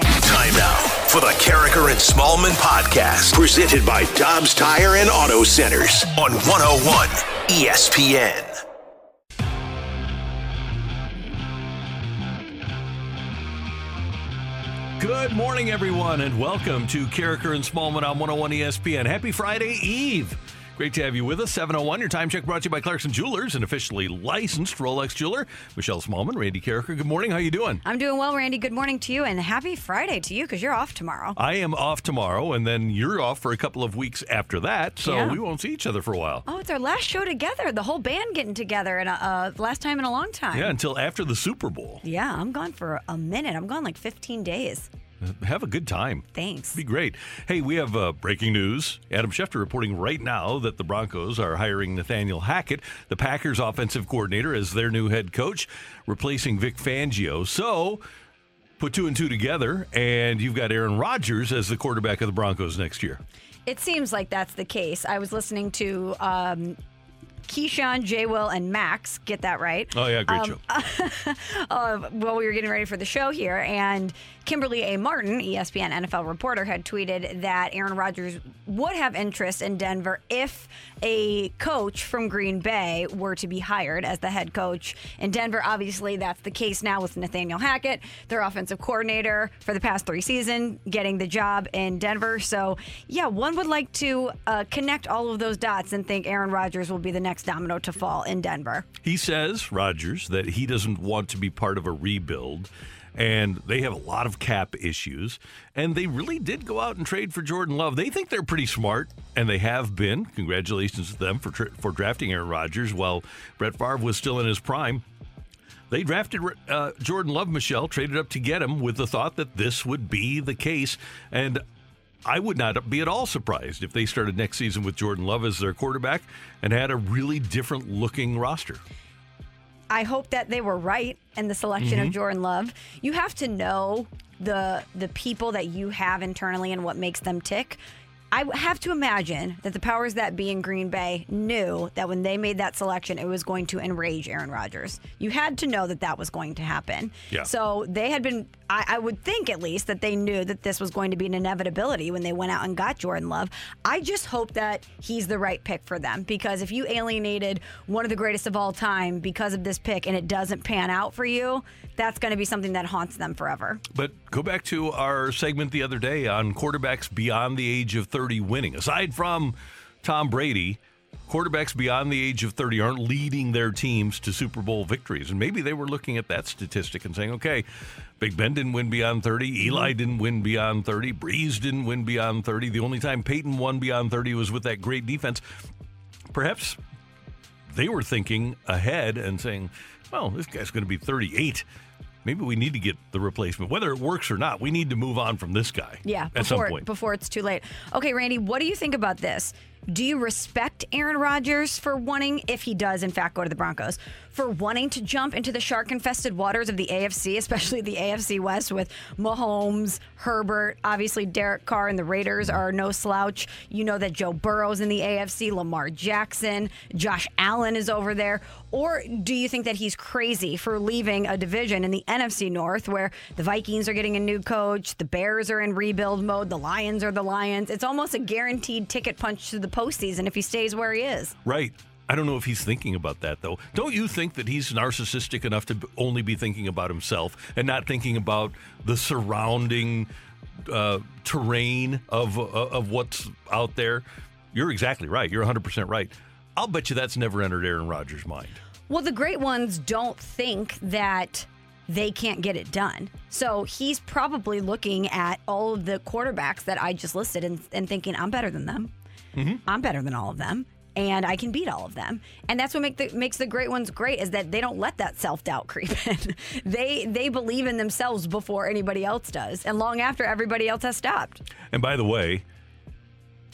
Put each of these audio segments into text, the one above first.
Time now for the Carricker and Smallman podcast, presented by Dobbs Tire and Auto Centers on 101 ESPN. Good morning, everyone, and welcome to Carricker and Smallman on 101 ESPN. Happy Friday Eve. Great to have you with us. 701, your time check brought to you by Clarkson Jewelers, an officially licensed Rolex jeweler. Michelle Smallman, Randy Carricker. Good morning. How are you doing? I'm doing well, Randy. Good morning to you, and happy Friday to you because you're off tomorrow. I am off tomorrow, and then you're off for a couple of weeks after that, so Yeah. we won't see each other for a while. Oh, it's our last show together. The whole band getting together, and uh, last time in a long time. Yeah, until after the Super Bowl. Yeah, I'm gone for a minute. I'm gone like 15 days. Have a good time. Thanks. Be great. Hey, we have uh, breaking news. Adam Schefter reporting right now that the Broncos are hiring Nathaniel Hackett, the Packers offensive coordinator, as their new head coach, replacing Vic Fangio. So, put two and two together, and you've got Aaron Rodgers as the quarterback of the Broncos next year. It seems like that's the case. I was listening to um, Keyshawn, J. Will, and Max. Get that right. Oh, yeah, great Um, show. uh, while we were getting ready for the show here, and Kimberly A. Martin, ESPN NFL reporter, had tweeted that Aaron Rodgers would have interest in Denver if a coach from Green Bay were to be hired as the head coach in Denver. Obviously, that's the case now with Nathaniel Hackett, their offensive coordinator for the past three seasons, getting the job in Denver. So, yeah, one would like to uh, connect all of those dots and think Aaron Rodgers will be the next domino to fall in Denver. He says, Rodgers, that he doesn't want to be part of a rebuild. And they have a lot of cap issues. And they really did go out and trade for Jordan Love. They think they're pretty smart, and they have been. Congratulations to them for, tra- for drafting Aaron Rodgers while Brett Favre was still in his prime. They drafted uh, Jordan Love, Michelle, traded up to get him with the thought that this would be the case. And I would not be at all surprised if they started next season with Jordan Love as their quarterback and had a really different looking roster. I hope that they were right in the selection Mm-hmm. of Jordan Love. You have to know the the people that you have internally and what makes them tick. I have to imagine that the powers that be in Green Bay knew that when they made that selection, it was going to enrage Aaron Rodgers. You had to know that that was going to happen. Yeah. So they had been, I, I would think at least, that they knew that this was going to be an inevitability when they went out and got Jordan Love. I just hope that he's the right pick for them because if you alienated one of the greatest of all time because of this pick and it doesn't pan out for you, that's going to be something that haunts them forever. But go back to our segment the other day on quarterbacks beyond the age of 30 winning. Aside from Tom Brady, quarterbacks beyond the age of 30 aren't leading their teams to Super Bowl victories. And maybe they were looking at that statistic and saying, okay, Big Ben didn't win beyond 30. Mm-hmm. Eli didn't win beyond 30. Brees didn't win beyond 30. The only time Peyton won beyond 30 was with that great defense. Perhaps they were thinking ahead and saying, well, this guy's going to be 38. Maybe we need to get the replacement. Whether it works or not, we need to move on from this guy. Yeah, at some before point. before it's too late. Okay, Randy, what do you think about this? Do you respect Aaron Rodgers for wanting, if he does in fact go to the Broncos, for wanting to jump into the shark-infested waters of the AFC, especially the AFC West with Mahomes, Herbert, obviously Derek Carr and the Raiders are no slouch. You know that Joe Burrow's in the AFC, Lamar Jackson, Josh Allen is over there. Or do you think that he's crazy for leaving a division in the NFC North where the Vikings are getting a new coach, the Bears are in rebuild mode, the Lions are the Lions? It's almost a guaranteed ticket punch to the postseason if he stays where he is. Right. I don't know if he's thinking about that though. Don't you think that he's narcissistic enough to only be thinking about himself and not thinking about the surrounding uh, terrain of uh, of what's out there? You're exactly right. You're 100% right. I'll bet you that's never entered Aaron Rodgers' mind. Well, the great ones don't think that they can't get it done. So he's probably looking at all of the quarterbacks that I just listed and, and thinking, I'm better than them. Mm-hmm. I'm better than all of them. And I can beat all of them, and that's what make the, makes the great ones great is that they don't let that self doubt creep in. they they believe in themselves before anybody else does, and long after everybody else has stopped. And by the way,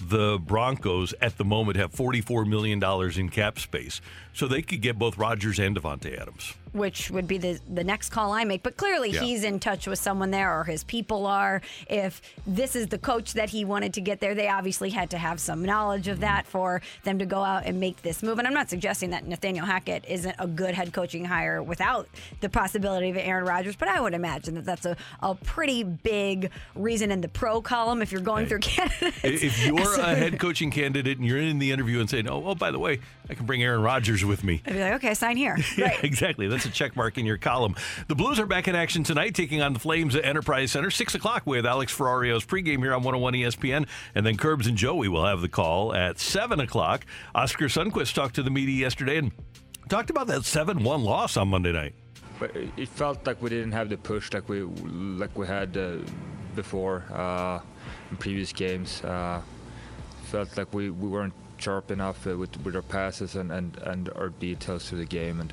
the Broncos at the moment have $44 million in cap space. So they could get both Rodgers and Davante Adams. which would be the the next call I make. But clearly, Yeah. he's in touch with someone there, or his people are. If this is the coach that he wanted to get there, they obviously had to have some knowledge of that for them to go out and make this move. And I'm not suggesting that Nathaniel Hackett isn't a good head coaching hire without the possibility of Aaron Rodgers, but I would imagine that that's a, a pretty big reason in the pro column if you're going through candidates. If you're a head coaching candidate and you're in the interview and saying, oh, oh, by the way, I can bring Aaron Rodgers with me. I'd be like, okay, sign here. Yeah, Right. exactly. That's a check mark in your column. The Blues are back in action tonight, taking on the Flames at Enterprise Center, 6 o'clock with Alex Ferrario's pregame here on 101 ESPN. And then Curbs and Joey will have the call at 7 o'clock. Oskar Sundqvist talked to the media yesterday and talked about that 7 1 loss on Monday night. but it it felt like we didn't have the push like we like we had uh, before uh, in previous games. Uh, felt like we, we weren't sharp enough uh, with with our passes and, and, and our details to the game, and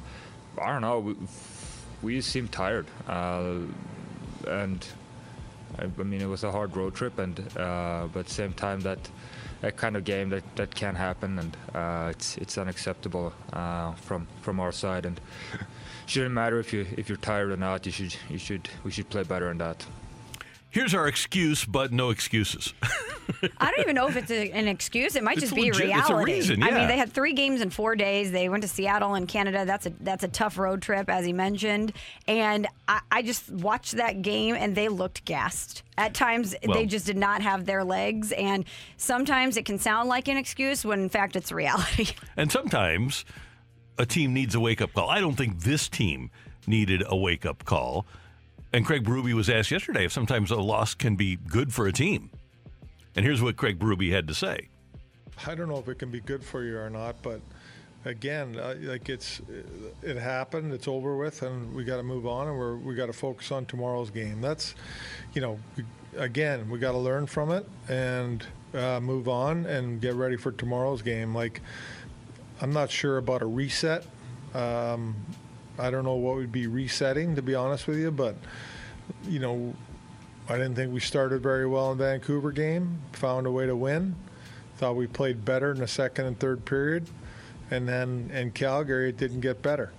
I don't know. We, we seemed tired, uh, and I, I mean it was a hard road trip, and uh, but at the same time that. That kind of game that, that can happen, and uh, it's it's unacceptable uh, from from our side. And shouldn't matter if you if you're tired or not. You should you should we should play better than that. Here's our excuse, but no excuses. I don't even know if it's a, an excuse. It might It's just be legit- reality. it's a reason, I mean, they had three games in four days. They went to Seattle and Canada. That's a that's a tough road trip, as he mentioned. And I, I just watched that game, and they looked gassed. At times, Well- they just did not have their legs, and sometimes it can sound like an excuse when in fact it's reality. And sometimes a team needs a wake up call. I don't think this team needed a wake up call. And Craig Berube was asked yesterday if sometimes a loss can be good for a team. And here's what Craig Berube had to say. I don't know if it can be good for you or not, but again, uh, like it's it happened, it's over with, and we got to move on, and we're we got to focus on tomorrow's game. That's, you know, again, we got to learn from it and uh, move on and get ready for tomorrow's game. Like, I'm not sure about a reset. Um, I don't know what would be resetting, to be honest with you, but you know, I didn't think we started very well in Vancouver game. Found a way to win. Thought we played better in the second and third period, and then in Calgary it didn't get better.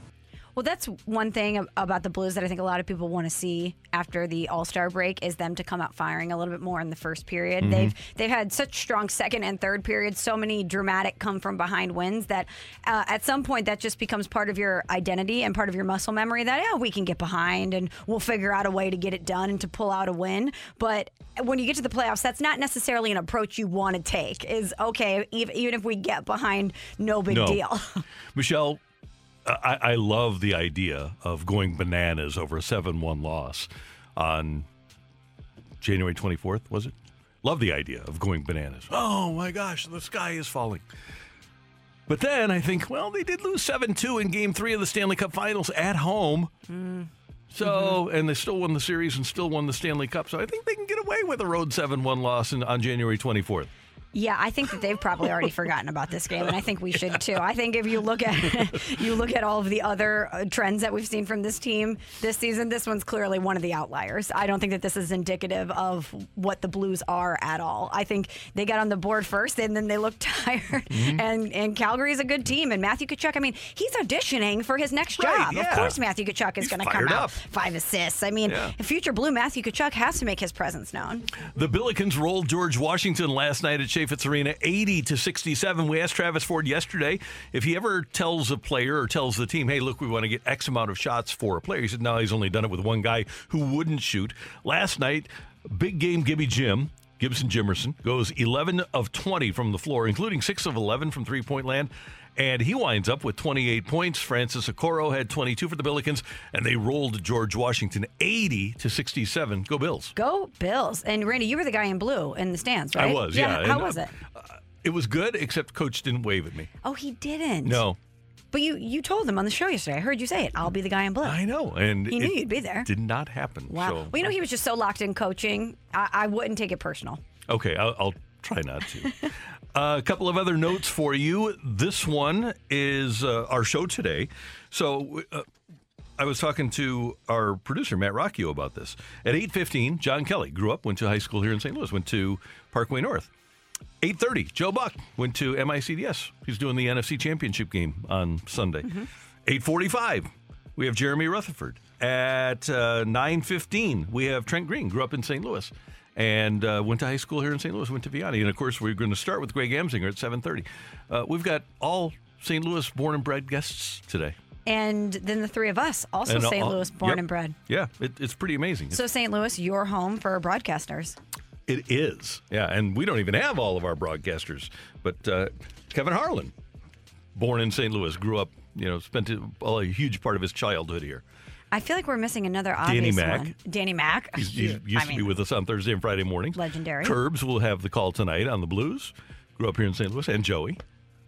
Well, that's one thing about the Blues that I think a lot of people want to see after the All Star break is them to come out firing a little bit more in the first period. They've they've had such strong second and third periods, so many dramatic come from behind wins that uh, at some point that just becomes part of your identity and part of your muscle memory. That yeah, we can get behind and we'll figure out a way to get it done and to pull out a win. But when you get to the playoffs, that's not necessarily an approach you want to take. Is okay, even, even if we get behind, no big No. deal. Michelle, I, I love the idea of going bananas over a 7 1 loss on January 24th, was it? Love the idea of going bananas. Oh my gosh, the sky is falling. But then I think, well, they did lose 7 2 in game three of the Stanley Cup finals at home. Mm-hmm. So, and they still won the series and still won the Stanley Cup. So I think they can get away with a road 7 1 loss in, on January 24th. Yeah, I think that they've probably already forgotten about this game, and I think we should too. I think if you look at you look at all of the other uh, trends that we've seen from this team this season, this one's clearly one of the outliers. I don't think that this is indicative of what the Blues are at all. I think they got on the board first, and then they looked tired. Mm-hmm. And and Calgary is a good team, and Matthew Tkachuk. I mean, he's auditioning for his next Right, job. yeah. Of course, Matthew Tkachuk is going to come fired out five assists. I mean, Yeah. future Blue Matthew Tkachuk has to make his presence known. The Billikens rolled George Washington last night at Chaifetz Arena 80 to 67. We asked Travis Ford yesterday if he ever tells a player or tells the team, hey, look, we want to get X amount of shots for a player. He said, no, he's only done it with one guy who wouldn't shoot. Last night, big game Gibby Jim. Gibson Jimerson goes 11 of 20 from the floor, including 6 of 11 from three point land. And he winds up with 28 points. Francis Okoro had 22 for the Billikens, and they rolled George Washington 80 to 67. Go Bills. Go Bills! And Randy, you were the guy in blue in the stands, right? I was, yeah. How And, was uh, it? It was good, except Coach didn't wave at me. Oh, he didn't. No, But you you told him on the show yesterday. I heard you say it. I'll be the guy in blue. I know, and He knew it you'd be there. Did not happen. Wow. So, well, you know, he was just so locked in coaching. I, I wouldn't take it personal. Okay, I'll, I'll try not to. uh, a couple of other notes for you. This one is uh, our show today. So uh, I was talking to our producer Matt Rocchio about this. At eight fifteen, John Kelly grew up, went to high school here in St. Louis, went to Parkway North. Eight thirty, Joe Buck went to MICDS. He's doing the NFC Championship game on Sunday. Eight forty-five, we have Jeremy Rutherford. At uh, nine fifteen, we have Trent Green. Grew up in St. Louis and uh, went to high school here in St. Louis. Went to Vianney, and of course, we're going to start with Greg Amsinger at seven thirty. Uh, we've got all St. Louis born and bred guests today. And then the three of us, also And St. all- Louis born yep. and bred. Yeah, it, it's pretty amazing. So St. Louis, your home for broadcasters. It is. Yeah, and we don't even have all of our broadcasters. But uh, Kevin Harlan, born in St. Louis, grew up, you know, spent a, a huge part of his childhood here. I feel like we're missing another Danny obvious Mac. one. Danny Mack. He's, he's used I to be with us on Thursday and Friday mornings. Legendary. Curbs will have the call tonight on the Blues. Grew up here in St. Louis, and Joey.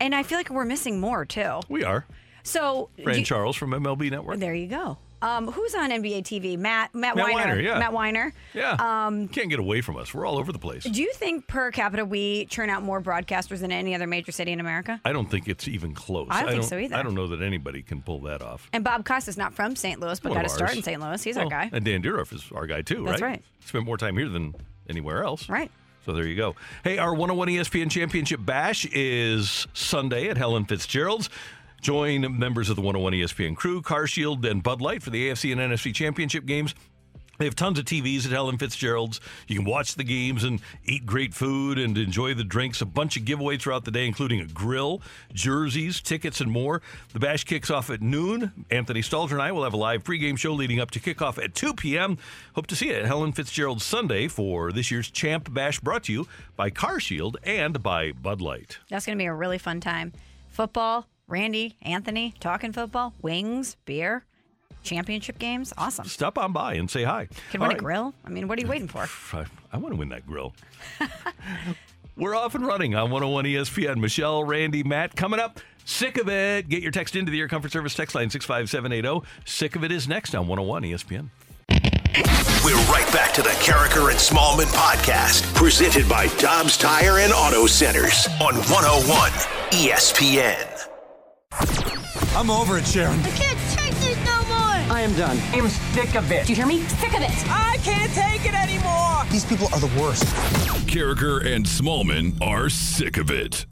And I feel like we're missing more too. We are. So Fran do- Charles from MLB Network. There you go. Um, who's on NBA TV? Matt Matt, Matt Winer. Winer, yeah. Matt Winer. Yeah. Um, Can't get away from us. We're all over the place. do you think per capita we churn out more broadcasters than any other major city in America? I don't think it's even close. I don't think so either. I don't know that anybody can pull that off. And Bob Costas not from St. Louis, but One got a start in St. Louis. He's our guy. And Dan Dierdorf is our guy too, That's right? right. Spent more time here than anywhere else. Right. So there you go. Hey, our 101 ESPN Championship Bash is Sunday at Helen Fitzgerald's. Join members of the 101 ESPN crew, CarShield, and Bud Light for the AFC and NFC Championship games. They have tons of TVs at Helen Fitzgerald's. You can watch the games and eat great food and enjoy the drinks. A bunch of giveaways throughout the day, including a grill, jerseys, tickets, and more. The bash kicks off at noon. Anthony Stalter and I will have a live pregame show leading up to kickoff at 2 p.m. Hope to see you at Helen Fitzgerald Sunday for this year's Champ Bash brought to you by Car Shield and by Bud Light. That's going to be a really fun time. Football, Randy, Anthony, talking football, wings, beer, championship games. Awesome. Stop on by and say hi. Can All win right. a grill? I mean, what are you waiting for? I, I want to win that grill. We're off and running on 101 ESPN. Michelle, Randy, Matt coming up. Sick of it. Get your text into the Air Comfort Service text line 65780. Sick of it is next on 101 ESPN. We're right back to the Carricker and Smallman podcast, presented by Dobbs Tire and Auto Centers on 101 ESPN. I'm over it, Sharon. I can't take this no more. I am done. I'm sick of it. Do you hear me? Sick of it. I can't take it anymore. These people are the worst. Carricker and Smallman are sick of it.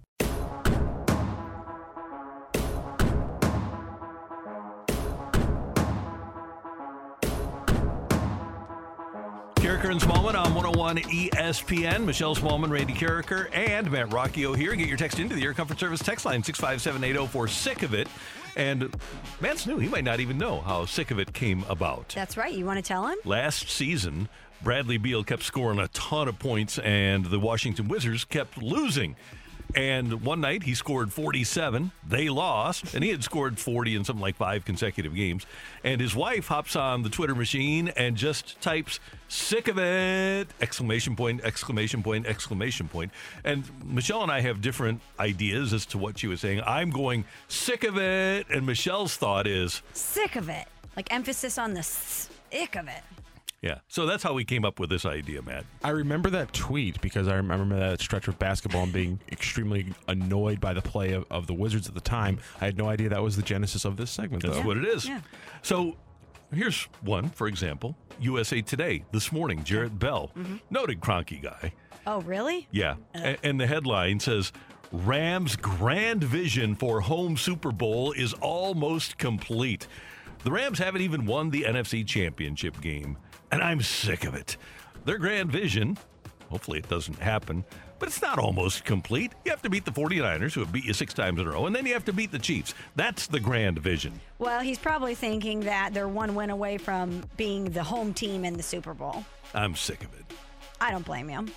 Carricker and Smallman on 101 ESPN. Michelle Smallman, Randy Carricker, and Matt Rocchio here. Get your text into the Air Comfort Service text line 65780 for sick of it. And Matt's new. He might not even know how sick of it came about. That's right. You want to tell him? Last season, Bradley Beal kept scoring a ton of points, and the Washington Wizards kept losing. And one night he scored 47. They lost, and he had scored 40 in something like five consecutive games. And his wife hops on the Twitter machine and just types "sick of it!" exclamation point, exclamation point, exclamation point. And Michelle and I have different ideas as to what she was saying. I'm going sick of it, and Michelle's thought is Sick of it. Like emphasis on the sick of it. Yeah. So that's how we came up with this idea, Matt. I remember that tweet because I remember that stretch of basketball and being extremely annoyed by the play of, of the Wizards at the time. I had no idea that was the genesis of this segment. That's though. what it is. So here's one, for example USA Today this morning, Jarrett Bell, mm-hmm. noted Kroenke guy. Oh, really? Yeah. A- and the headline says Rams' grand vision for home Super Bowl is almost complete. The Rams haven't even won the NFC Championship game, and I'm sick of it. Their grand vision, hopefully it doesn't happen, but it's not almost complete. You have to beat the 49ers, who have beat you six times in a row, and then you have to beat the Chiefs. That's the grand vision. Well, he's probably thinking that they're one win away from being the home team in the Super Bowl. I'm sick of it. I don't blame him.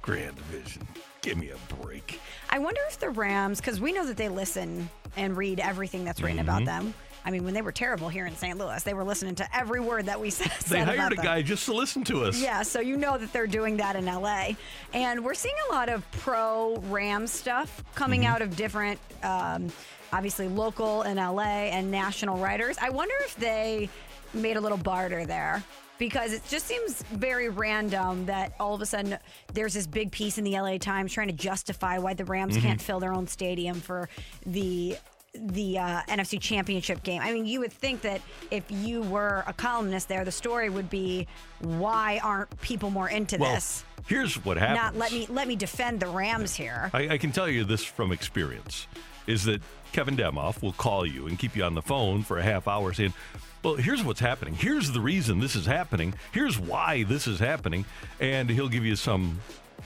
Grand vision. Give me a break. I wonder if the Rams, because we know that they listen and read everything that's written about Mhm. them. I mean, when they were terrible here in St. Louis, they were listening to every word that we said. They hired about a them. guy just to listen to us. Yeah, so you know that they're doing that in LA. And we're seeing a lot of pro Ram stuff coming Mm-hmm. out of different, um, obviously local in LA and national writers. I wonder if they made a little barter there. Because it just seems very random that all of a sudden there's this big piece in the LA Times trying to justify why the Rams Mm-hmm. can't fill their own stadium for the the uh, NFC Championship game. I mean, you would think that if you were a columnist there, the story would be why aren't people more into Well, this? here's what happens. Not let me let me defend the Rams here. I, I can tell you this from experience is that Kevin Demoff will call you and keep you on the phone for a half hour saying, Well, here's what's happening. Here's the reason this is happening. Here's why this is happening. And he'll give you some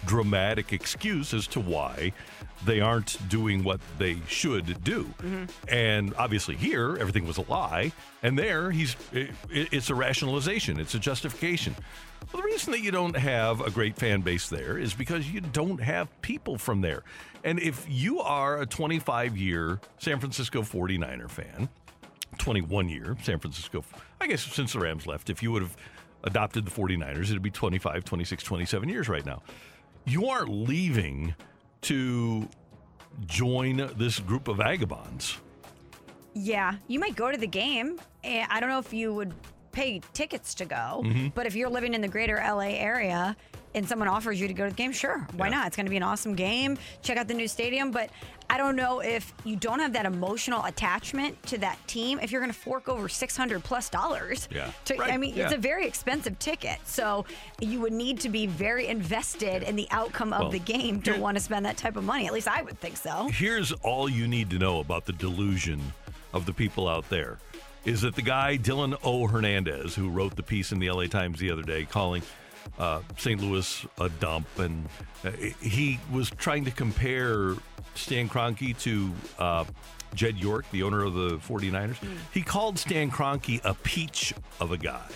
dramatic excuse as to why they aren't doing what they should do. Mm-hmm. And obviously, here, everything was a lie. And there, he's it, it's a rationalization, it's a justification. Well, the reason that you don't have a great fan base there is because you don't have people from there. And if you are a 25 year San Francisco 49er fan, 21 year San Francisco, I guess since the Rams left, if you would have adopted the 49ers, it'd be 25, 26, 27 years right now. You aren't leaving to join this group of vagabonds. Yeah, you might go to the game. I don't know if you would pay tickets to go, Mm-hmm. but if you're living in the greater LA area and someone offers you to go to the game, sure, why Yeah. not? It's going to be an awesome game. Check out the new stadium, but I don't know if you don't have that emotional attachment to that team if you're going to fork over 600 plus dollars. Yeah. To, I mean, yeah. it's a very expensive ticket, so you would need to be very invested in the outcome of Well, the game to want to spend that type of money. At least I would think so. Here's all you need to know about the delusion of the people out there is that the guy Dylan O. Hernandez, who wrote the piece in the LA Times the other day calling uh, St. Louis a dump, and uh, he was trying to compare Stan Kroenke to uh, Jed York, the owner of the 49ers. He called Stan Kroenke a peach of a guy.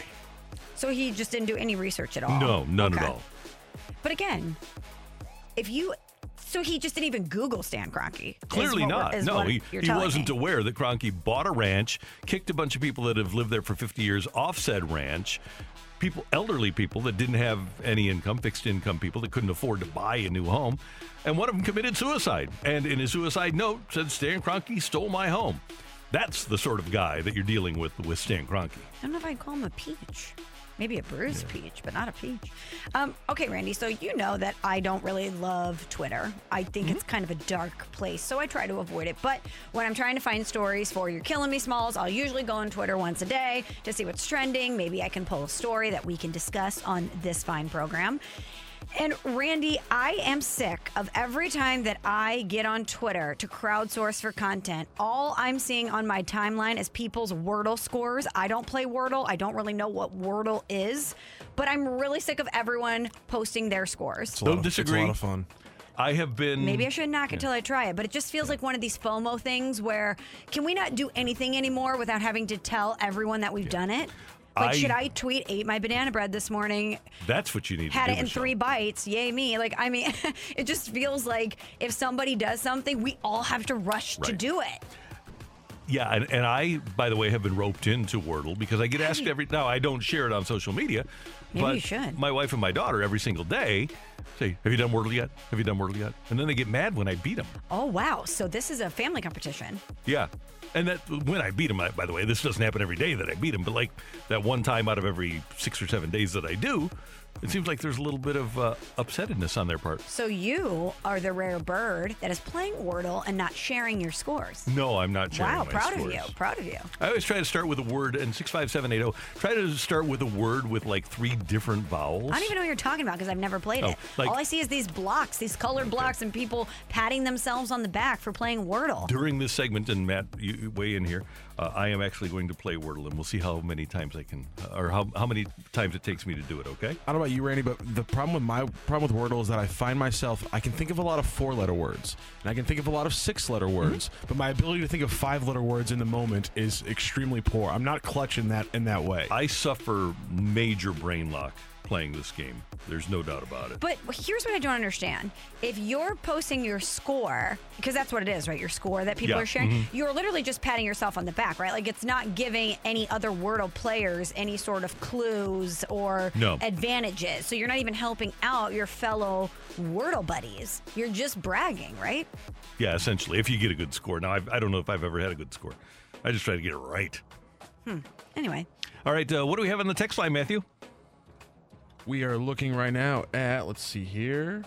So he just didn't do any research at all. No, none Okay. at all. But again, if you, so he just didn't even Google Stan Kroenke. Clearly not. No, he, he wasn't me. aware that Kroenke bought a ranch, kicked a bunch of people that have lived there for 50 years off said ranch, people, elderly people that didn't have any income, fixed income people that couldn't afford to buy a new home, and one of them committed suicide. And in his suicide note said, Stan Kroenke stole my home. That's the sort of guy that you're dealing with with Stan Kroenke. I don't know if I'd call him a peach. Maybe a bruised peach, but not a peach. Um, okay, Randy. So you know that I don't really love Twitter. I think Mm-hmm. it's kind of a dark place, so I try to avoid it. But when I'm trying to find stories for You're Killing Me Smalls, I'll usually go on Twitter once a day to see what's trending. Maybe I can pull a story that we can discuss on this fine program. And Randy, I am sick of every time that I get on Twitter to crowdsource for content. All I'm seeing on my timeline is people's Wordle scores. I don't play Wordle. I don't really know what Wordle is, but I'm really sick of everyone posting their scores. It's a lot Don't of- disagree. It's a lot of fun. I have been. Maybe I should knock it till I try it, but it just feels like one of these FOMO things where can we not do anything anymore without having to tell everyone that we've done it? Like, I- should I tweet ate my banana bread this morning? That's what you need had to do, Had it in Michelle. three bites. Yay me! Like I mean, it just feels like if somebody does something, we all have to rush to do it. Yeah, and, and I, by the way, have been roped into Wordle because I get asked every now. I don't share it on social media, Maybe but you should. my wife and my daughter every single day say, "Have you done Wordle yet? Have you done Wordle yet?" And then they get mad when I beat them. Oh wow! So this is a family competition. Yeah, and that when I beat them, by the way, this doesn't happen every day that I beat them, but like that one time out of every six or seven days that I do, it seems like there's a little bit of uh, upsetness on their part. So you are the rare bird that is playing Wordle and not sharing your scores. No, I'm not sharing Wow! Proud scores. of you. Proud of you. I always try to start with a word, and six five seven eight zero. Try to start with a word with like three different vowels. I don't even know what you're talking about because I've never played Oh, it. like- All I see is these blocks, these colored blocks, and people patting themselves on the back for playing Wordle. During this segment, and Matt, you weigh in here. Uh, I am actually going to play Wordle, and we'll see how many times I can, or how, how many times it takes me to do it. Okay? I don't know about you, Randy, but the problem with my problem with Wordle is that I find myself I can think of a lot of four-letter words and I can think of a lot of six-letter words, but my ability to think of five-letter words in the moment is extremely poor. I'm not clutch in that in that way. I suffer major brain lock playing this game. There's no doubt about it. But here's what I don't understand. If you're posting your score, because that's what it is, right? Your score that people Yeah, are sharing, mhm. you're literally just patting yourself on the back, right? Like it's not giving any other Wordle players any sort of clues or No. advantages. So you're not even helping out your fellow Wordle buddies. You're just bragging, right? Yeah, essentially, if you get a good score. Now, I've, I don't know if I've ever had a good score. I just try to get it right. Hmm. Anyway, All right, uh, what do we have on the text line, Matthew? We are looking right now at, let's see here.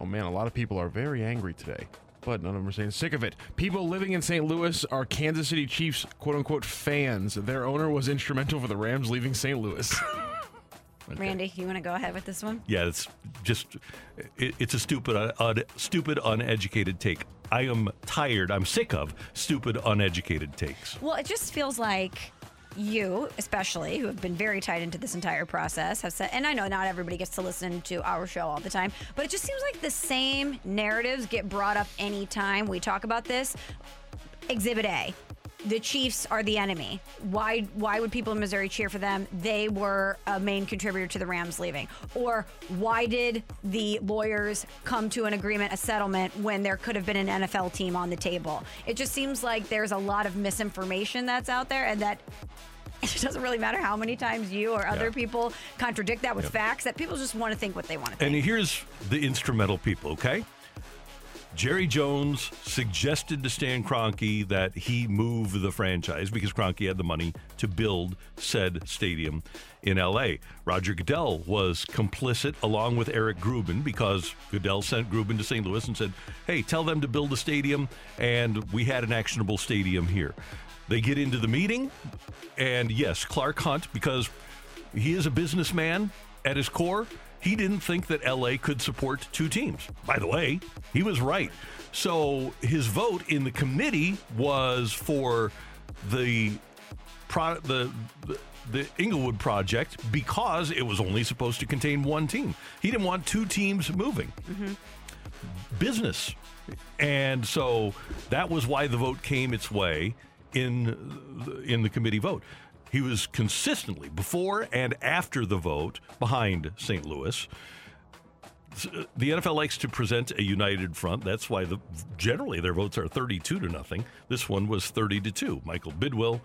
Oh man, a lot of people are very angry today, but none of them are saying sick of it. People living in St. Louis are Kansas City Chiefs quote unquote fans. Their owner was instrumental for the Rams leaving St. Louis. Randy, you want to go ahead with this one? Yeah, it's just it, it's a stupid, uh, un, stupid, uneducated take. I am tired. I'm sick of stupid, uneducated takes. Well, it just feels like you, especially, who have been very tied into this entire process, have said, and I know not everybody gets to listen to our show all the time, but it just seems like the same narratives get brought up anytime we talk about this. Exhibit A. The Chiefs are the enemy. Why why would people in Missouri cheer for them? They were a main contributor to the Rams leaving. Or why did the lawyers come to an agreement, a settlement when there could have been an NFL team on the table? It just seems like there's a lot of misinformation that's out there and that it doesn't really matter how many times you or other Yeah. people contradict that with Yep. facts that people just want to think what they want to think. And here's the instrumental people, okay? Jerry Jones suggested to Stan Kroenke that he move the franchise because Kroenke had the money to build said stadium in LA. Roger Goodell was complicit along with Eric Grubman because Goodell sent Grubman to St. Louis and said, "Hey, tell them to build a stadium and we had an actionable stadium here." They get into the meeting and yes, Clark Hunt because he is a businessman at his core. He didn't think that LA could support two teams. By the way, he was right. So his vote in the committee was for the pro- the, the Inglewood project because it was only supposed to contain one team. He didn't want two teams moving mm-hmm. business. And so that was why the vote came its way in the- in the committee vote. He was consistently before and after the vote behind St. Louis. Uh, the NFL likes to present a united front. That's why the generally their votes are 32 to nothing. This one was 30 to 2. Michael Bidwill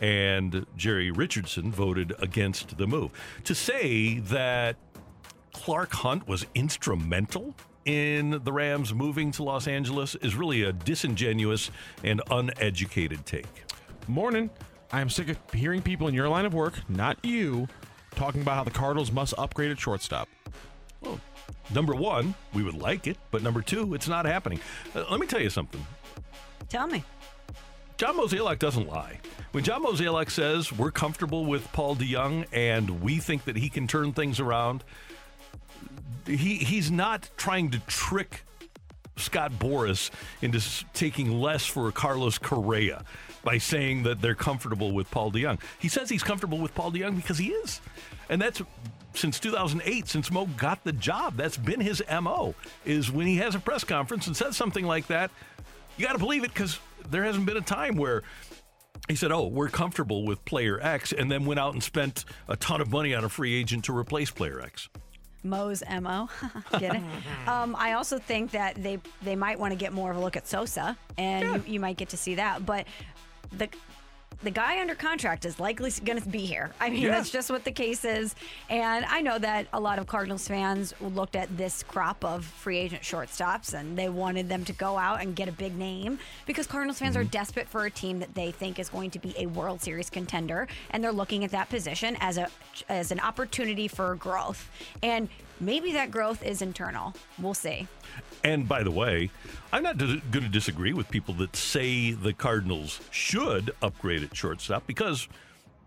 and Jerry Richardson voted against the move. To say that Clark Hunt was instrumental in the Rams moving to Los Angeles is really a disingenuous and uneducated take. Morning. I am sick of hearing people in your line of work, not you, talking about how the Cardinals must upgrade at shortstop. Well, number one, we would like it, but number two, it's not happening. Uh, let me tell you something. Tell me. John Mozeliak doesn't lie. When John Mozeliak says we're comfortable with Paul DeJong and we think that he can turn things around, he he's not trying to trick Scott Boras into taking less for Carlos Correa by saying that they're comfortable with Paul DeJong. He says he's comfortable with Paul DeJong because he is. And that's since 2008 since Mo got the job. That's been his MO is when he has a press conference and says something like that, you got to believe it cuz there hasn't been a time where he said, "Oh, we're comfortable with player X," and then went out and spent a ton of money on a free agent to replace player X. Mo's mo. get it? Um, I also think that they they might want to get more of a look at Sosa, and you, you might get to see that. But the the guy under contract is likely going to be here. I mean, Yeah. that's just what the case is. And I know that a lot of Cardinals fans looked at this crop of free agent shortstops and they wanted them to go out and get a big name because Cardinals fans are mm-hmm. desperate for a team that they think is going to be a World Series contender, and they're looking at that position as a as an opportunity for growth. And maybe that growth is internal. We'll see. And by the way, I'm not going to disagree with people that say the Cardinals should upgrade at shortstop because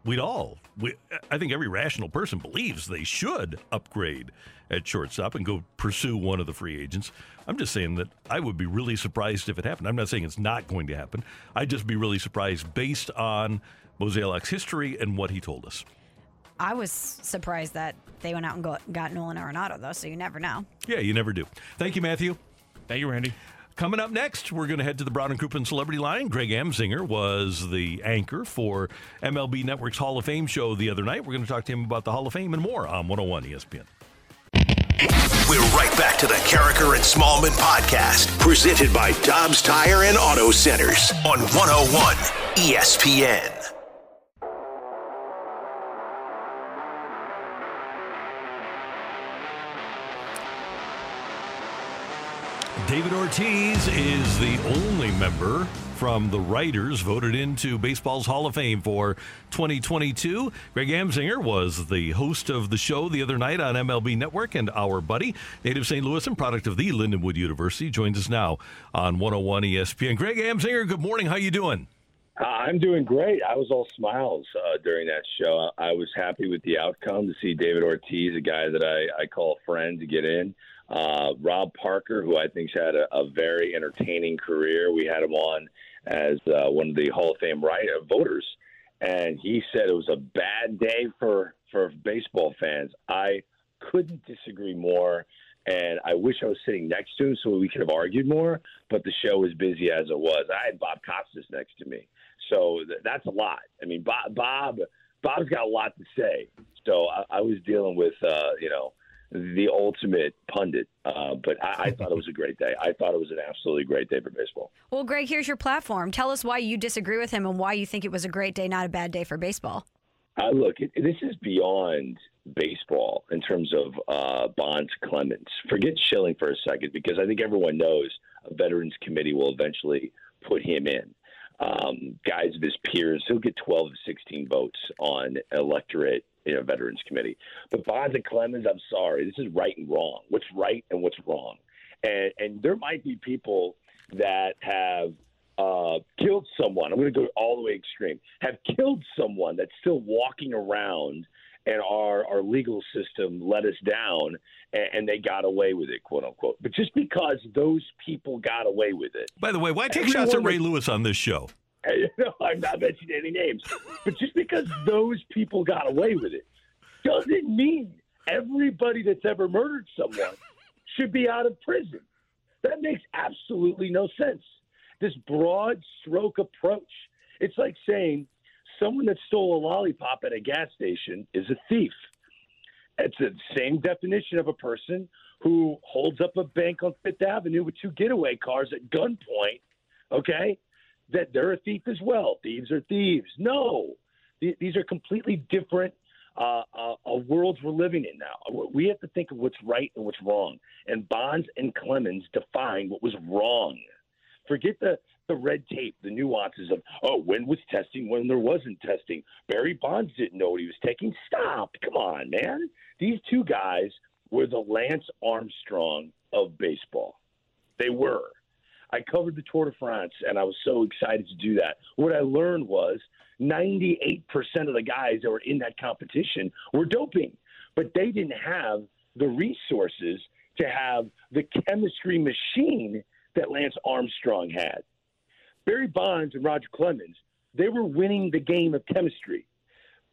we'd all, we, I think every rational person believes they should upgrade at shortstop and go pursue one of the free agents. I'm just saying that I would be really surprised if it happened. I'm not saying it's not going to happen. I'd just be really surprised based on Mosaic history and what he told us. I was surprised that they went out and go, got Nolan Arenado, though, so you never know. Yeah, you never do. Thank you, Matthew. Thank you, Randy. Coming up next, we're going to head to the Brown and Crouppen Celebrity Line. Greg Amsinger was the anchor for MLB Network's Hall of Fame show the other night. We're going to talk to him about the Hall of Fame and more on 101 ESPN. We're right back to the Carricker and Smallman podcast, presented by Dobbs Tire and Auto Centers on 101 ESPN. David Ortiz is the only member from the writers voted into baseball's Hall of Fame for 2022. Greg Amsinger was the host of the show the other night on MLB Network, and our buddy, native St. Louis and product of the Lindenwood University, joins us now on 101 ESPN. Greg Amsinger, good morning. How you doing? Uh, I'm doing great. I was all smiles uh, during that show. I was happy with the outcome to see David Ortiz, a guy that I, I call a friend, to get in. Uh, Rob Parker, who I think's had a, a very entertaining career. We had him on as uh, one of the Hall of Fame uh, voters, and he said it was a bad day for for baseball fans. I couldn't disagree more. And I wish I was sitting next to him so we could have argued more, but the show was busy as it was. I had Bob Costas next to me. So th- that's a lot. I mean, Bob, Bob, Bob's got a lot to say. So I, I was dealing with, uh, you know, the ultimate pundit. Uh, but I, I thought it was a great day. I thought it was an absolutely great day for baseball. Well, Greg, here's your platform. Tell us why you disagree with him and why you think it was a great day, not a bad day for baseball. Uh, look, it, this is beyond baseball in terms of uh, Bonds Clemens. Forget Schilling for a second because I think everyone knows a Veterans Committee will eventually put him in. Um, guys of his peers, he'll get 12 of 16 votes on electorate you know, Veterans Committee. But Bonds and Clemens, I'm sorry, this is right and wrong. What's right and what's wrong? And, and there might be people that have uh, killed someone. I'm going to go all the way extreme. Have killed someone that's still walking around, and our our legal system let us down, and, and they got away with it, quote unquote. But just because those people got away with it. By the way, why take shots at Ray Lewis on this show? No, I'm not mentioning any names. But just because those people got away with it doesn't mean everybody that's ever murdered someone should be out of prison. That makes absolutely no sense. This broad stroke approach. It's like saying someone that stole a lollipop at a gas station is a thief. It's the same definition of a person who holds up a bank on Fifth Avenue with two getaway cars at gunpoint, okay? That they're a thief as well. Thieves are thieves. No, these are completely different uh, uh, worlds we're living in now. We have to think of what's right and what's wrong. And Bonds and Clemens define what was wrong. Forget the, the red tape, the nuances of, oh, when was testing, when there wasn't testing. Barry Bonds didn't know what he was taking. Stop. Come on, man. These two guys were the Lance Armstrong of baseball. They were. I covered the Tour de France, and I was so excited to do that. What I learned was 98% of the guys that were in that competition were doping, but they didn't have the resources to have the chemistry machine that Lance Armstrong had. Barry Bonds and Roger Clemens, they were winning the game of chemistry.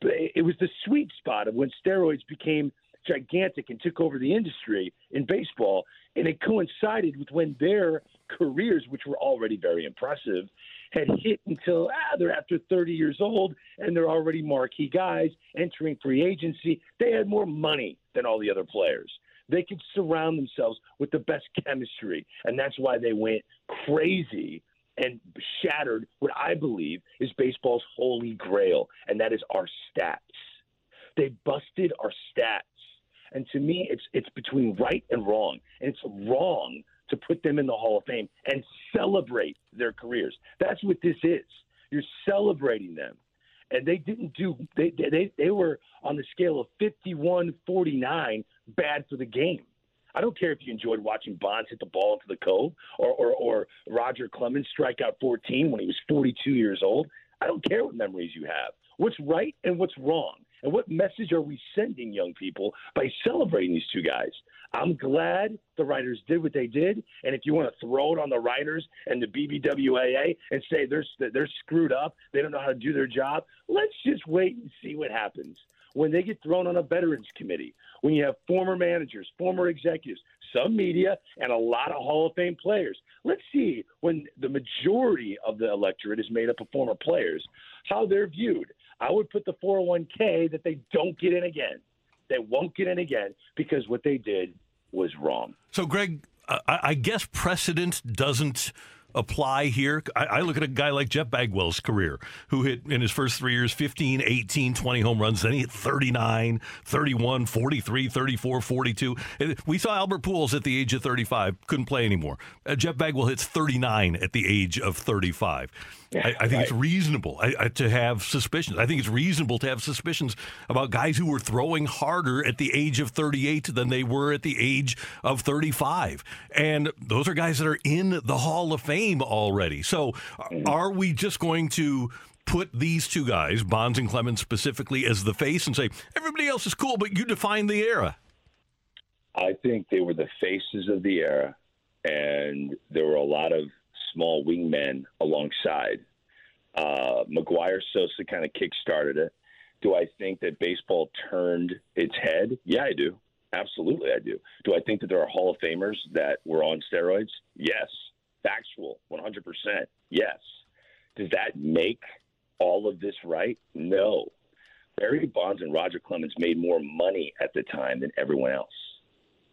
It was the sweet spot of when steroids became gigantic and took over the industry in baseball. And it coincided with when their careers, which were already very impressive, had hit until ah, they're after 30 years old and they're already marquee guys entering free agency. They had more money than all the other players. They could surround themselves with the best chemistry, and that's why they went crazy and shattered what I believe is baseball's holy grail, and that is our stats. They busted our stats. And to me, it's it's between right and wrong. And it's wrong to put them in the Hall of Fame and celebrate their careers. That's what this is. You're celebrating them. And they didn't do they they they were on the scale of 51-49 bad for the game. I don't care if you enjoyed watching Bonds hit the ball into the cove or, or, or Roger Clemens strike out 14 when he was 42 years old. I don't care what memories you have. What's right and what's wrong. And what message are we sending young people by celebrating these two guys? I'm glad the writers did what they did. And if you want to throw it on the writers and the BBWAA and say they're they're screwed up, they don't know how to do their job, let's just wait and see what happens. when they get thrown on a veterans committee, when you have former managers, former executives, some media, and a lot of Hall of Fame players. Let's see when the majority of the electorate is made up of former players, how they're viewed. I would put the 401k that they don't get in again. They won't get in again because what they did was wrong. So, Greg, I, I guess precedent doesn't apply here. I, I, look at a guy like Jeff Bagwell's career, who hit in his first three years 15, 18, 20 home runs. Then he hit 39, 31, 43, 34, 42. We saw Albert Pujols at the age of 35, couldn't play anymore. Uh, Jeff Bagwell hits 39 at the age of 35. I, I, think right. it's reasonable I, to have suspicions. I think it's reasonable to have suspicions about guys who were throwing harder at the age of 38 than they were at the age of 35. And those are guys that are in the Hall of Fame already. So mm-hmm. are we just going to put these two guys, Bonds and Clemens specifically, as the face and say, everybody else is cool, but you define the era? I think they were the faces of the era, and there were a lot of small wingmen alongside. Uh, McGwire Sosa kind of kick-started it. Do I think that baseball turned its head? Yeah, I do. Absolutely, I do. Do I think that there are Hall of Famers that were on steroids? Yes. Factual, 100%. Yes. Does that make all of this right? No. Barry Bonds and Roger Clemens made more money at the time than everyone else.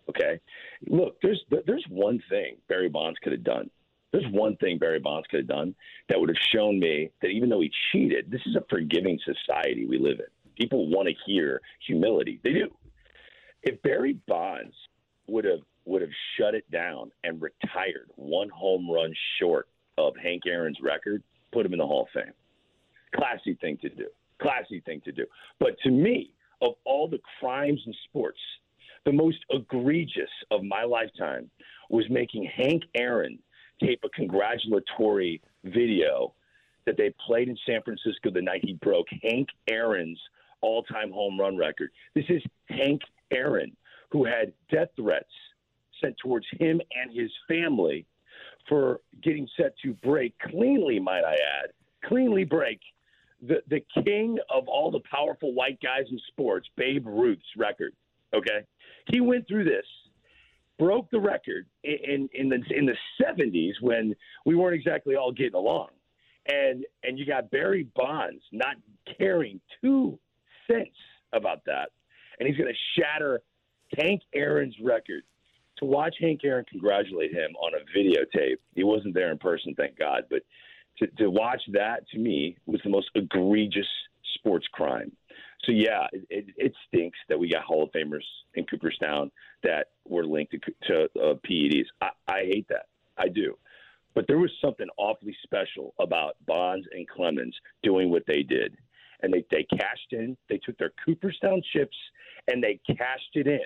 Okay, look, there's there's one thing Barry Bonds could have done. There's one thing Barry Bonds could have done that would have shown me that even though he cheated, this is a forgiving society we live in. People want to hear humility. They do. If Barry Bonds would have would have shut it down and retired one home run short of Hank Aaron's record, put him in the Hall of Fame. Classy thing to do. Classy thing to do. But to me, of all the crimes in sports, the most egregious of my lifetime was making Hank Aaron tape a congratulatory video that they played in San Francisco the night he broke Hank Aaron's all time home run record. This is Hank Aaron, who had death threats sent towards him and his family for getting set to break cleanly, might I add, cleanly break the, the king of all the powerful white guys in sports, Babe Ruth's record. Okay. He went through this broke the record in in the in the 70s when we weren't exactly all getting along, and and you got Barry Bonds not caring two cents about that, and he's going to shatter Hank Aaron's record. To watch Hank Aaron congratulate him on a videotape, he wasn't there in person, thank God, but to, to watch that to me was the most egregious sports crime so yeah, it, it, it, stinks that we got Hall of Famers in Cooperstown that were linked to, to uh, PEDs. I, I hate that. I do. But there was something awfully special about Bonds and Clemens doing what they did. And they, they cashed in. They took their Cooperstown chips and they cashed it in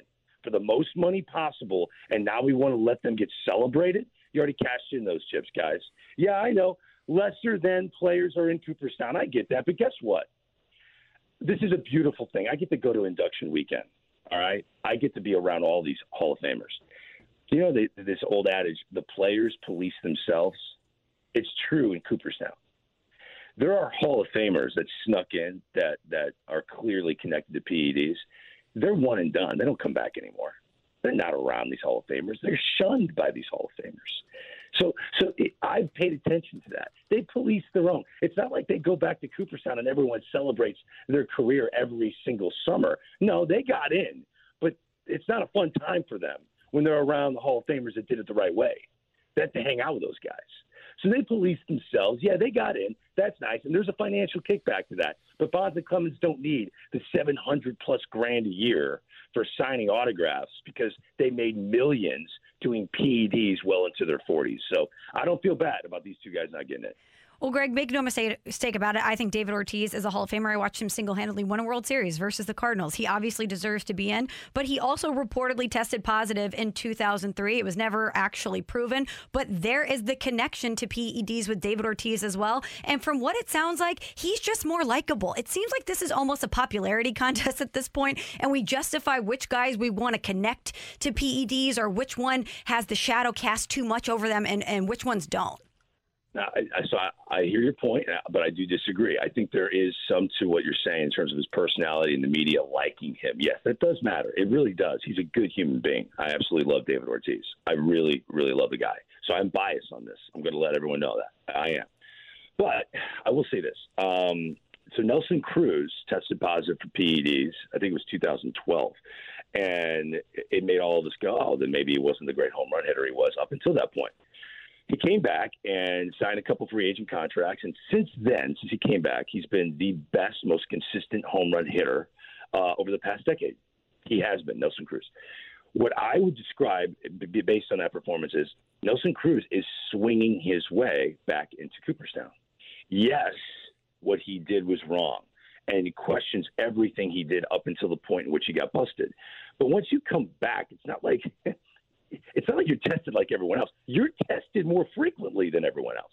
for the most money possible. And now we want to let them get celebrated. You already cashed in those chips, guys. Yeah, I know. Lesser than players are in Cooperstown. I get that. But guess what? this is a beautiful thing. I get to go to induction weekend. All right, I get to be around all these Hall of Famers. You know this old adage: the players police themselves. It's true in Cooperstown. There are Hall of Famers that snuck in that that are clearly connected to PEDs. They're one and done. They don't come back anymore. They're not around these Hall of Famers. They're shunned by these Hall of Famers. So, so it, I've paid attention to that. They police their own. It's not like they go back to Cooperstown and everyone celebrates their career every single summer. No, they got in, but it's not a fun time for them when they're around the Hall of Famers that did it the right way. They have to hang out with those guys. So they police themselves. Yeah, they got in. That's nice. And there's a financial kickback to that. But Bonds and Clemens don't need the 700 plus grand a year for signing autographs because they made millions doing PEDs well into their 40s. So I don't feel bad about these two guys not getting it. Well, Greg, make no mistake about it. I think David Ortiz is a Hall of Famer. I watched him single handedly win a World Series versus the Cardinals. He obviously deserves to be in, but he also reportedly tested positive in 2003. It was never actually proven, but there is the connection to PEDs with David Ortiz as well. And from what it sounds like, he's just more likable. It seems like this is almost a popularity contest at this point, and we justify which guys we want to connect to PEDs or which one has the shadow cast too much over them and, and which ones don't. Now, I, I, so I, I hear your point, uh, but I do disagree. I think there is some to what you're saying in terms of his personality and the media liking him. Yes, that does matter. It really does. He's a good human being. I absolutely love David Ortiz. I really, really love the guy. So I'm biased on this. I'm going to let everyone know that I am. But I will say this. Um, so Nelson Cruz tested positive for PEDs. I think it was 2012, and it made all of us go, "Oh, then maybe he wasn't the great home run hitter he was up until that point." He came back and signed a couple free agent contracts, and since then, since he came back, he's been the best, most consistent home run hitter uh, over the past decade. He has been Nelson Cruz. What I would describe, based on that performance, is Nelson Cruz is swinging his way back into Cooperstown. Yes, what he did was wrong. And he questions everything he did up until the point in which he got busted. But once you come back, it's not like it's not like you're tested like everyone else. You're tested more frequently than everyone else.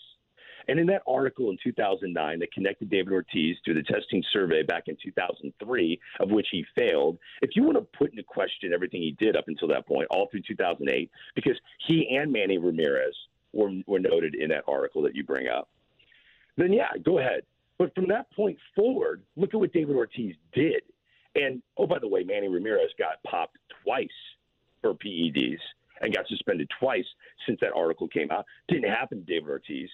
And in that article in 2009 that connected David Ortiz to the testing survey back in 2003, of which he failed, if you want to put into question everything he did up until that point, all through 2008, because he and Manny Ramirez were, were noted in that article that you bring up, then yeah, go ahead. But from that point forward, look at what David Ortiz did. And oh, by the way, Manny Ramirez got popped twice for PEDs and got suspended twice since that article came out. Didn't happen to David Ortiz.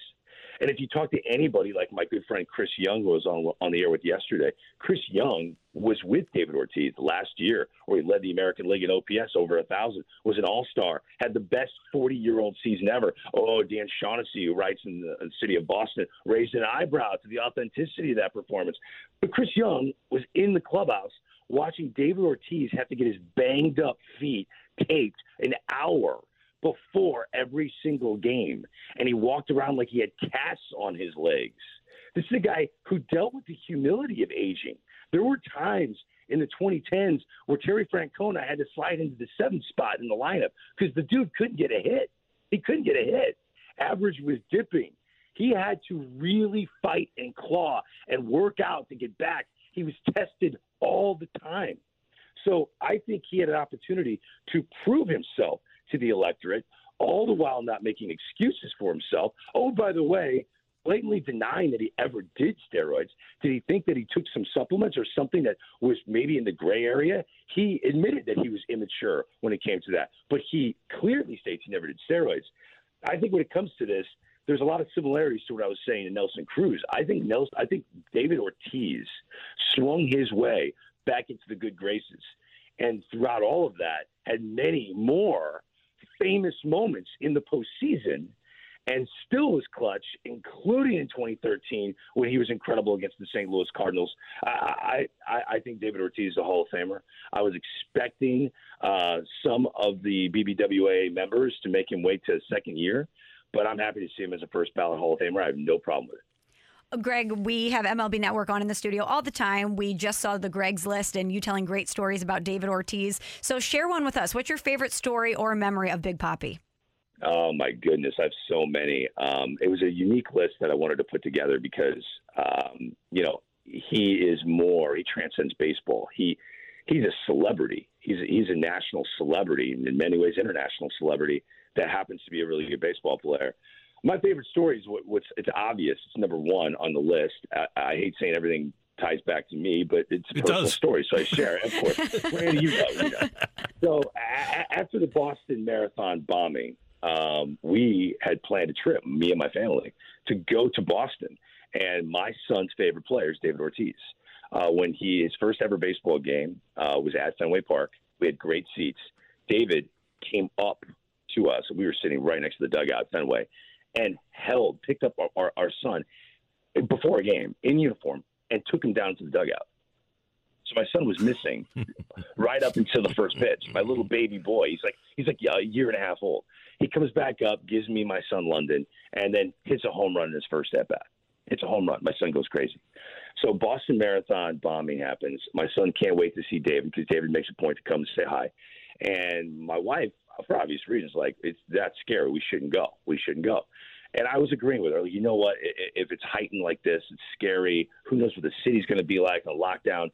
And if you talk to anybody like my good friend Chris Young, who was on on the air with yesterday, Chris Young was with David Ortiz last year, where he led the American League in OPS over a thousand, was an All Star, had the best 40 year old season ever. Oh, Dan Shaughnessy, who writes in the, in the city of Boston, raised an eyebrow to the authenticity of that performance. But Chris Young was in the clubhouse watching David Ortiz have to get his banged up feet taped an hour before every single game, and he walked around like he had casts on his legs. This is a guy who dealt with the humility of aging. There were times in the 2010s where Terry Francona had to slide into the seventh spot in the lineup because the dude couldn't get a hit. He couldn't get a hit. Average was dipping. He had to really fight and claw and work out to get back. He was tested all the time. So I think he had an opportunity to prove himself to the electorate, all the while not making excuses for himself. Oh, by the way, blatantly denying that he ever did steroids. Did he think that he took some supplements or something that was maybe in the gray area? He admitted that he was immature when it came to that, but he clearly states he never did steroids. I think when it comes to this, there's a lot of similarities to what I was saying to Nelson Cruz. I think Nelson, I think David Ortiz swung his way back into the good graces, and throughout all of that, had many more famous moments in the postseason and still was clutch, including in 2013 when he was incredible against the St. Louis Cardinals. I, I, I think David Ortiz is a Hall of Famer. I was expecting uh, some of the BBWA members to make him wait to a second year, but I'm happy to see him as a first ballot Hall of Famer. I have no problem with it. Greg, we have MLB Network on in the studio all the time. We just saw the Greg's list and you telling great stories about David Ortiz. So share one with us. What's your favorite story or memory of Big Papi? Oh my goodness, I have so many. Um, it was a unique list that I wanted to put together because um, you know he is more. He transcends baseball. He he's a celebrity. He's a, he's a national celebrity, and in many ways, international celebrity that happens to be a really good baseball player. My favorite story is what, what's it's obvious. It's number one on the list. I, I hate saying everything ties back to me, but it's a It personal does. story, so I share it. Of course, Randy, you know, you know. So a- after the Boston Marathon bombing, um, we had planned a trip, me and my family, to go to Boston. And my son's favorite player is David Ortiz. Uh, when he his first ever baseball game uh, was at Fenway Park, we had great seats. David came up to us. We were sitting right next to the dugout Fenway, and held, picked up our, our, our son before a game in uniform and took him down to the dugout. So my son was missing right up until the first pitch. My little baby boy, he's like he's like a year and a half old. He comes back up, gives me my son London, and then hits a home run in his first at bat. It's a home run. My son goes crazy. So Boston Marathon bombing happens. My son can't wait to see David because David makes a point to come and say hi. And my wife, for obvious reasons, like it's that scary. We shouldn't go. We shouldn't go. And I was agreeing with her. Like, you know what? If it's heightened like this, it's scary. Who knows what the city's going to be like? A lockdown.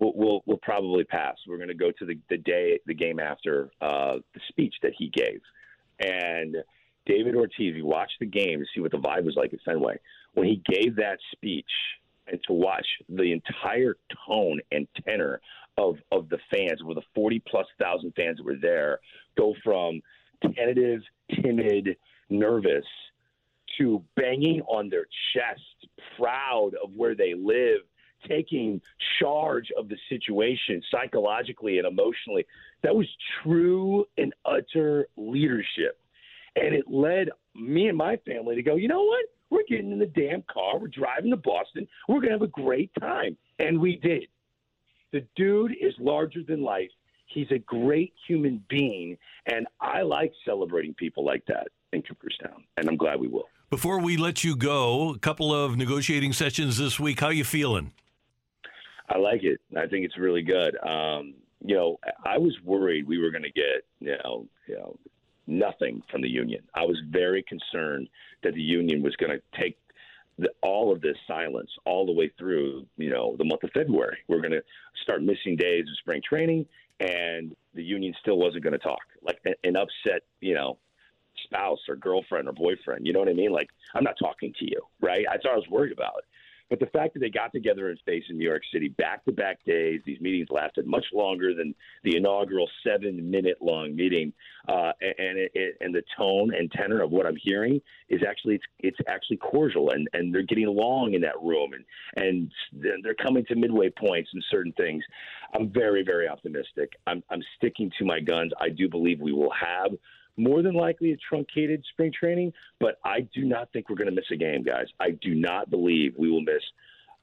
We'll, we'll, we'll probably pass. We're going to go to the, the day, the game after uh, the speech that he gave. And David Ortiz, we watched the game to see what the vibe was like at Fenway. When he gave that speech and to watch the entire tone and tenor of, of the fans, with the 40 plus thousand fans that were there, go from tentative, timid, nervous to banging on their chest, proud of where they live, taking charge of the situation psychologically and emotionally. That was true and utter leadership. And it led me and my family to go, you know what? We're getting in the damn car. We're driving to Boston. We're going to have a great time. And we did. The dude is larger than life. He's a great human being. And I like celebrating people like that in Cooperstown. And I'm glad we will. Before we let you go, a couple of negotiating sessions this week. How you feeling? I like it. I think it's really good. Um, you know, I was worried we were going to get, you know, you know, nothing from the union. I was very concerned that the union was going to take the, all of this silence all the way through, you know, the month of February. We're going to start missing days of spring training, and the union still wasn't going to talk. Like an upset, you know, spouse or girlfriend or boyfriend. You know what I mean? Like I'm not talking to you, right? That's what I was worried about. But the fact that they got together in space in New York City back to back days, these meetings lasted much longer than the inaugural seven minute long meeting, uh, and it, and the tone and tenor of what I'm hearing is actually it's, it's actually cordial, and, and they're getting along in that room, and and they're coming to midway points in certain things. I'm very very optimistic. I'm I'm sticking to my guns. I do believe we will have more than likely a truncated spring training, but I do not think we're going to miss a game, guys. I do not believe we will miss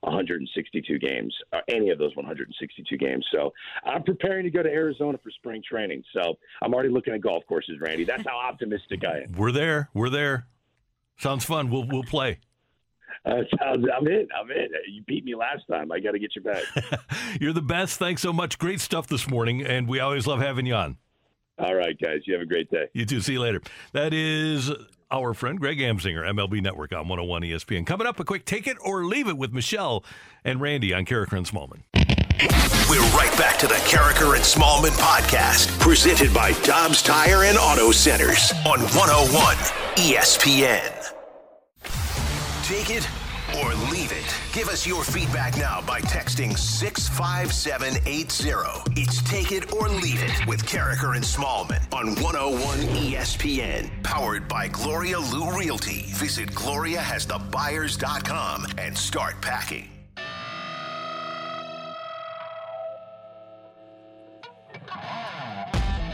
162 games, or any of those 162 games. So I'm preparing to go to Arizona for spring training. So I'm already looking at golf courses, Randy. That's how optimistic I am. We're there. We're there. Sounds fun. We'll we'll play. Uh, I'm in. I'm in. You beat me last time. I got to get you back. You're the best. Thanks so much. Great stuff this morning, and we always love having you on. All right, guys. You have a great day. You too. See you later. That is our friend Greg Amsinger, MLB Network on 101 ESPN. Coming up, a quick take it or leave it with Michelle and Randy on Karraker and Smallman. We're right back to the Karraker and Smallman podcast, presented by Dobbs Tire and Auto Centers on 101 ESPN. Take it or leave it. Give us your feedback now by texting 65780. It's Take It or Leave It with Karraker and Smallman on 101 ESPN. Powered by Gloria Lou Realty. Visit GloriaHasTheBuyers.com and start packing.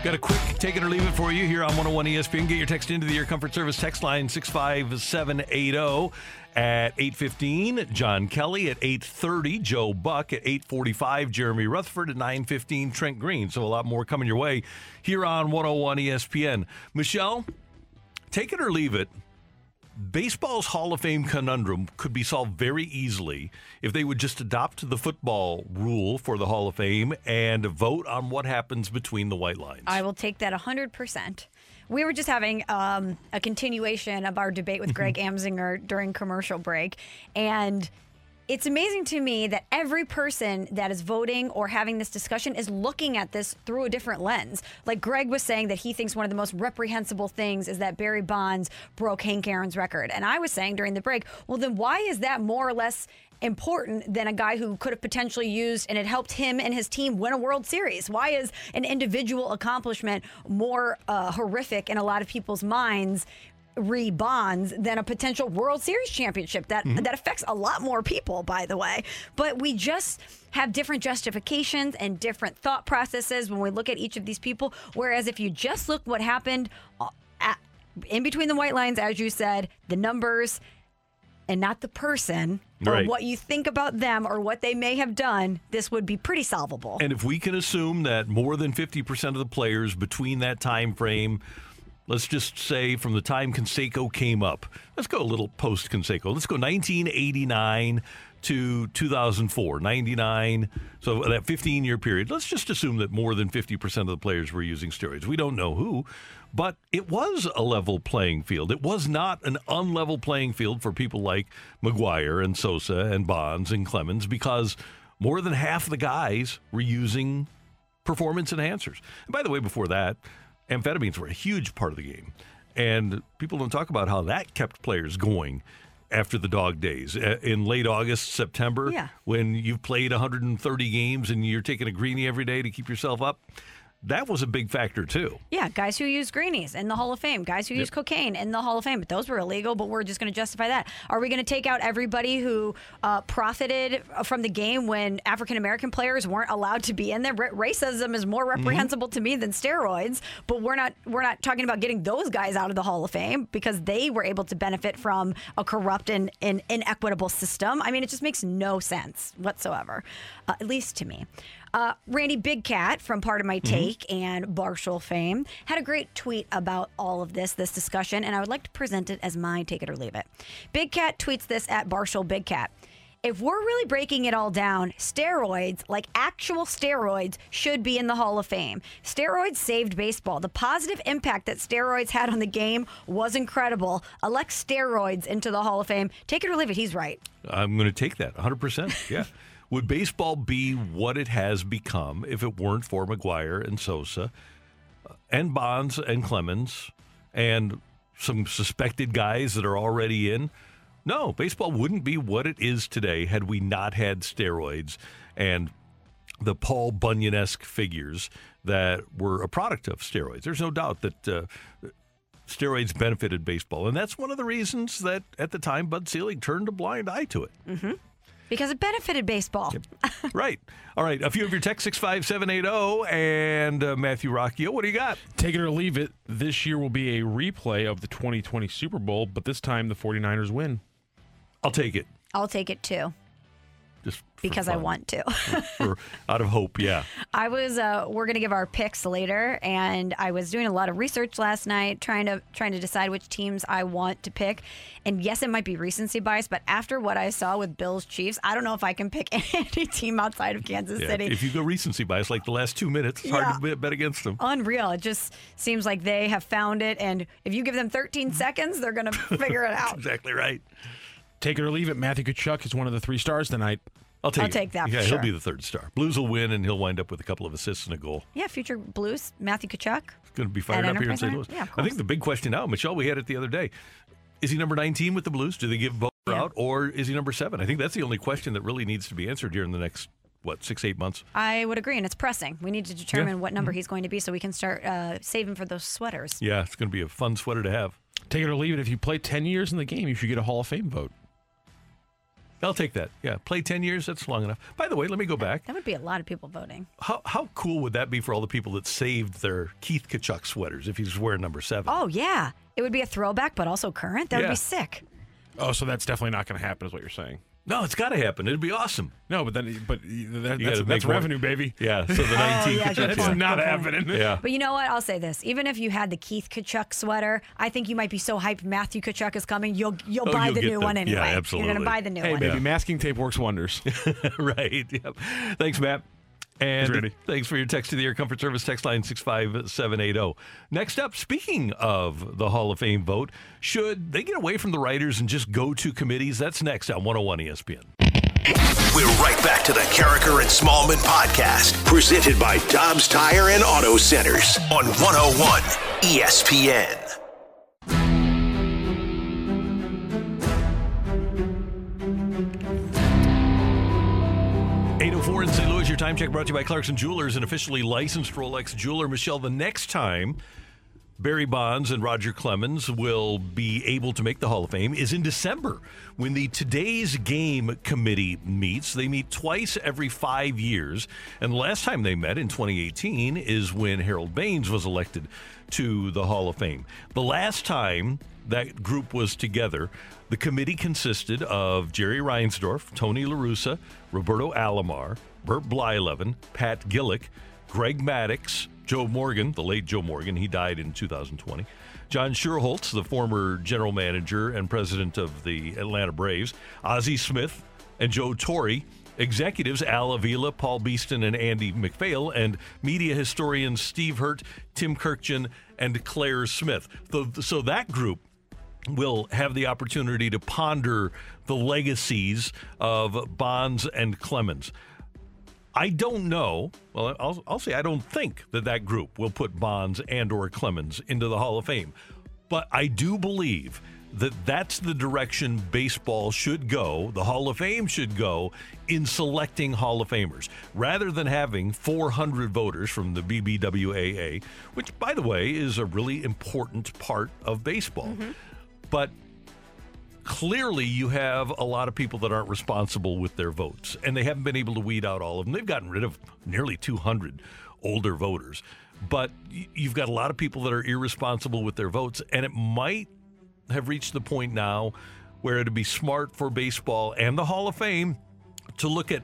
Got a quick take it or leave it for you here on 101 ESPN. Get your text into the Air Comfort Service text line 65780 at 8.15. John Kelly at 8.30. Joe Buck at 8.45. Jeremy Rutherford at 9.15. Trent Green. So a lot more coming your way here on 101 ESPN. Michelle, take it or leave it. Baseball's Hall of Fame conundrum could be solved very easily if they would just adopt the football rule for the Hall of Fame and vote on what happens between the white lines. I will take that 100%. We were just having um, a continuation of our debate with Greg Amzinger during commercial break. And it's amazing to me that every person that is voting or having this discussion is looking at this through a different lens. Like Greg was saying that he thinks one of the most reprehensible things is that Barry Bonds broke Hank Aaron's record. And I was saying during the break, well, then why is that more or less important than a guy who could have potentially used and it helped him and his team win a World Series? Why is an individual accomplishment more uh, horrific in a lot of people's minds? re bonds than a potential World Series championship that Mm-hmm. that affects a lot more people by the way but we just have different justifications and different thought processes when we look at each of these people whereas if you just look what happened uh, at, in between the white lines as you said the numbers and not the person or Right. what you think about them or what they may have done this would be pretty solvable And if we can assume that more than 50% of the players between that time frame, let's just say from the time Canseco came up, let's go a little post Canseco. Let's go 1989 to 2004, 99. So that 15 year period, let's just assume that more than 50% of the players were using steroids. We don't know who, but it was a level playing field. It was not an unlevel playing field for people like McGwire and Sosa and Bonds and Clemens because more than half the guys were using performance enhancers. And by the way, before that, amphetamines were a huge part of the game. And people don't talk about how that kept players going after the dog days Uh, in late August, September, Yeah. when you've played 130 games and you're taking a greenie every day to keep yourself up. That was a big factor too. Yeah, guys who use greenies in the Hall of Fame, guys who use cocaine in the Hall of Fame, but those were illegal. But we're just going to justify that. Are we going to take out everybody who uh, profited from the game when African American players weren't allowed to be in there? Ra- Racism is more Mm-hmm. reprehensible to me than steroids. But we're not we're not talking about getting those guys out of the Hall of Fame because they were able to benefit from a corrupt and, and inequitable system. I mean, it just makes no sense whatsoever, uh, at least to me. Uh, Randy Big Cat from Pardon My Take and Barstool fame had a great tweet about all of this, this discussion, and I would like to present it as my take it or leave it. Big Cat tweets this at Barstool Big Cat. If we're really breaking it all down, steroids, like actual steroids, should be in the Hall of Fame. Steroids saved baseball. The positive impact that steroids had on the game was incredible. Elect steroids into the Hall of Fame. Take it or leave it. He's right. I'm going to take that 100%. Yeah. Would baseball be what it has become if it weren't for McGwire and Sosa uh, and Bonds and Clemens and some suspected guys that are already in? No, baseball wouldn't be what it is today had we not had steroids and the Paul Bunyan esque figures that were a product of steroids. There's no doubt that uh, steroids benefited baseball. And that's one of the reasons that at the time Bud Selig turned a blind eye to it. Mm-hmm. Because it benefited baseball. right. All right. A few of your text 65780 and uh, Matthew Rocchio. What do you got? Take it or leave it. This year will be a replay of the 2020 Super Bowl, but this time the 49ers win. I'll take it. I'll take it too. Just because I want to. For, out of hope, yeah. I was uh we're going to give our picks later and I was doing a lot of research last night trying to trying to decide which teams I want to pick. And yes, it might be recency bias, but after what I saw with Bills Chiefs, I don't know if I can pick any team outside of Kansas yeah. City. If you go recency bias like the last two minutes, it's hard to bet- against them. Unreal. It just seems like they have found it and if you give them 13 seconds, they're going to figure it out. exactly right. Take it or leave it. Matthew Tkachuk is one of the three stars tonight. I'll take I'll it. take that for Yeah, sure. he'll be the third star. Blues will win, and he'll wind up with a couple of assists and a goal. Yeah, future Blues, Matthew Tkachuk. Going to be fired At up here in St. Louis. Yeah, of I think the big question now, Michelle, we had it the other day. Is he number 19 with the Blues? Do they give both out, or is he number seven? I think that's the only question that really needs to be answered here in the next what six, eight months. I would agree, and it's pressing. We need to determine Yeah. what number he's going to be so we can start uh, saving for those sweaters. Yeah, it's going to be a fun sweater to have. Take it or leave it. If you play 10 years in the game, you should get a Hall of Fame vote. I'll take that. Yeah, play 10 years. That's long enough. By the way, let me go back. That would be a lot of people voting. How, how cool would that be for all the people that saved their Keith Tkachuk sweaters if he's wearing number seven? Oh, yeah. It would be a throwback, but also current. That would be sick. Oh, so that's definitely not going to happen, is what you're saying. No, it's got to happen. It'd be awesome. No, but then, but that, You that's, make that's more- revenue, baby. Yeah, so the 19 Oh, yeah, That's point, not good happening. Yeah. But you know what? I'll say this: even if you had the Keith Tkachuk sweater, I think you might be so hyped Matthew Tkachuk is coming. You'll you'll Oh, buy you'll the new the- one yeah, absolutely. You're gonna buy the new Hey, one. baby, masking tape works wonders. right. Yep. Thanks, Matt. And Thanks, for your text to the Air Comfort Service text line 65780. oh. Next up, speaking of the Hall of Fame vote, should they get away from the writers and just go to committees? That's next on 101 ESPN. We're right back to the Karraker and Smallman podcast, presented by Dobbs Tire and Auto Centers on 101 ESPN. Time check brought to you by Clarkson Jewelers, an officially licensed Rolex jeweler. Michelle, the next time Barry Bonds and Roger Clemens will be able to make the Hall of Fame is in December when the Today's Game Committee meets. They meet twice every five years. And the last time they met in 2018 is when Harold Baines was elected to the Hall of Fame. The last time that group was together, the committee consisted of Jerry Reinsdorf, Tony LaRussa, Roberto Alomar, Burt Blyleven, Pat Gillick, Greg Maddux, Joe Morgan, the late Joe Morgan, he died in 2020. John Schuerholz, the former general manager and president of the Atlanta Braves, Ozzie Smith, and Joe Torre. Executives Al Avila, Paul Beeston, and Andy MacPhail, and media historians Steve Hirdt, Tim Kurkjian, and Claire Smith. So, so that group will have the opportunity to ponder the legacies of Bonds and Clemens. I don't know. Well, I'll, I'll say I don't think that that group will put Bonds and or Clemens into the Hall of Fame. But I do believe that that's the direction baseball should go, the Hall of Fame should go in selecting Hall of Famers. Rather than having 400 voters from the BBWAA, which, by the way, is a really important part of baseball. Mm-hmm. But clearly you have a lot of people that aren't responsible with their votes and they haven't been able to weed out all of them. They've gotten rid of nearly 200 older voters. But you've got a lot of people that are irresponsible with their votes and it might have reached the point now where it'd be smart for baseball and the hall of fame to look at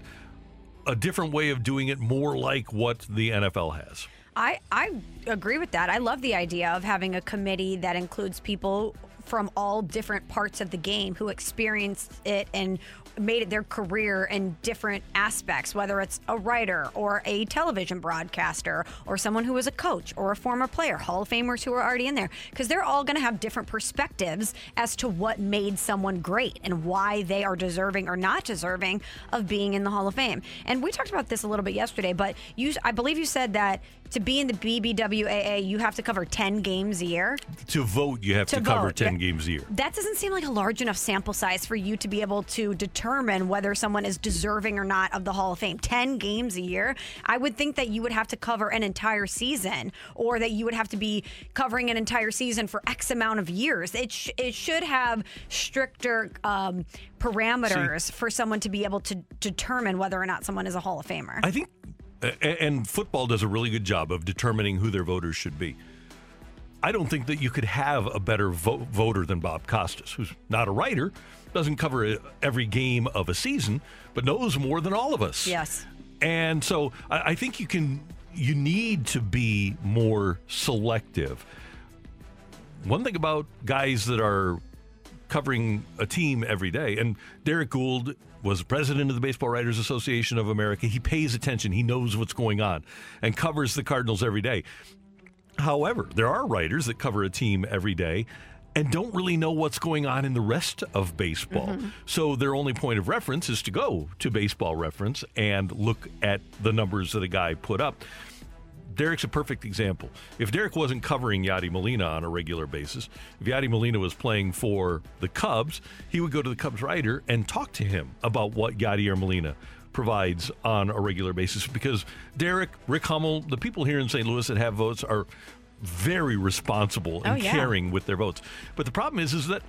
a different way of doing it more like what the nfl has. I, I agree with that. I love the idea of having a committee that includes people from all different parts of the game who experienced it and made it their career in different aspects, whether it's a writer or a television broadcaster or someone who was a coach or a former player, Hall of Famers who are already in there, because they're all going to have different perspectives as to what made someone great and why they are deserving or not deserving of being in the Hall of Fame. And we talked about this a little bit yesterday, but you, I believe you said that to be in the BBWAA, you have to cover 10 games a year. to vote you have to, To cover 10 games a year That doesn't seem like a large enough sample size for you to be able to determine whether someone is deserving or not of the Hall of Fame. 10 games a year. I would think that you would have to cover an entire season or that you would have to be covering an entire season for X amount of years. It, sh- it should have stricter um, parameters for someone to be able to determine whether or not someone is a Hall of Famer. I think, and football does a really good job of determining who their voters should be. I don't think that you could have a better vo- voter than Bob Costas, who's not a writer, doesn't cover every game of a season, but knows more than all of us. Yes. And so I, I think you can, you need to be more selective. One thing about guys that are covering a team every day, and Derrick Goold was president of the Baseball Writers Association of America. He pays attention, he knows what's going on, and covers the Cardinals every day. However, there are writers that cover a team every day and don't really know what's going on in the rest of baseball. Mhm. So their only point of reference is to go to baseball reference and look at the numbers that a guy put up. Derrick's a perfect example. If Derrick wasn't covering Yadi Molina on a regular basis, if Yadi Molina was playing for the Cubs, he would go to the Cubs writer and talk to him about what Yadier Molina provides on a regular basis because Derrick, Rick Hummel, the people here in St. Louis that have votes are very responsible Oh, and yeah. caring with their votes. But the problem is is that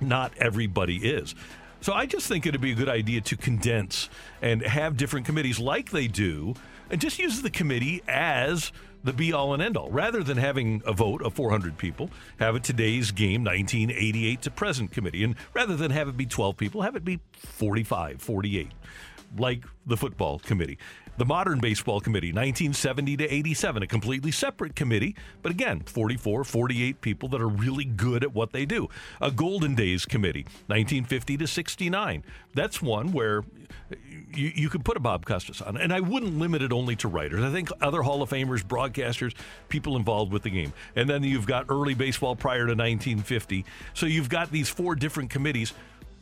not everybody is. So I just think it'd be a good idea to condense and have different committees like they do and just use the committee as the be all and end all rather than having a vote of 400 people have a today's game 1988 to present committee and rather than have it be 12 people have it be 45 48 like the football committee. The modern baseball committee 1970 to 87 a completely separate committee but again 44 48 people that are really good at what they do. A golden days committee 1950 to 69 that's one where you, you could put a bob costas on. And i wouldn't limit it only to writers. I think other hall of famers broadcasters people involved with the game. And then you've got early baseball prior to 1950 so you've got these four different committees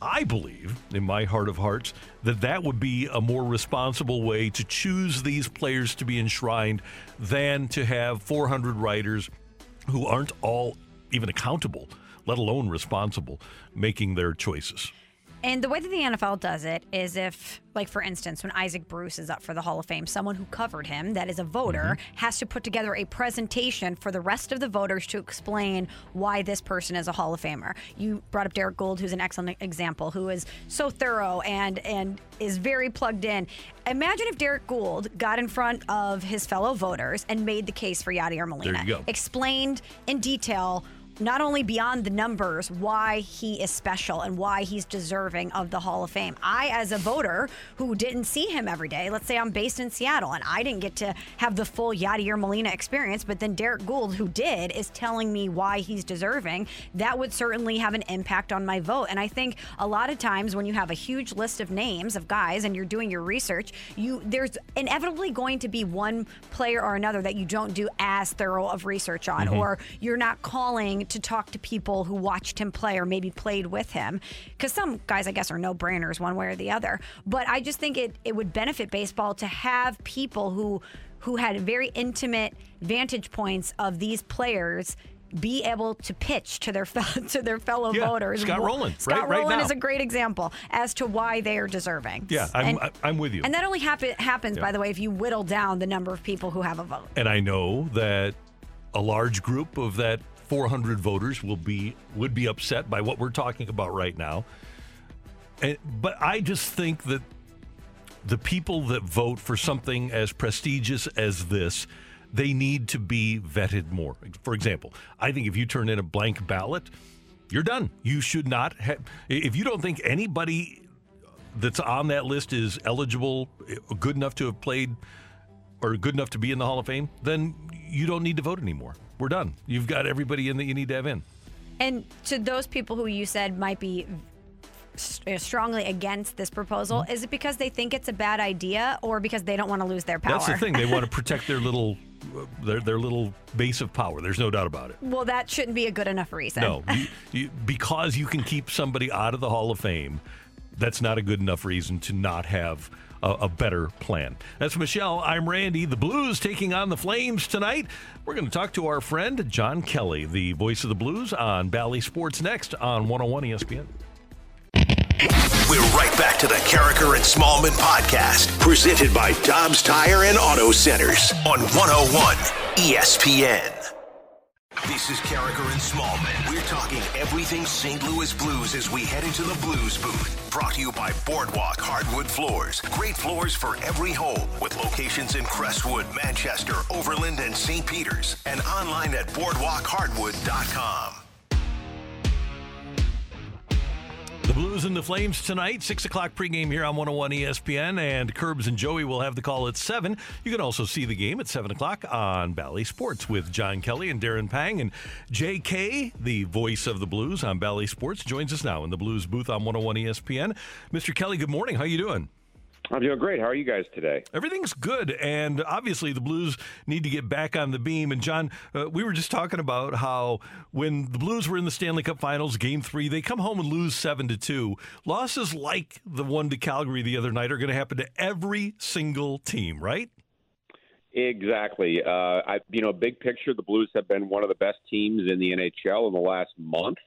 I believe, in my heart of hearts, that that would be a more responsible way to choose these players to be enshrined than to have 400 writers who aren't all even accountable, let alone responsible, making their choices. And the way that the NFL does it is if, like, for instance, when Isaac Bruce is up for the Hall of Fame, someone who covered him, that is a voter, mm-hmm. has to put together a presentation for the rest of the voters to explain why this person is a Hall of Famer. You brought up Derrick Goold, who's an excellent example, who is so thorough and and is very plugged in. Imagine if Derrick Goold got in front of his fellow voters and made the case for Yadier Molina. There you go. Explained in detail not only beyond the numbers why he is special and why he's deserving of the Hall of Fame. I, as a voter who didn't see him every day, let's say I'm based in Seattle and I didn't get to have the full Yadier Molina experience, but then Derrick Goold, who did, is telling me why he's deserving. That would certainly have an impact on my vote. And I think a lot of times when you have a huge list of names of guys and you're doing your research, you there's inevitably going to be one player or another that you don't do as thorough of research on, Mhm. or you're not calling to talk to people who watched him play or maybe played with him. Because some guys, I guess, are no brainers one way or the other. But I just think it, it would benefit baseball to have people who who had very intimate vantage points of these players be able to pitch to their fel- to their fellow Yeah, voters. Scott Rolen, Scott right- right Rolen now. is a great example as to why they are deserving. Yeah, I'm, and, I'm with you. and that only happen, happens, Yeah. by the way, if you whittle down the number of people who have a vote. And I know that a large group of that 400 voters will be would be upset by what we're talking about right now. And, but I just think that the people that vote for something as prestigious as this, they need to be vetted more. For example, I think if you turn in a blank ballot, you're done. You should not have. If you don't think anybody that's on that list is eligible, good enough to have played, or good enough to be in the Hall of Fame, then you don't need to vote anymore. We're done. You've got everybody in that you need to have in. And to those people who you said might be uh, strongly against this proposal, Mm-hmm. is it because they think it's a bad idea or because they don't want to lose their power? That's the thing. They want to protect their little, their their little base of power. There's no doubt about it. well, that shouldn't be a good enough reason. No, you, you, because you can keep somebody out of the Hall of Fame, that's not a good enough reason to not have a, a better plan. That's Michelle. I'm Randy. The Blues taking on the Flames tonight. We're going to talk to our friend John Kelly, the voice of the Blues, on Bally Sports next on 101 ESPN. We're right back to the Karraker and Smallman podcast, presented by Dobbs Tire and Auto Centers on 101 ESPN. This is Karraker and Smallman. We're talking everything St. Louis Blues as we head into the Blues booth. Brought to you by Boardwalk Hardwood Floors. Great floors for every home with locations in Crestwood, Manchester, Overland, and St. Peters. And online at boardwalkhardwood.com. Blues and the Flames tonight, 6 o'clock pregame here on 101 ESPN, and Curbs and Joey will have the call at 7. You can also see the game at 7 o'clock on Bally Sports with John Kelly and Darren Pang. And JK, the voice of the Blues on Bally Sports, joins us now in the Blues booth on 101 ESPN. Mr. Kelly, good morning. How you doing? I'm doing great. How are you guys today? Everything's good, and obviously the Blues need to get back on the beam. And John, uh, we were just talking about how when the Blues were in the Stanley Cup Finals, Game Three, they come home and lose seven to two. Losses like the one to Calgary the other night are going to happen to every single team, right? Exactly. Uh, I, you know, big picture, the Blues have been one of the best teams in the NHL in the last month.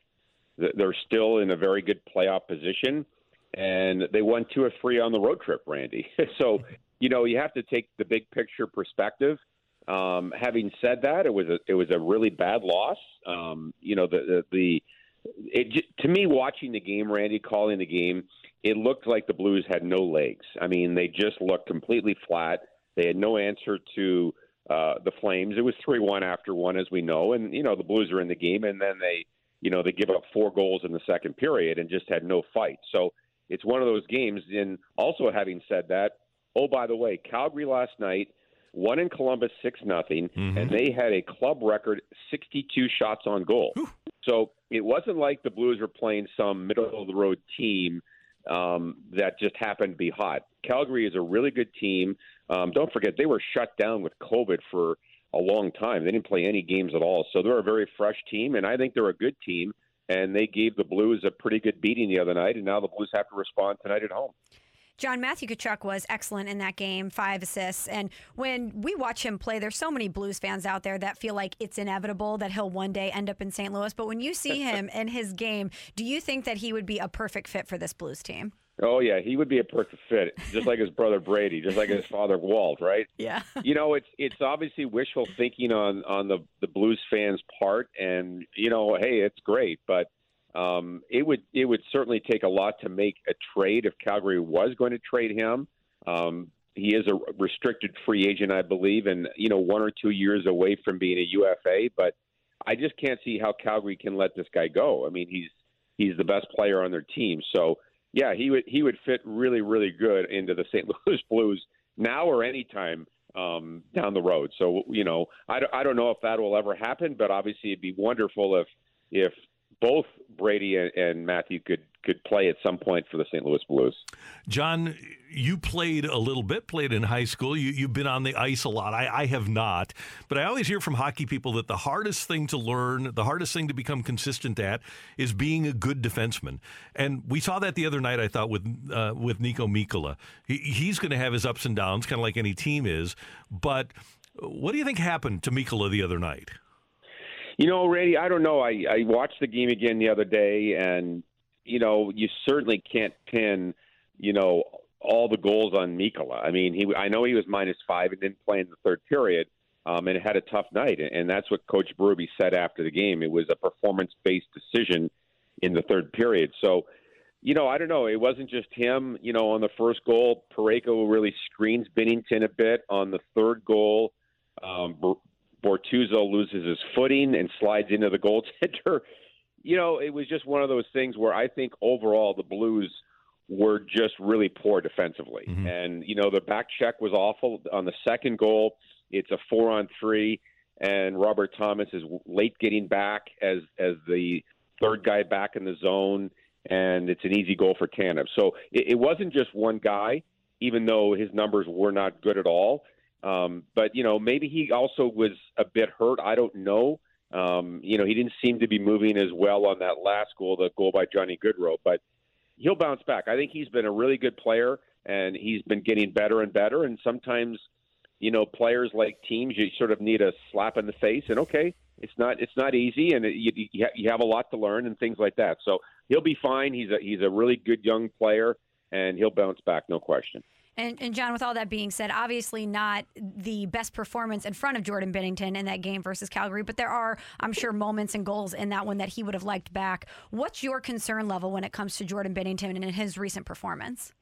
They're still in a very good playoff position, and they won two or three on the road trip, Randy. so, you know, you have to take the big picture perspective. Um, having said that, it was a it was a really bad loss. Um, you know, the the, the it to me watching the game, Randy calling the game, it looked like the Blues had no legs. I mean, they just looked completely flat. They had no answer to uh, the Flames. It was three one after one, as we know, and you know the Blues are in the game, and then they, you know, they give up four goals in the second period and just had no fight. So it's one of those games. And also, having said that, oh by the way, Calgary last night won in Columbus six nothing, and they had a club record sixty two shots on goal. So it wasn't like the Blues were playing some middle of the road team um, that just happened to be hot. Calgary is a really good team. Um, don't forget, they were shut down with COVID for a long time. They didn't play any games at all. So they're a very fresh team, and I think they're a good team. And they gave the Blues a pretty good beating the other night, and now the Blues have to respond tonight at home. John Matthew Tkachuk was excellent in that game, five assists. And when we watch him play, there's so many Blues fans out there that feel like it's inevitable that he'll one day end up in St. Louis. But when you see him in his game, do you think that he would be a perfect fit for this Blues team? Oh yeah, he would be a perfect fit, just like his brother Brady, just like his father Walt, right? Yeah. You know, it's it's obviously wishful thinking on on the the Blues fans' part, and you know, hey, it's great, but um, it would it would certainly take a lot to make a trade if Calgary was going to trade him. Um, he is a restricted free agent, I believe, and you know, one or two years away from being a UFA, but I just can't see how Calgary can let this guy go. I mean, he's he's the best player on their team, so yeah, he would he would fit really really good into the St. Louis Blues now or anytime um, down the road. So you know, I, I don't know if that will ever happen, but obviously it'd be wonderful if if both Brady and, Matthew could could play at some point for the St. Louis Blues. John, you played a little bit, played in high school. You, you've been on the ice a lot. I, I have not. But I always hear from hockey people that the hardest thing to learn, the hardest thing to become consistent at, is being a good defenseman. And we saw that the other night, I thought, with, uh, with Niko Mikkola. He, he's going to have his ups and downs, kind of like any team is. But what do you think happened to Mikola the other night? You know, Randy, I don't know. I, I watched the game again the other day, and you know, you certainly can't pin, you know, all the goals on Mikkola. I mean, he I know he was minus five and didn't play in the third period, um, and had a tough night. And that's what Coach Berube said after the game. It was a performance-based decision in the third period. So, you know, I don't know. It wasn't just him. You know, on the first goal, Parayko really screens Binnington a bit. On the third goal, um, Bortuzzo loses his footing and slides into the goaltender. You know, it was just one of those things where I think overall the Blues were just really poor defensively. Mm-hmm. And, you know, the back check was awful. On the second goal, it's a four on three, and Robert Thomas is late getting back as as the third guy back in the zone, and it's an easy goal for Tanev. So it, it wasn't just one guy, even though his numbers were not good at all. Um, but you know, maybe he also was a bit hurt. I don't know. Um, you know, he didn't seem to be moving as well on that last goal, the goal by Johnny Gaudreau. But he'll bounce back. I think he's been a really good player, and he's been getting better and better. And sometimes, you know, players like teams, you sort of need a slap in the face. And okay, it's not it's not easy, and it, you you have a lot to learn and things like that. So he'll be fine. He's a he's a really good young player, and he'll bounce back, no question. And, and, John, with all that being said, obviously not the best performance in front of Jordan Binnington in that game versus Calgary, but there are, I'm sure, moments and goals in that one that he would have liked back. What's your concern level when it comes to Jordan Binnington and his recent performance?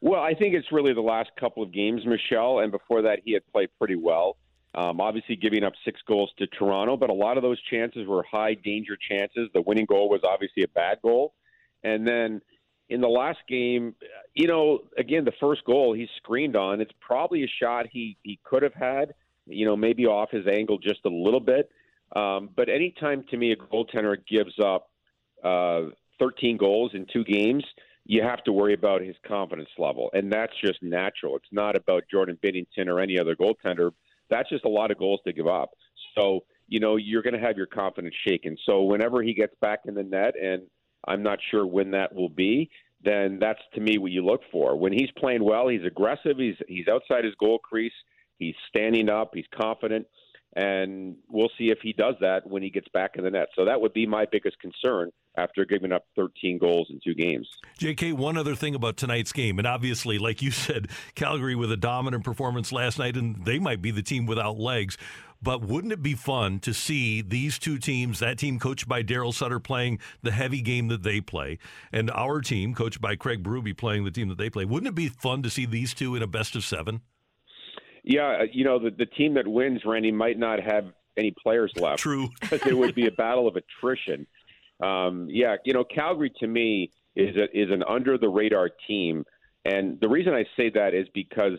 Well, I think it's really the last couple of games, Michelle, and before that, he had played pretty well. Um, obviously, giving up six goals to Toronto, but a lot of those chances were high danger chances. The winning goal was obviously a bad goal. And then in the last game, you know, again, the first goal he screened on, it's probably a shot he, he could have had, you know, maybe off his angle just a little bit. Um, but anytime to me a goaltender gives up uh, 13 goals in two games, you have to worry about his confidence level. And that's just natural. It's not about Jordan Binnington or any other goaltender. That's just a lot of goals to give up. So, you know, you're going to have your confidence shaken. So whenever he gets back in the net and – I'm not sure when that will be. Then that's to me what you look for. When he's playing well, he's aggressive. He's he's outside his goal crease. He's standing up. He's confident, and we'll see if he does that when he gets back in the net. So that would be my biggest concern after giving up 13 goals in two games. JK, one other thing about tonight's game, and obviously, like you said, Calgary with a dominant performance last night, and they might be the team without legs. But wouldn't it be fun to see these two teams, that team coached by Daryl Sutter playing the heavy game that they play, and our team coached by Craig Berube playing the team that they play? Wouldn't it be fun to see these two in a best of seven? Yeah, uh, you know, the, the team that wins, Randy, might not have any players left. True. Because it would be a battle of attrition. Um, yeah, you know, Calgary to me is a, is an under the radar team, and the reason I say that is because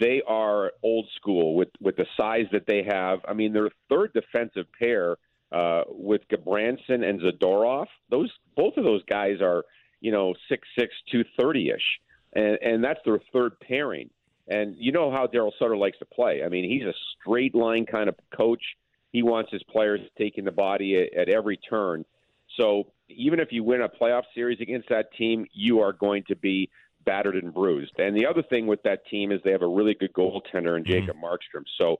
they are old school with with the size that they have. I mean, their third defensive pair uh, with Gudbranson and Zadorov. Those both of those guys are you know six six two thirty ish, and and that's their third pairing. And you know how Daryl Sutter likes to play. I mean, he's a straight line kind of coach. He wants his players taking the body at, at every turn. So even if you win a playoff series against that team, you are going to be battered and bruised. And the other thing with that team is they have a really good goaltender in Jacob mm-hmm. Markstrom. So,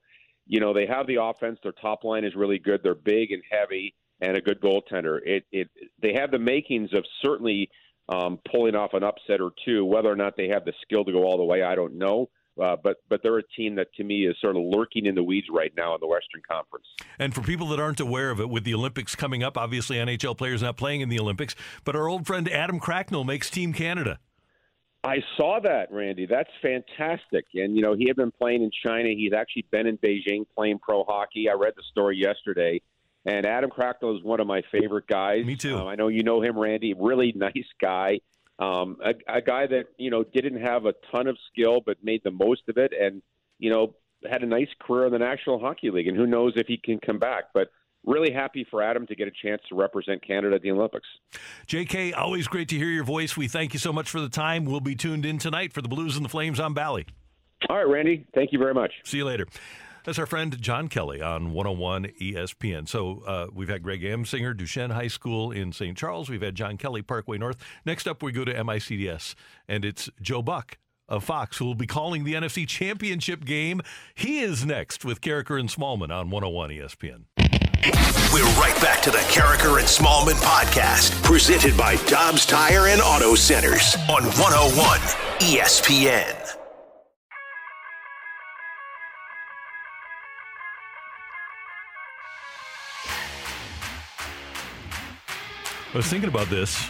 you know, they have the offense. Their top line is really good. They're big and heavy and a good goaltender. It, it they have the makings of certainly um, pulling off an upset or two. Whether or not they have the skill to go all the way, I don't know. Uh, but but they're a team that to me is sort of lurking in the weeds right now in the Western Conference. And for people that aren't aware of it, with the Olympics coming up, obviously NHL players not playing in the Olympics, but our old friend Adam Cracknell makes Team Canada. I saw that, Randy. That's fantastic. And, you know, he had been playing in China. He's actually been in Beijing playing pro hockey. I read the story yesterday. And Adam Cracknell is one of my favorite guys. Me too. Um, I know you know him, Randy. Really nice guy. Um, a, a guy that, you know, didn't have a ton of skill, but made the most of it. And, you know, had a nice career in the National Hockey League. And who knows if he can come back. But really happy for Adam to get a chance to represent Canada at the Olympics. JK, always great to hear your voice. We thank you so much for the time. We'll be tuned in tonight for the Blues and the Flames on Bally. All right, Randy. Thank you very much. See you later. That's our friend John Kelly on 101 ESPN. So uh, we've had Greg Amsinger, Duchesne High School in St. Charles. We've had John Kelly, Parkway North. Next up, we go to MICDS, and it's Joe Buck of Fox who will be calling the NFC Championship game. He is next with Karraker and Smallmon on 101 ESPN. We're right back to the Karraker and Smallmon podcast, presented by Dobbs Tire and Auto Centers on 101 ESPN. I was thinking about this,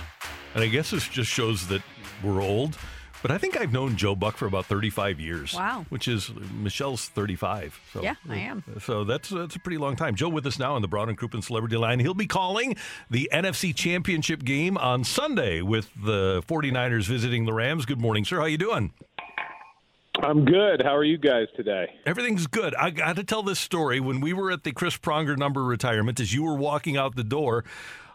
and I guess this just shows that we're old. But I think I've known Joe Buck for about 35 years. Wow. Which is Michelle's 35. So, Yeah, I am. So that's that's a pretty long time. Joe with us now on the Brown and Crouppen Celebrity Line. He'll be calling the NFC Championship game on Sunday with the 49ers visiting the Rams. Good morning, sir. How you doing? I'm good. How are you guys today? Everything's good. I got to tell this story. When we were at the Chris Pronger number retirement, as you were walking out the door,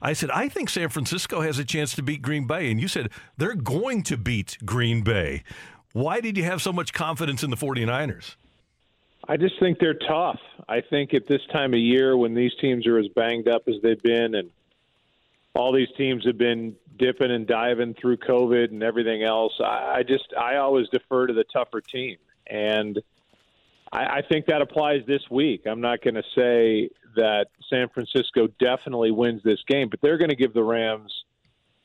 I said, I think San Francisco has a chance to beat Green Bay. And you said, they're going to beat Green Bay. Why did you have so much confidence in the 49ers? I just think they're tough. I think at this time of year when these teams are as banged up as they've been and all these teams have been dipping and diving through COVID and everything else, I, just I always defer to the tougher team. And I think that applies this week. I'm not going to say that San Francisco definitely wins this game, but they're going to give the Rams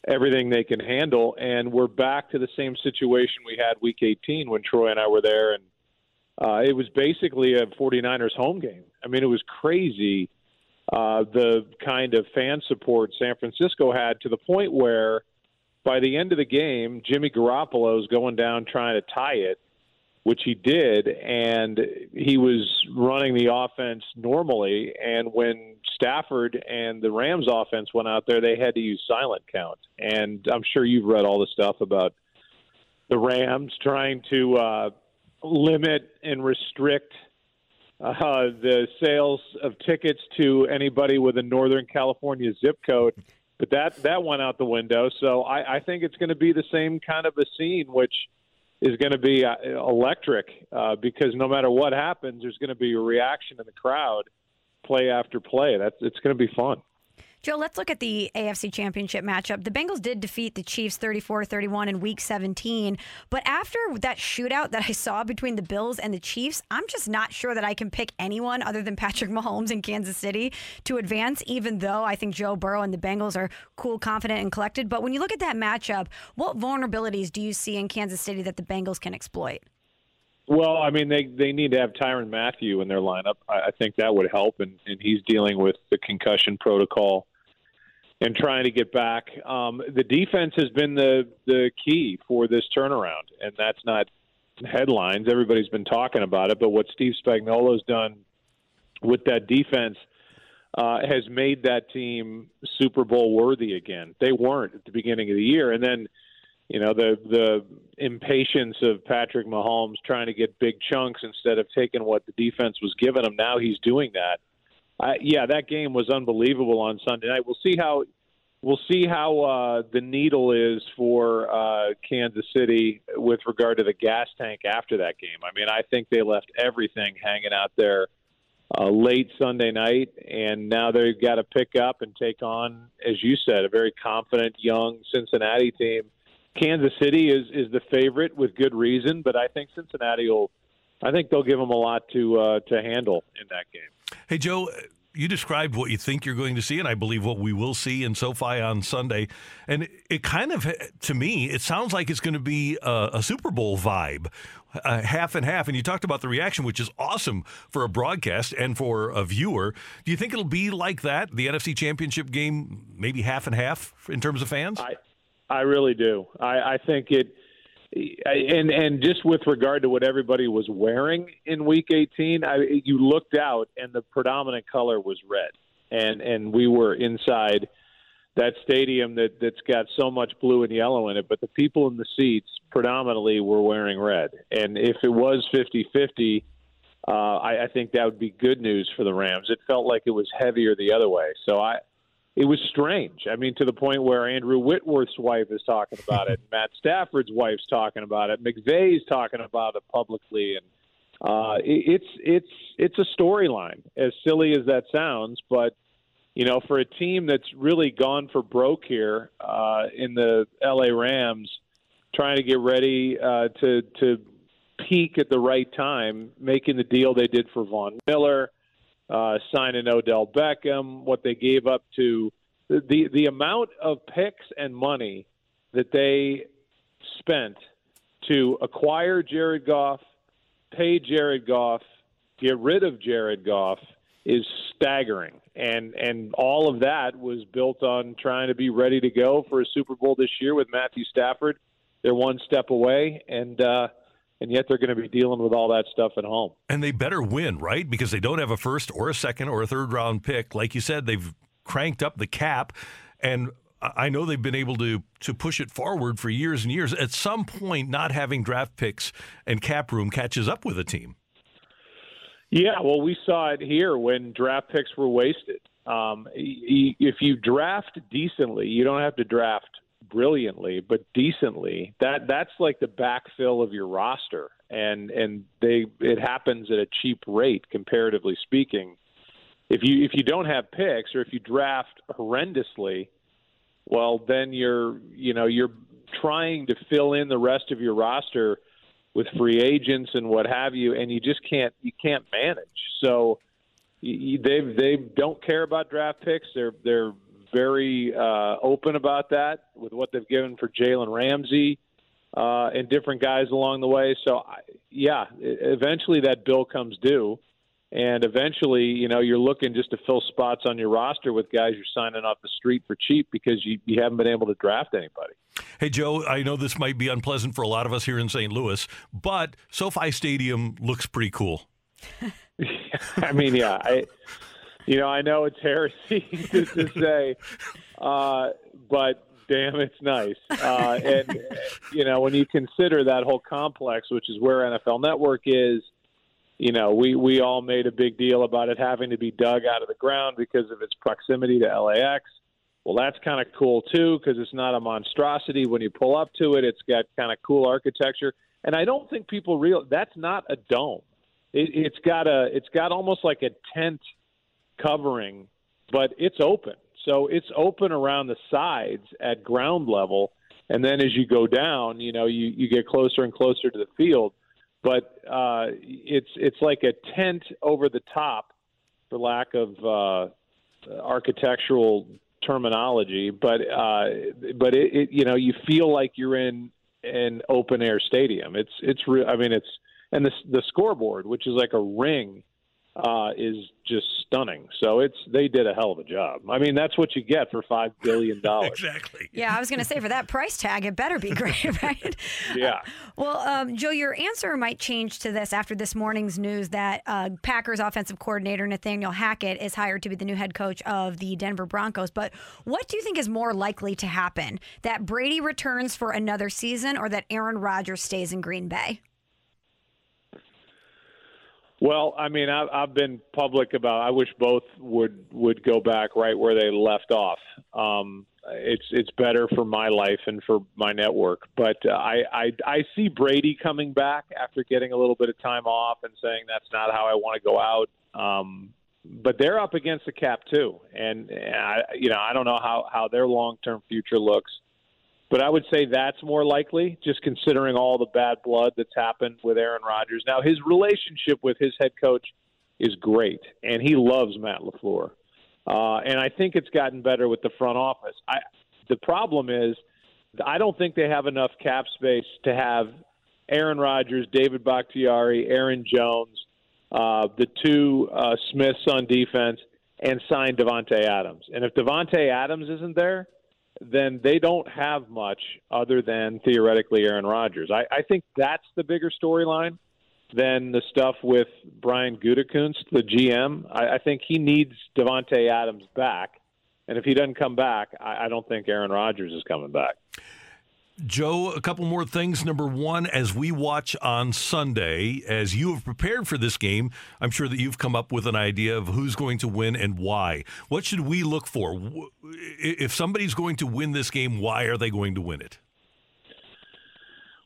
everything they can handle. And we're back to the same situation we had week 18 when Troy and I were there. And uh, it was basically a 49ers home game. I mean, it was crazy uh, the kind of fan support San Francisco had to the point where by the end of the game, Jimmy Garoppolo is going down trying to tie it which he did, and he was running the offense normally. And when Stafford and the Rams offense went out there, they had to use silent count. And I'm sure you've read all the stuff about the Rams trying to uh, limit and restrict uh, the sales of tickets to anybody with a Northern California zip code. But that that went out the window. So I, I think it's going to be the same kind of a scene, which – is going to be uh, electric uh, because no matter what happens, there's going to be a reaction in the crowd, play after play. That's it's going to be fun. Joe, let's look at the AFC Championship matchup. The Bengals did defeat the Chiefs 34 31 in week 17. But after that shootout that I saw between the Bills and the Chiefs, I'm just not sure that I can pick anyone other than Patrick Mahomes in Kansas City to advance, even though I think Joe Burrow and the Bengals are cool, confident, and collected. But when you look at that matchup, what vulnerabilities do you see in Kansas City that the Bengals can exploit? Well, I mean, they they need to have Tyrann Mathieu in their lineup. I, I think that would help, and, and he's dealing with the concussion protocol and trying to get back. Um, the defense has been the the key for this turnaround, and that's not headlines. Everybody's been talking about it, but what Steve Spagnuolo's done with that defense uh, has made that team Super Bowl worthy again. They weren't at the beginning of the year, and then you know the the impatience of Patrick Mahomes trying to get big chunks instead of taking what the defense was giving him. Now he's doing that. Uh, yeah, that game was unbelievable on Sunday night. We'll see how we'll see how uh, the needle is for uh, Kansas City with regard to the gas tank after that game. I mean, I think they left everything hanging out there uh, late Sunday night, and now they've got to pick up and take on, as you said, a very confident young Cincinnati team. Kansas City is is the favorite with good reason, but I think Cincinnati will. I think they'll give them a lot to uh, to handle in that game. Hey, Joe, you described what you think you're going to see, and I believe what we will see in SoFi on Sunday. And it kind of, to me, it sounds like it's going to be a, a Super Bowl vibe, uh, half and half. And you talked about the reaction, which is awesome for a broadcast and for a viewer. Do you think it'll be like that, the NFC Championship game, maybe half and half in terms of fans? I, I really do. I, I think it and and just with regard to what everybody was wearing in week 18 I, you looked out and the predominant color was red and and we were inside that stadium that that's got so much blue and yellow in it but the people in the seats predominantly were wearing red and if it was 50-50 uh, I, I think that would be good news for the Rams. It felt like it was heavier the other way. So I, it was strange. I mean, to the point where Andrew Whitworth's wife is talking about it, Matt Stafford's wife's talking about it, McVay's talking about it publicly, and uh, it, it's it's it's a storyline. As silly as that sounds, but you know, for a team that's really gone for broke here uh, in the LA Rams, trying to get ready uh, to to peak at the right time, making the deal they did for Von Miller uh, signing Odell Beckham, what they gave up to the, the amount of picks and money that they spent to acquire Jared Goff, pay Jared Goff, get rid of Jared Goff is staggering. And and all of that was built on trying to be ready to go for a Super Bowl this year with Matthew Stafford. They're one step away and uh and yet they're going to be dealing with all that stuff at home. And they better win, right? Because they don't have a first or a second or a third round pick. Like you said, they've cranked up the cap and I know they've been able to to push it forward for years and years. At some point, not having draft picks and cap room catches up with a team. Yeah, well, we saw it here when draft picks were wasted. Um, if you draft decently, you don't have to draft brilliantly, but decently. That that's like the backfill of your roster, and and they it happens at a cheap rate comparatively speaking. If you if you don't have picks or if you draft horrendously, well then you're you know you're trying to fill in the rest of your roster with free agents and what have you, and you just can't you can't manage. So they they don't care about draft picks. They're they're very uh, open about that with what they've given for Jalen Ramsey uh, and different guys along the way. So I, yeah, eventually that bill comes due. And eventually, you know, you're looking just to fill spots on your roster with guys you're signing off the street for cheap because you, you haven't been able to draft anybody. Hey, Joe, I know this might be unpleasant for a lot of us here in St. Louis, but SoFi Stadium looks pretty cool. I mean, yeah, I, you know, I know it's heresy to, to say, uh, but damn, it's nice. Uh, and, you know, when you consider that whole complex, which is where NFL Network is, you know, we, we all made a big deal about it having to be dug out of the ground because of its proximity to LAX. Well, that's kind of cool too because it's not a monstrosity. When you pull up to it, it's got kind of cool architecture, and I don't think people real that's not a dome. It, it's got a it's got almost like a tent covering, but it's open. So it's open around the sides at ground level, and then as you go down, you know, you you get closer and closer to the field but uh, it's it's like a tent over the top, for lack of uh, architectural terminology. But uh, but it, it you know you feel like you're in an open air stadium. It's it's real. I mean it's and the the scoreboard, which is like a ring uh, is just stunning. So it's they did a hell of a job. I mean, that's what you get for five billion dollars. exactly. Yeah, I was going to say for that price tag, it better be great, right? Yeah. Well, um, Joe, your answer might change to this after this morning's news that uh, Packers offensive coordinator Nathaniel Hackett is hired to be the new head coach of the Denver Broncos. But what do you think is more likely to happen? That Brady returns for another season, or that Aaron Rodgers stays in Green Bay? Well, I mean, I've, I've been public about. I wish both would would go back right where they left off. Um, it's it's better for my life and for my network. But uh, I, I I see Brady coming back after getting a little bit of time off and saying that's not how I want to go out. Um, but they're up against the cap too, and, and I, you know I don't know how how their long term future looks. But I would say that's more likely, just considering all the bad blood that's happened with Aaron Rodgers. Now, his relationship with his head coach is great, and he loves Matt LaFleur. Uh, and I think it's gotten better with the front office. I, the problem is, I don't think they have enough cap space to have Aaron Rodgers, David Bakhtiari, Aaron Jones, uh, the two uh, Smiths on defense, and sign Davante Adams. And if Davante Adams isn't there, then they don't have much other than theoretically Aaron Rodgers. I, I think that's the bigger storyline than the stuff with Brian Gutekunst, the GM. I, I think he needs Davante Adams back, and if he doesn't come back, I, I don't think Aaron Rodgers is coming back. Joe, a couple more things. Number one, as we watch on Sunday, as you have prepared for this game, I'm sure that you've come up with an idea of who's going to win and why. What should we look for? If somebody's going to win this game, why are they going to win it?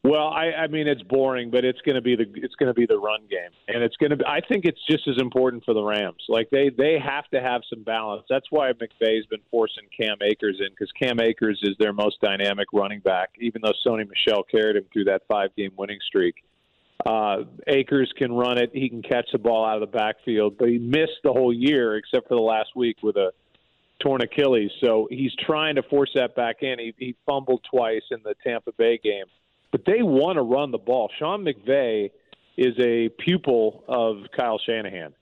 Well, I, I mean it's boring, but it's going to be the it's going to be the run game, and it's going to. Be, I think it's just as important for the Rams. Like they they have to have some balance. That's why McVay's been forcing Cam Akers in because Cam Akers is their most dynamic running back. Even though Sony Michel carried him through that five game winning streak, Uh, Akers can run it. He can catch the ball out of the backfield, but he missed the whole year except for the last week with a torn Achilles. So he's trying to force that back in. He, he fumbled twice in the Tampa Bay game, but they want to run the ball. Sean McVay is a pupil of Kyle Shanahan,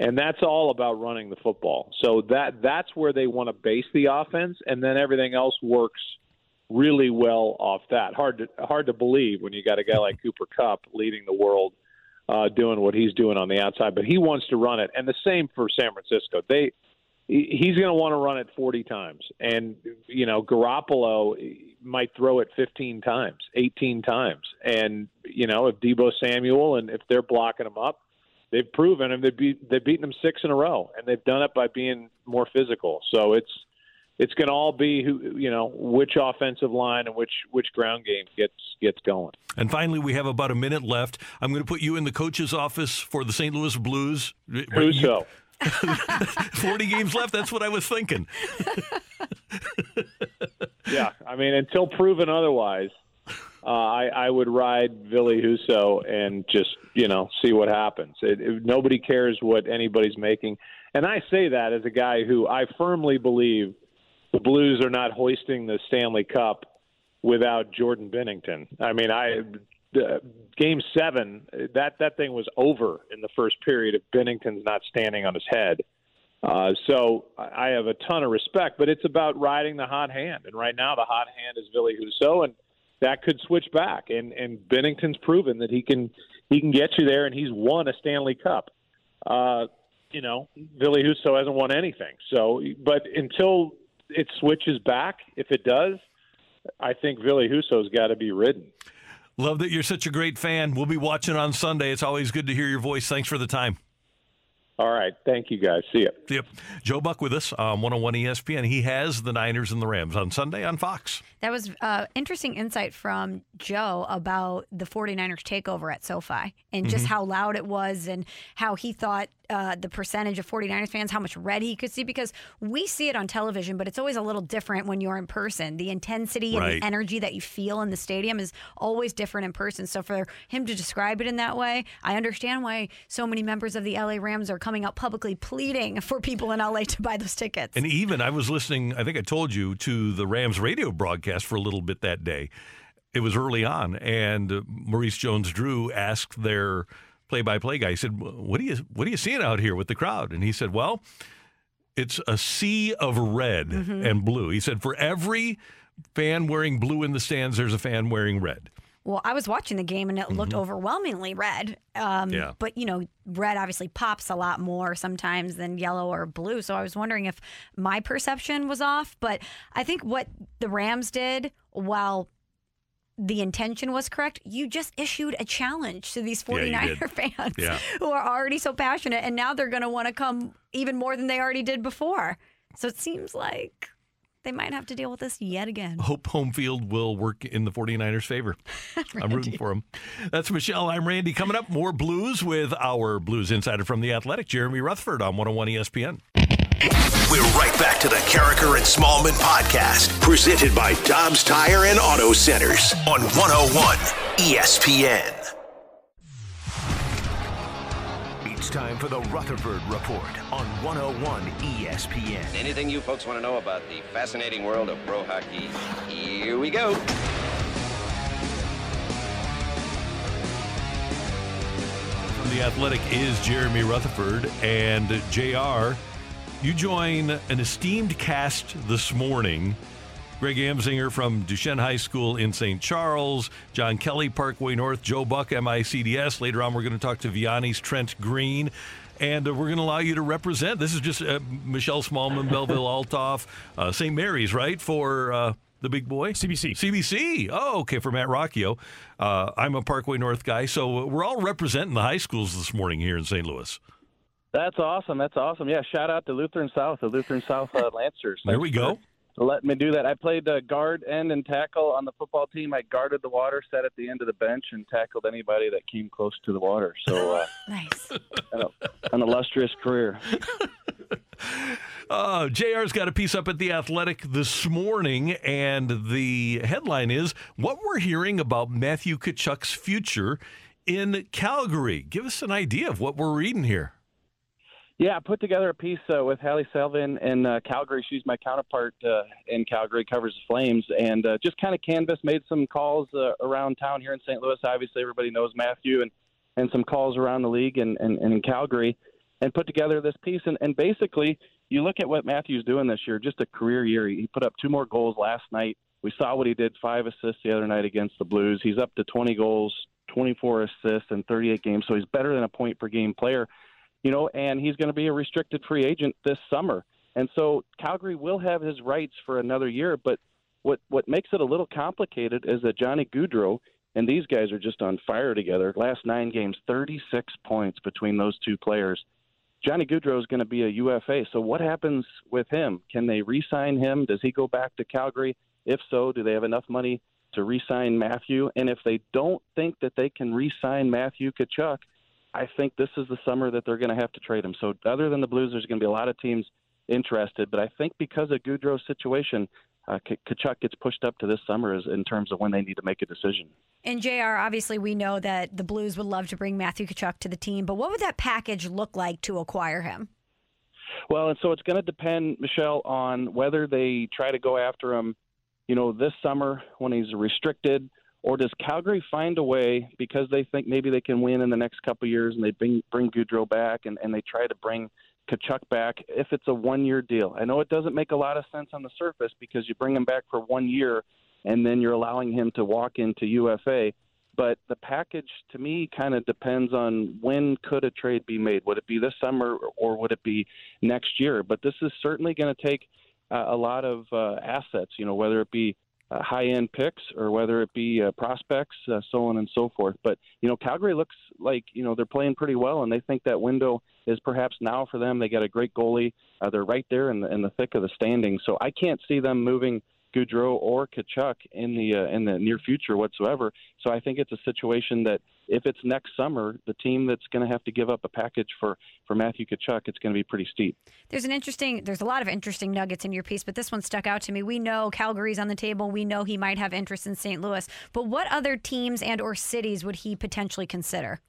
and that's all about running the football. So that that's where they want to base the offense, and then everything else works really well off that. Hard to hard to believe when you got a guy like Cooper Kupp leading the world, uh, doing what he's doing on the outside, but he wants to run it, and the same for San Francisco. They he's going to want to run it 40 times, and you know Garoppolo might throw it 15 times, 18 times, and you know if Deebo Samuel and if they're blocking him up. They've proven, and they've, beat, they've beaten them six in a row, and they've done it by being more physical. So it's it's going to all be who you know which offensive line and which which ground game gets gets going. And finally, we have about a minute left. I'm going to put you in the coach's office for the St. Louis Blues. Who's so? 40 games left. That's what I was thinking. yeah, I mean, until proven otherwise, uh, I, I would ride Ville Husso and just you know see what happens. It, it, nobody cares what anybody's making, and I say that as a guy who I firmly believe the Blues are not hoisting the Stanley Cup without Jordan Binnington. I mean, I game seven that that thing was over in the first period if Binnington's not standing on his head. Uh, so I have a ton of respect, but it's about riding the hot hand, and right now the hot hand is Ville Husso, and that could switch back. And and Binnington's proven that he can he can get you there, and he's won a Stanley Cup. Uh, you know, Ville Husso hasn't won anything. So, but until it switches back, if it does, I think Ville Husso's got to be ridden. Love that you're such a great fan. We'll be watching on Sunday. It's always good to hear your voice. Thanks for the time. All right. Thank you, guys. See you. Yep. Joe Buck with us on 101 ESPN. He has the Niners and the Rams on Sunday on Fox. That was uh, interesting insight from Joe about the 49ers takeover at SoFi and just Mm-hmm. how loud it was and how he thought uh, the percentage of 49ers fans, how much red he could see, because we see it on television, but it's always a little different when you're in person. The intensity and Right. the energy that you feel in the stadium is always different in person. So for him to describe it in that way, I understand why so many members of the LA Rams are coming out publicly pleading for people in LA to buy those tickets. And even I was listening, I think I told you, to the Rams radio broadcast for a little bit that day. It was early on, and uh, Maurice Jones Drew asked their play-by-play guy. He said, "What are you What are you seeing out here with the crowd?" And he said, "Well, it's a sea of red Mhm. and blue." He said, "For every fan wearing blue in the stands, there's a fan wearing red." Well, I was watching the game and it looked overwhelmingly red. Um, Mm-hmm. Yeah. But, you know, red obviously pops a lot more sometimes than yellow or blue. So I was wondering if my perception was off. But I think what the Rams did, while the intention was correct, you just issued a challenge to these Yeah, you 49er did. fans Yeah. who are already so passionate. And now they're going to want to come even more than they already did before. So it seems like they might have to deal with this yet again. Hope home field will work in the 49ers' favor. I'm rooting for them. That's Michelle. I'm Randy. Coming up, more blues with our blues insider from The Athletic, Jeremy Rutherford on 101 ESPN. We're right back to the Karraker and Smallmon podcast, presented by Dobbs Tire and Auto Centers on 101 ESPN. It's time for the Rutherford Report on 101 ESPN. Anything you folks want to know about the fascinating world of pro hockey? Here we go. From The Athletic is Jeremy Rutherford. And JR, you join an esteemed cast this morning. Greg Amsinger from Duchesne High School in St. Charles, John Kelly, Parkway North, Joe Buck, MICDS. Later on, we're going to talk to Vianney's Trent Green. And uh, we're going to allow you to represent. This is just uh, Michelle Smallmon, Belleville Althoff, uh, St. Mary's, right? For uh, the big boy? CBC. CBC. Oh, okay, for Matt Rocchio. Uh, I'm a Parkway North guy. So we're all representing the high schools this morning here in St. Louis. That's awesome. That's awesome. Yeah, shout out to Lutheran South, the Lutheran South uh, Lancers. There we go. Let me do that. I played uh, guard, end, and tackle on the football team. I guarded the water, sat at the end of the bench, and tackled anybody that came close to the water. So, uh, nice. An, an illustrious career. Uh, JR's got a piece up at The Athletic this morning, and the headline is What We're Hearing About Matthew Tkachuk's Future in Calgary. Give us an idea of what we're reading here. Yeah, I put together a piece uh, with Hailey Salvian in uh, Calgary. She's my counterpart uh, in Calgary, covers the Flames, and uh, just kind of canvassed, made some calls uh, around town here in St. Louis. Obviously, everybody knows Matthew, and and some calls around the league and, and, and in Calgary, and put together this piece. And, and basically, you look at what Matthew's doing this year, just a career year. He put up two more goals last night. We saw what he did, five assists the other night against the Blues. He's up to 20 goals, 24 assists in 38 games, so he's better than a point per game player you know, and he's going to be a restricted free agent this summer. And so Calgary will have his rights for another year, but what what makes it a little complicated is that Johnny Gaudreau and these guys are just on fire together. Last nine games, 36 points between those two players. Johnny Gaudreau is going to be a UFA. So what happens with him? Can they re-sign him? Does he go back to Calgary? If so, do they have enough money to re-sign Matthew? And if they don't think that they can re-sign Matthew Tkachuk, I think this is the summer that they're going to have to trade him. So other than the Blues, there's going to be a lot of teams interested. But I think because of Gaudreau's situation, uh, Tkachuk gets pushed up to this summer as, in terms of when they need to make a decision. And JR, obviously, we know that the Blues would love to bring Matthew Tkachuk to the team, but what would that package look like to acquire him? Well, and so it's going to depend, Michelle, on whether they try to go after him, you know, this summer when he's restricted or does Calgary find a way because they think maybe they can win in the next couple of years and they bring bring Gaudreau back and, and they try to bring Tkachuk back if it's a one year deal? I know it doesn't make a lot of sense on the surface because you bring him back for one year and then you're allowing him to walk into UFA. But the package to me kind of depends on when could a trade be made. Would it be this summer or would it be next year? But this is certainly going to take uh, a lot of uh, assets. You know, whether it be uh, high end picks or whether it be uh, prospects, uh, so on and so forth. But you know, Calgary looks like you know they're playing pretty well, and they think that window is perhaps now for them. They got a great goalie. Uh, they're right there in the in the thick of the standings, so I can't see them moving Gaudreau or Tkachuk in the uh, in the near future whatsoever. So I think it's a situation that if it's next summer, the team that's going to have to give up a package for for Matthew Tkachuk, it's going to be pretty steep. There's an interesting, there's a lot of interesting nuggets in your piece, but this one stuck out to me. We know Calgary's on the table. We know he might have interest in St. Louis, but what other teams and or cities would he potentially consider?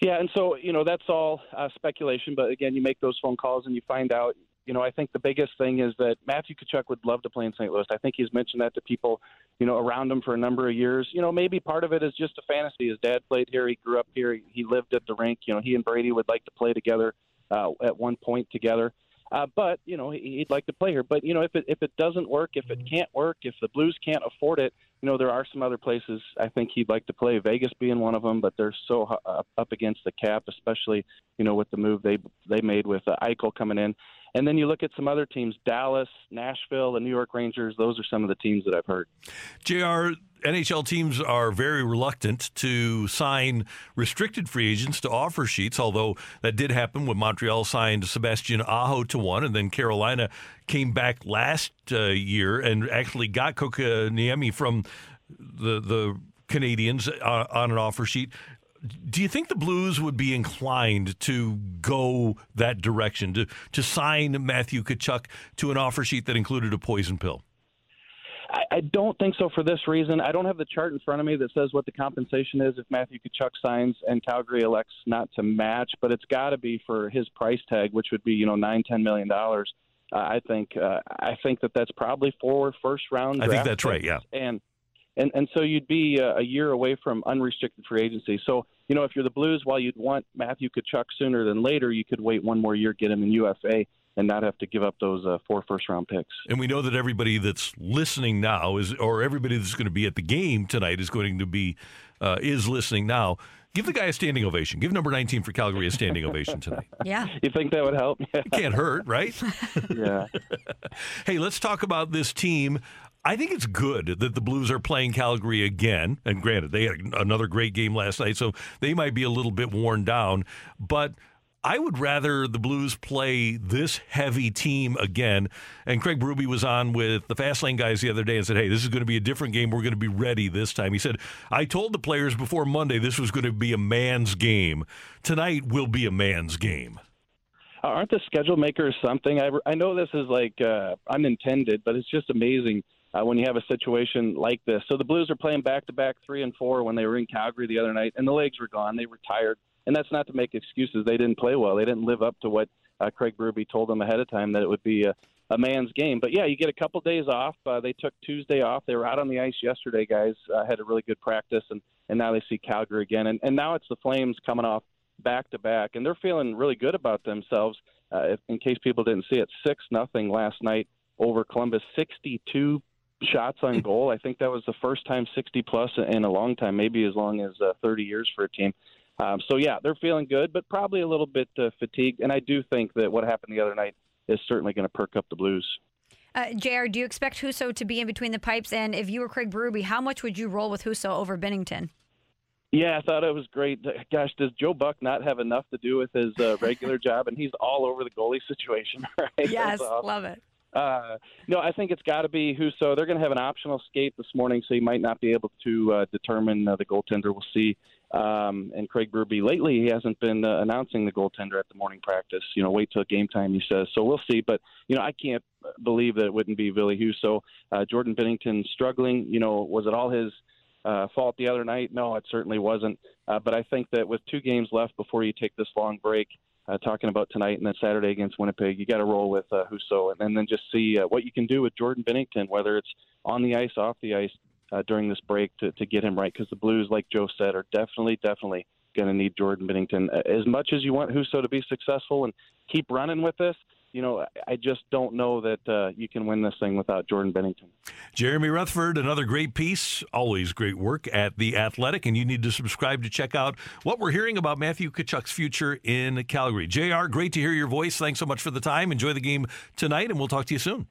Yeah, and so you know that's all uh, speculation. But again, you make those phone calls and you find out you know, I think the biggest thing is that Matthew Tkachuk would love to play in St. Louis. I think he's mentioned that to people, you know, around him for a number of years. You know, maybe part of it is just a fantasy. His dad played here. He grew up here. He lived at the rink. You know, he and Brady would like to play together uh, at one point together. Uh, but you know he'd like to play here. But you know if it if it doesn't work, if it can't work, if the Blues can't afford it, you know there are some other places I think he'd like to play. Vegas being one of them, but they're so uh, up against the cap, especially you know with the move they they made with uh, Eichel coming in. And then you look at some other teams, Dallas, Nashville, the New York Rangers. Those are some of the teams that I've heard. JR, NHL teams are very reluctant to sign restricted free agents to offer sheets, although that did happen when Montreal signed Sebastian Aho to one, and then Carolina came back last uh, year and actually got Kotkaniemi from the the Canadiens uh, on an offer sheet do you think the Blues would be inclined to go that direction to to sign Matthew Tkachuk to an offer sheet that included a poison pill? I, don't think so for this reason. I don't have the chart in front of me that says what the compensation is if Matthew Tkachuk signs and Calgary elects not to match, but it's got to be for his price tag, which would be you know nine ten million dollars. Uh, I think uh, I think that that's probably four first round. I think that's right. Yeah, and and and so you'd be uh, a year away from unrestricted free agency. So you know, if you're the Blues, while you'd want Matthew Tkachuk sooner than later, you could wait one more year, get him in UFA, and not have to give up those uh, four first round picks. And we know that everybody that's listening now is, or everybody that's going to be at the game tonight is going to be, uh, is listening now. Give the guy a standing ovation. Give number 19 for Calgary a standing ovation tonight. Yeah. You think that would help? it can't hurt, right? yeah. hey, let's talk about this team. I think it's good that the Blues are playing Calgary again. And granted, they had another great game last night, so they might be a little bit worn down. But I would rather the Blues play this heavy team again. And Craig Berube was on with the Fastlane guys the other day and said, hey, this is going to be a different game. We're going to be ready this time. He said, I told the players before Monday this was going to be a man's game. Tonight will be a man's game. Aren't the schedule makers something? I, I know this is like uh, unintended, but it's just amazing uh, when you have a situation like this. So the Blues are playing back to back three and four when they were in Calgary the other night, and the legs were gone. They were tired. And that's not to make excuses. They didn't play well. They didn't live up to what uh, Craig Berube told them ahead of time that it would be a, a man's game. But yeah, you get a couple days off. Uh, they took Tuesday off. They were out on the ice yesterday, guys. Uh, had a really good practice, and, and now they see Calgary again. And, and now it's the Flames coming off back to back, and they're feeling really good about themselves. Uh, if, in case people didn't see it, six nothing last night over Columbus, sixty-two shots on goal. I think that was the first time sixty plus in a long time, maybe as long as uh, thirty years for a team. Um, so yeah, they're feeling good, but probably a little bit uh, fatigued. And I do think that what happened the other night is certainly going to perk up the Blues. Uh, JR, do you expect Husso to be in between the pipes? And if you were Craig Berube, how much would you roll with Husso over Binnington? Yeah, I thought it was great. Gosh, does Joe Buck not have enough to do with his uh, regular job? And he's all over the goalie situation, right? Yes, love it. Uh, no, I think it's got to be Husso. They're going to have an optional skate this morning, so he might not be able to uh, determine uh, the goaltender. We'll see. Um, and Craig Berube, lately he hasn't been uh, announcing the goaltender at the morning practice. You know, wait till game time, he says. So we'll see. But you know, I can't believe that it wouldn't be Ville Husso. Uh, Jordan Binnington struggling. You know, was it all his? Uh, fault the other night? No, it certainly wasn't. Uh, but I think that with two games left before you take this long break, uh, talking about tonight and then Saturday against Winnipeg, you got to roll with uh, Husso and, and then just see uh, what you can do with Jordan Binnington, whether it's on the ice, off the ice uh, during this break to, to get him right. Because the Blues, like Joe said, are definitely, definitely going to need Jordan Binnington. As much as you want Husso to be successful and keep running with this, you know, I just don't know that uh, you can win this thing without Jordan Binnington. Jeremy Rutherford, another great piece, always great work at The Athletic, and you need to subscribe to check out what we're hearing about Matthew Tkachuk's future in Calgary. JR, great to hear your voice. Thanks so much for the time. Enjoy the game tonight, and we'll talk to you soon.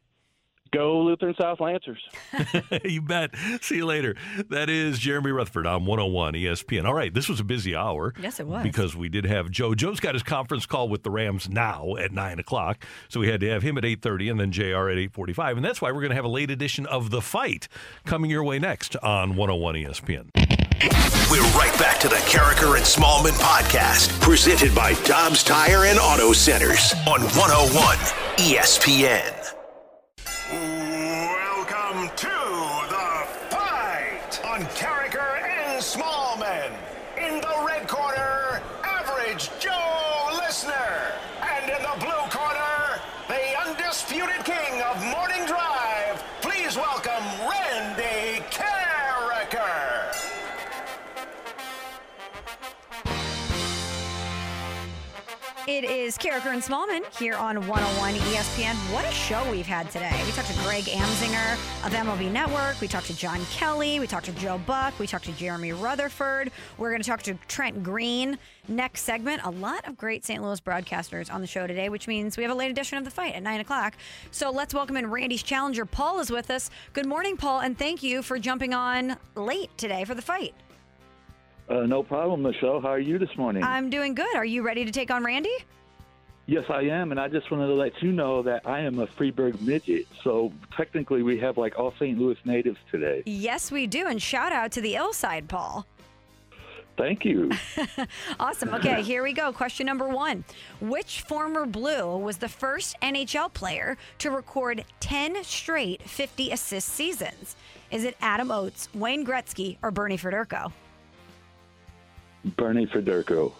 Go Lutheran South Lancers. you bet. See you later. That is Jeremy Rutherford on 101 ESPN. All right, this was a busy hour. Yes, it was. Because we did have Joe. Joe's got his conference call with the Rams now at 9 o'clock. So we had to have him at 8.30 and then JR at 8.45. And that's why we're going to have a late edition of The Fight coming your way next on 101 ESPN. We're right back to the Karraker and Smallmon podcast, presented by Dobbs Tire and Auto Centers on 101 ESPN. It is Karraker and Smallmon here on 101 ESPN. What a show we've had today. We talked to Greg Amsinger of MLB Network. We talked to John Kelly. We talked to Joe Buck. We talked to Jeremy Rutherford. We're going to talk to Trent Green next segment. A lot of great St. Louis broadcasters on the show today, which means we have a late edition of the fight at 9 o'clock. So let's welcome in Randy's challenger. Paul is with us. Good morning, Paul, and thank you for jumping on late today for the fight. Uh, no problem, Michelle. How are you this morning? I'm doing good. Are you ready to take on Randy? yes, I am, and I just wanted to let you know that I am a Freeburg midget. So technically, we have like all St. Louis natives today. Yes, we do. And shout out to the ill side, Paul. Thank you. Awesome. Okay, here we go. Question number one Which former Blue was the first NHL player to record 10 straight 50 assist seasons? Is it Adam Oates, Wayne Gretzky, or Bernie Federko? Bernie Federko.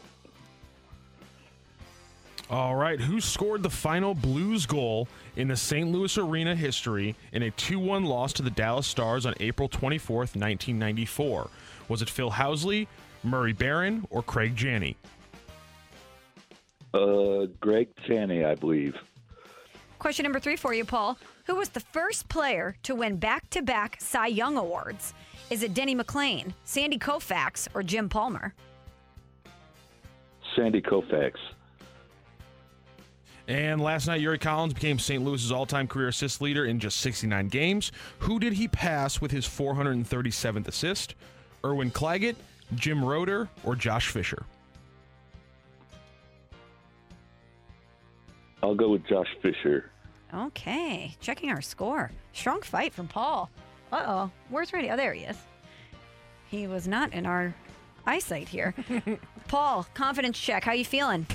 All right, who scored the final Blues goal in the St. Louis Arena history in a 2 1 loss to the Dallas Stars on April 24th, 1994? Was it Phil Housley, Murray Baron, or Craig Janney? Uh, Greg Chaney, I believe. Question number three for you, Paul. Who was the first player to win back to back Cy Young Awards? Is it Denny McLain, Sandy Koufax, or Jim Palmer? Sandy Koufax. And last night, Yuri Collins became St. Louis's all time career assist leader in just 69 games. Who did he pass with his 437th assist? Erwin Claggett, Jim Roeder, or Josh Fisher? I'll go with Josh Fisher. Okay, checking our score. Strong fight from Paul. Uh oh, where's Randy? Oh, there he is. He was not in our eyesight here. Paul, confidence check. How you feeling?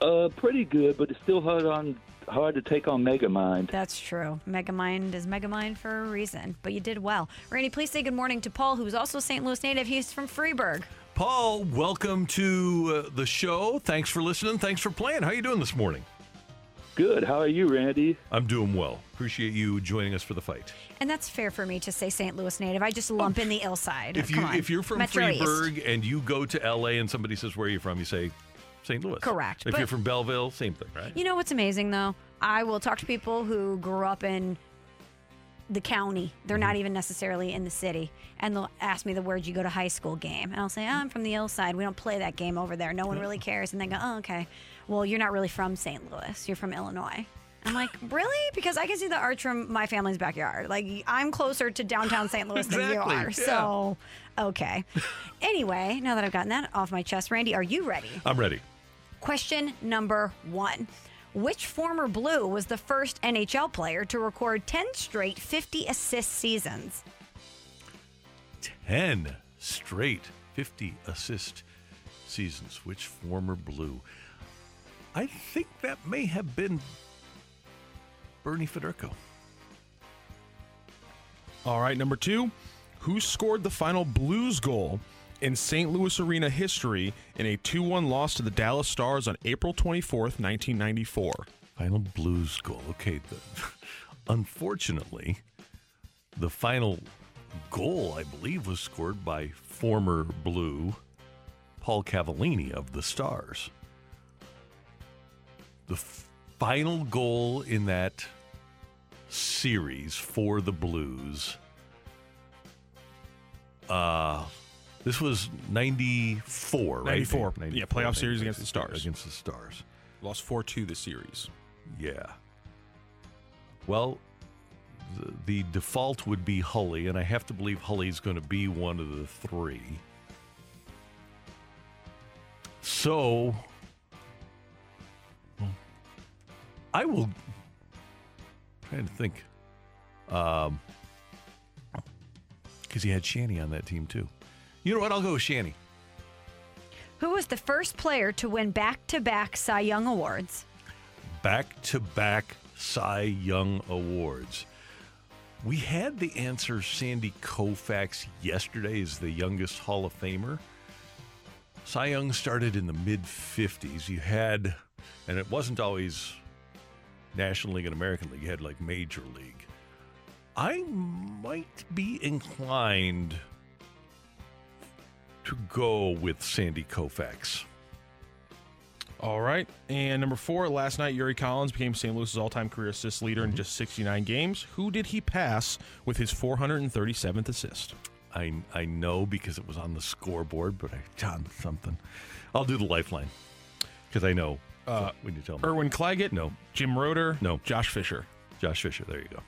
Uh, pretty good, but it's still hard on hard to take on Megamind. That's true. Megamind is Megamind for a reason, but you did well. Randy, please say good morning to Paul, who's also a St. Louis native. He's from Freeburg. Paul, welcome to uh, the show. Thanks for listening. Thanks for playing. How are you doing this morning? Good. How are you, Randy? I'm doing well. Appreciate you joining us for the fight. And that's fair for me to say St. Louis native. I just lump in the ill side. If you Come on. if you're from Metro East. Freeburg and you go to LA and somebody says where are you from, you say St. Louis. Correct, If but- you're from Belleville, same thing, right? You know what's amazing though? I will talk to people who grew up in the county. They're Mm-hmm. not even necessarily in the city. And they'll ask me the where'd you go to high school game. And I'll say, oh, I'm from the ill side. We don't play that game over there. No one really cares. And they go, oh, okay. Well, you're not really from St. Louis. You're from Illinois. I'm like, really? Because I can see the arch from my family's backyard. Like, I'm closer to downtown St. Louis than you are. yeah. So, okay. anyway, now that I've gotten that off my chest, Randy, are you ready? I'm ready. Question number one. Which former Blue was the first NHL player to record 10 straight 50 assist seasons? 10 straight 50 assist seasons. Which former Blue? I think that may have been Bernie Federko. All right, number two. Who scored the final Blues goal in St. Louis Arena history in a 2 1 loss to the Dallas Stars on April 24th, 1994? Final Blues goal. Okay. The, unfortunately, the final goal, I believe, was scored by former Blue Paul Cavallini of the Stars. The f- final goal in that series for the Blues. Uh, this was 94, right? 94. Yeah, playoff series against the Stars. Against the Stars. Lost 4 2 the series. Yeah. Well, the, the default would be Hully, and I have to believe Hully's going to be one of the three. So, I will. I Trying to think, um, because he had Shanny on that team too. You know what? I'll go with Shanny. Who was the first player to win back to back Cy Young Awards? back to back Cy Young Awards. We had the answer Sandy Koufax yesterday as the youngest Hall of Famer. Cy Young started in the mid 50s. You had, and it wasn't always National League and American League, you had like Major League. I might be inclined to go with Sandy Koufax. All right. And number four, last night, Yuri Collins became St. Louis's all time career assist leader Mm-hmm. in just 69 games. Who did he pass with his 437th assist? I I know because it was on the scoreboard, but I done something. I'll do the lifeline because I know Uh, when you tell me. Erwin Claggett? No. Jim Roeder? No. Josh Fisher? Josh Fisher. There you go.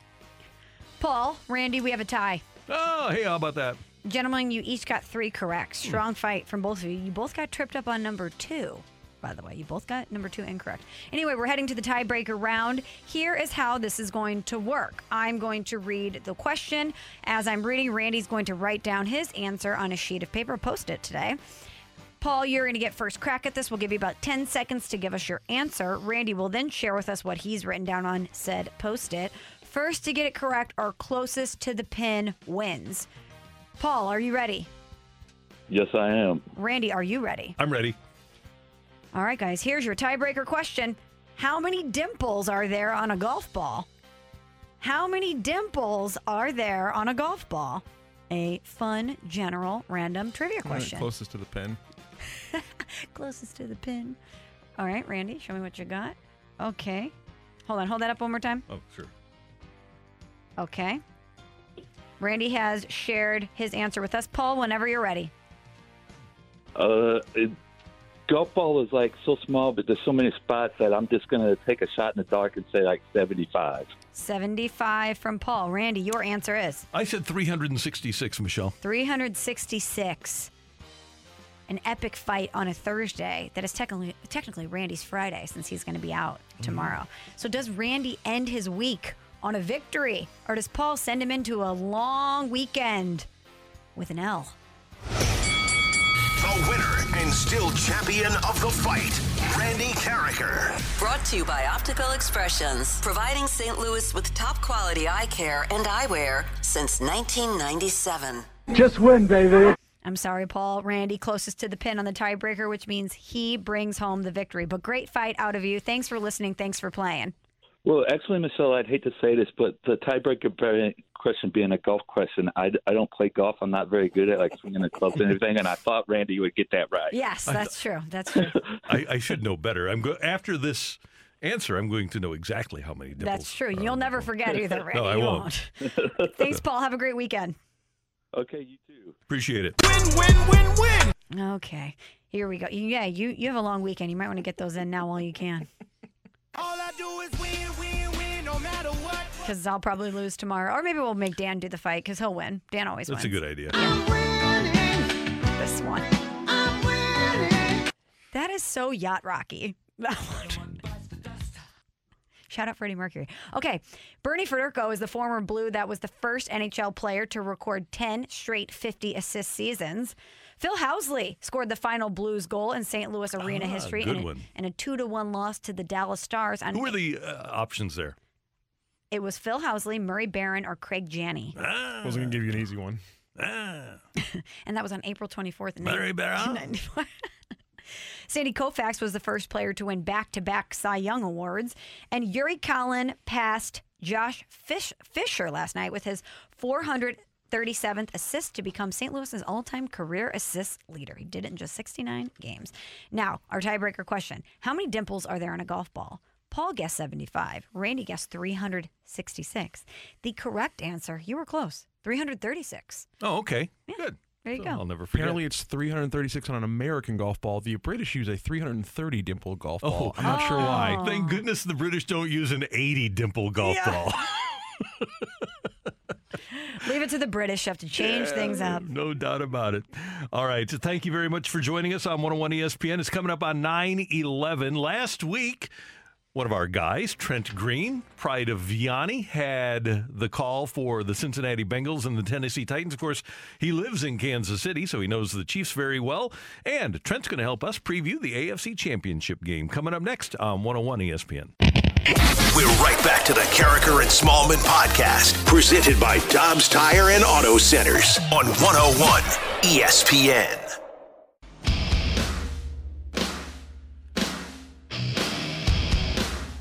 Paul, Randy, we have a tie. Oh, hey, how about that? Gentlemen, you each got three correct. Strong fight from both of you. You both got tripped up on number two. By the way, you both got number two incorrect. Anyway, we're heading to the tiebreaker round. Here is how this is going to work. I'm going to read the question. As I'm reading, Randy's going to write down his answer on a sheet of paper, post it today. Paul, you're going to get first crack at this. We'll give you about 10 seconds to give us your answer. Randy will then share with us what he's written down on said post it. First to get it correct or closest to the pin wins. Paul, are you ready? Yes, I am. Randy, are you ready? I'm ready. All right, guys, here's your tiebreaker question How many dimples are there on a golf ball? How many dimples are there on a golf ball? A fun, general, random trivia question. Closest to the pin. Closest to the pin. All right, Randy, show me what you got. Okay. Hold on, hold that up one more time. Oh, sure. Okay. Randy has shared his answer with us. Paul, whenever you're ready. Uh, it, golf ball is like so small, but there's so many spots that I'm just going to take a shot in the dark and say like 75. 75 from Paul. Randy, your answer is I said 366, Michelle. 366. An epic fight on a Thursday that is technically technically Randy's Friday since he's going to be out mm-hmm. tomorrow. So does Randy end his week on a victory or does Paul send him into a long weekend with an L? The winner and still champion of the fight, Randy Karraker. Brought to you by Optical Expressions, providing St. Louis with top quality eye care and eyewear since 1997. Just win, baby. I'm sorry, Paul. Randy closest to the pin on the tiebreaker, which means he brings home the victory. But great fight out of you. Thanks for listening. Thanks for playing. Well, actually, Michelle, I'd hate to say this, but the tiebreaker question being a golf question, I, I don't play golf. I'm not very good at like swinging the clubs and everything, and I thought Randy would get that right. Yes, that's true. That's true. I, I should know better. I'm go- after this answer. I'm going to know exactly how many dimples. That's true. You'll never forget either, Randy. No, I You won't. Thanks, Paul. Have a great weekend. Okay, you too. Appreciate it. Okay, here we go. Yeah, you you have a long weekend. You might want to get those in now while you can. Because I'll probably lose tomorrow, or maybe we'll make Dan do the fight because he'll win. Dan always wins. That's a good idea. This one. That is so yacht rocky. Shout out Freddie Mercury. Okay, Bernie Federko is the former Blue that was the first NHL player to record 10 straight 50 assist seasons. Phil Housley scored the final Blues goal in St. Louis Arena Ah, history good in a, in a 2 to 1 loss to the Dallas Stars. On, Who are the uh, options there? It was Phil Housley, Murray Baron, or Craig Janney. I wasn't going to give you an easy one. and that was on April 24th. in Murray Baron. 1994. Sandy Koufax was the first player to win back-to-back Cy Young awards, and Yuri Collin passed Josh Fish- Fisher last night with his 437th assist to become St. Louis's all-time career assist leader. He did it in just 69 games. Now, our tiebreaker question: How many dimples are there in a golf ball? Paul guessed 75. Randy guessed 366. The correct answer, you were close, 336. Oh, okay. Good. There you So go. I'll never forget. Apparently, it's 336 on an American golf ball. The British use a 330 dimple golf Oh, ball. I'm not sure why. Oh. Thank goodness the British don't use an 80 dimple golf ball. Leave it to the British. You have to change things up. No doubt about it. All right. So thank you very much for joining us on 101 ESPN. It's coming up on 9 11. Last week, one of our guys, Trent Green, pride of Vianney, had the call for the Cincinnati Bengals and the Tennessee Titans. Of course, he lives in Kansas City, so he knows the Chiefs very well. And Trent's going to help us preview the AFC Championship game coming up next on 101 ESPN. We're right back to the Karraker and Smallmon podcast, presented by Dobbs Tire and Auto Centers on 101 ESPN.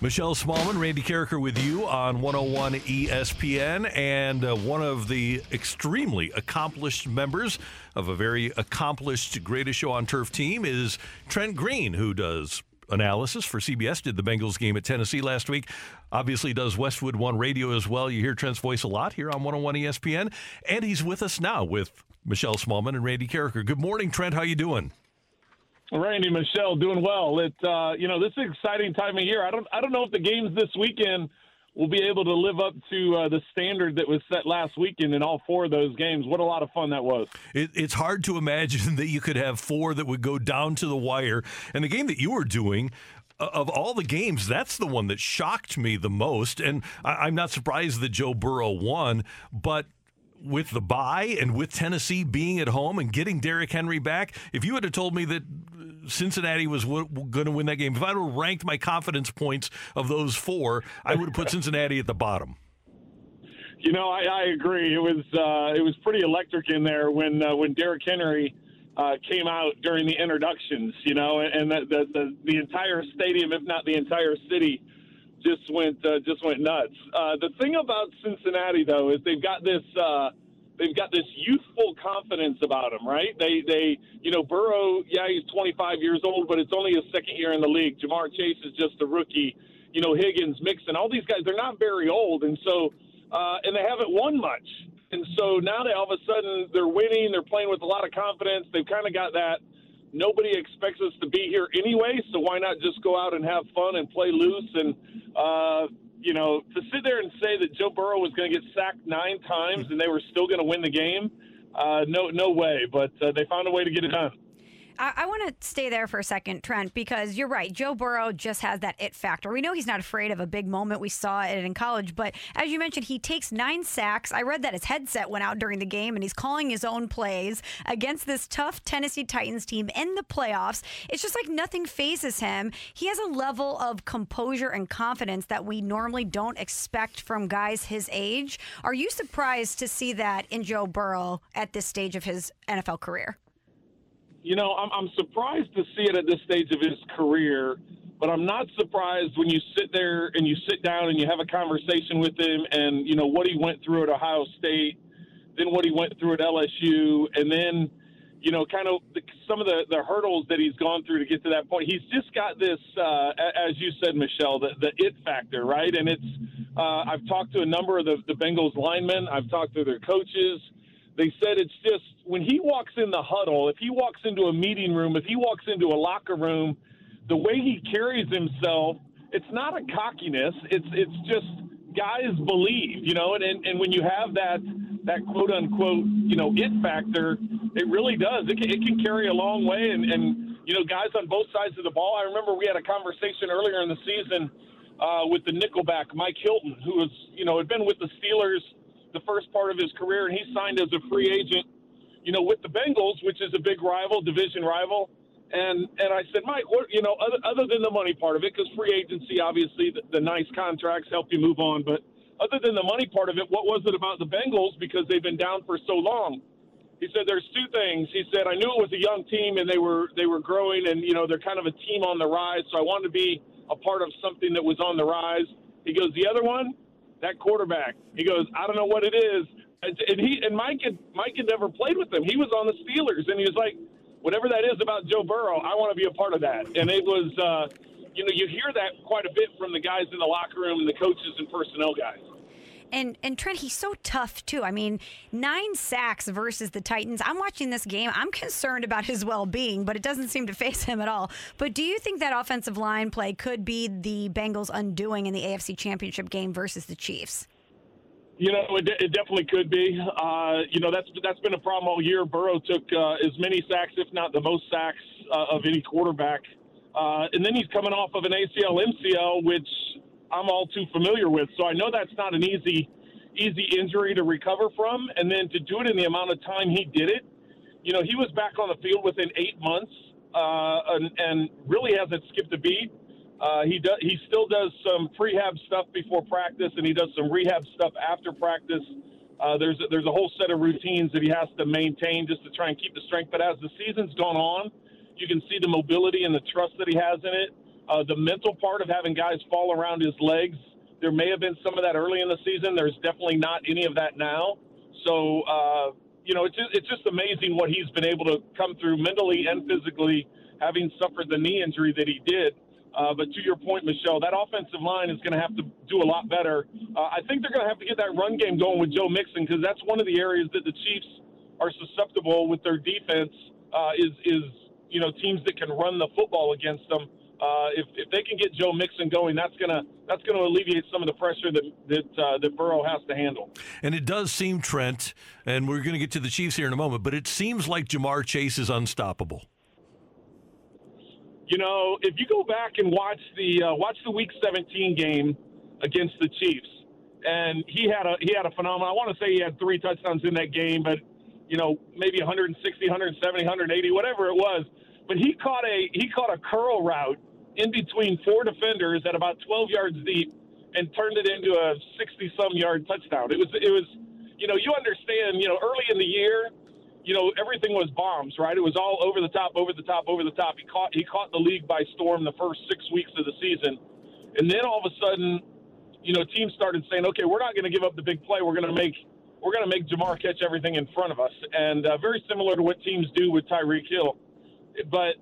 Michelle Smallmon, Randy Karraker with you on 101 ESPN, and uh, one of the extremely accomplished members of a very accomplished Greatest Show on Turf team is Trent Green, who does analysis for CBS, did the Bengals game at Tennessee last week. Obviously, does Westwood One Radio as well. You hear Trent's voice a lot here on 101 ESPN, and he's with us now with Michelle Smallmon and Randy Karraker. Good morning, Trent. How you doing? Randy Michelle doing well. It uh, you know this is exciting time of year. I don't I don't know if the games this weekend will be able to live up to uh, the standard that was set last weekend in all four of those games. What a lot of fun that was. It, it's hard to imagine that you could have four that would go down to the wire. And the game that you were doing, uh, of all the games, that's the one that shocked me the most. And I, I'm not surprised that Joe Burrow won, but with the bye and with Tennessee being at home and getting Derrick Henry back, if you had told me that Cincinnati was w- going to win that game, if I would have ranked my confidence points of those four, I would have put Cincinnati at the bottom. You know, I, I agree. It was uh, it was pretty electric in there when uh, when Derrick Henry uh, came out during the introductions. You know, and the the, the entire stadium, if not the entire city, just went uh, just went nuts. Uh, the thing about Cincinnati though is they've got this uh, they've got this youthful confidence about them, right? They they you know Burrow, yeah, he's 25 years old, but it's only his second year in the league. Ja'Marr Chase is just a rookie. You know Higgins, Mixon, all these guys they're not very old, and so uh, and they haven't won much. And so now they all of a sudden they're winning, they're playing with a lot of confidence. They've kind of got that nobody expects us to be here anyway, so why not just go out and have fun and play loose? And, uh, you know, to sit there and say that Joe Burrow was going to get sacked nine times and they were still going to win the game, uh, no, no way. But uh, they found a way to get it done. I, I want to stay there for a second, Trent, because you're right. Joe Burrow just has that it factor. We know he's not afraid of a big moment. We saw it in college, but as you mentioned, he takes nine sacks. I read that his headset went out during the game, and he's calling his own plays against this tough Tennessee Titans team in the playoffs. It's just like nothing fazes him. He has a level of composure and confidence that we normally don't expect from guys his age. Are you surprised to see that in Joe Burrow at this stage of his NFL career? You know, I'm, I'm surprised to see it at this stage of his career, but I'm not surprised when you sit there and you sit down and you have a conversation with him and, you know, what he went through at Ohio State, then what he went through at LSU, and then, you know, kind of the, some of the, the hurdles that he's gone through to get to that point. He's just got this, uh, as you said, Michelle, the, the it factor, right? And it's, uh, I've talked to a number of the, the Bengals linemen, I've talked to their coaches. They said it's just when he walks in the huddle, if he walks into a meeting room, if he walks into a locker room, the way he carries himself, it's not a cockiness. It's it's just guys believe, you know, and, and, and when you have that that quote unquote, you know, it factor, it really does. It can, it can carry a long way and, and you know, guys on both sides of the ball. I remember we had a conversation earlier in the season uh, with the nickelback Mike Hilton, who was, you know, had been with the Steelers the first part of his career, and he signed as a free agent, you know, with the Bengals, which is a big rival, division rival. And and I said, Mike, what you know, other, other than the money part of it, because free agency, obviously, the, the nice contracts help you move on, but other than the money part of it, what was it about the Bengals because they've been down for so long? He said there's two things. He said I knew it was a young team and they were they were growing and you know they're kind of a team on the rise, so I wanted to be a part of something that was on the rise. He goes, the other one, that quarterback. He goes, I don't know what it is. And, he and Mike had Mike had never played with him. He was on the Steelers, and he was like, whatever that is about Joe Burrow, I want to be a part of that. And it was, uh, you know, you hear that quite a bit from the guys in the locker room and the coaches and personnel guys. And and Trent, he's so tough too. I mean, nine sacks versus the Titans. I'm watching this game. I'm concerned about his well being, but it doesn't seem to face him at all. But do you think that offensive line play could be the Bengals' undoing in the AFC Championship game versus the Chiefs? You know, it, it definitely could be. Uh, you know, that's that's been a problem all year. Burrow took uh, as many sacks, if not the most sacks, uh, of any quarterback. Uh, and then he's coming off of an ACL, MCL, which I'm all too familiar with. So I know that's not an easy easy injury to recover from. And then to do it in the amount of time he did it, you know, he was back on the field within eight months uh, and, and really hasn't skipped a beat. Uh, he does. He still does some prehab stuff before practice, and he does some rehab stuff after practice. Uh, there's a, there's a whole set of routines that he has to maintain just to try and keep the strength. But as the season's gone on, you can see the mobility and the trust that he has in it. Uh, the mental part of having guys fall around his legs, there may have been some of that early in the season. There's definitely not any of that now. So, uh, you know, it's just, it's just amazing what he's been able to come through mentally and physically, having suffered the knee injury that he did. Uh, but to your point, Michelle, that offensive line is going to have to do a lot better. Uh, I think they're going to have to get that run game going with Joe Mixon because that's one of the areas that the Chiefs are susceptible with their defense. Uh, is is you know teams that can run the football against them. Uh, if, if they can get Joe Mixon going, that's gonna that's gonna alleviate some of the pressure that that uh, that Burrow has to handle. And it does seem Trent, and we're going to get to the Chiefs here in a moment, but it seems like Ja'Marr Chase is unstoppable. You know, if you go back and watch the uh, watch the Week 17 game against the Chiefs, and he had a he had a phenomenal. I want to say he had three touchdowns in that game, but you know maybe 160, 170, 180, whatever it was. But he caught a he caught a curl route in between four defenders at about 12 yards deep and turned it into a 60 some yard touchdown. It was it was you know you understand you know early in the year you know everything was bombs right? It was all over the top over the top over the top. He caught he caught the league by storm the first 6 weeks of the season. And then all of a sudden you know teams started saying okay we're not going to give up the big play. We're going to make we're going to make Ja'Marr catch everything in front of us. And uh, very similar to what teams do with Tyreek Hill. But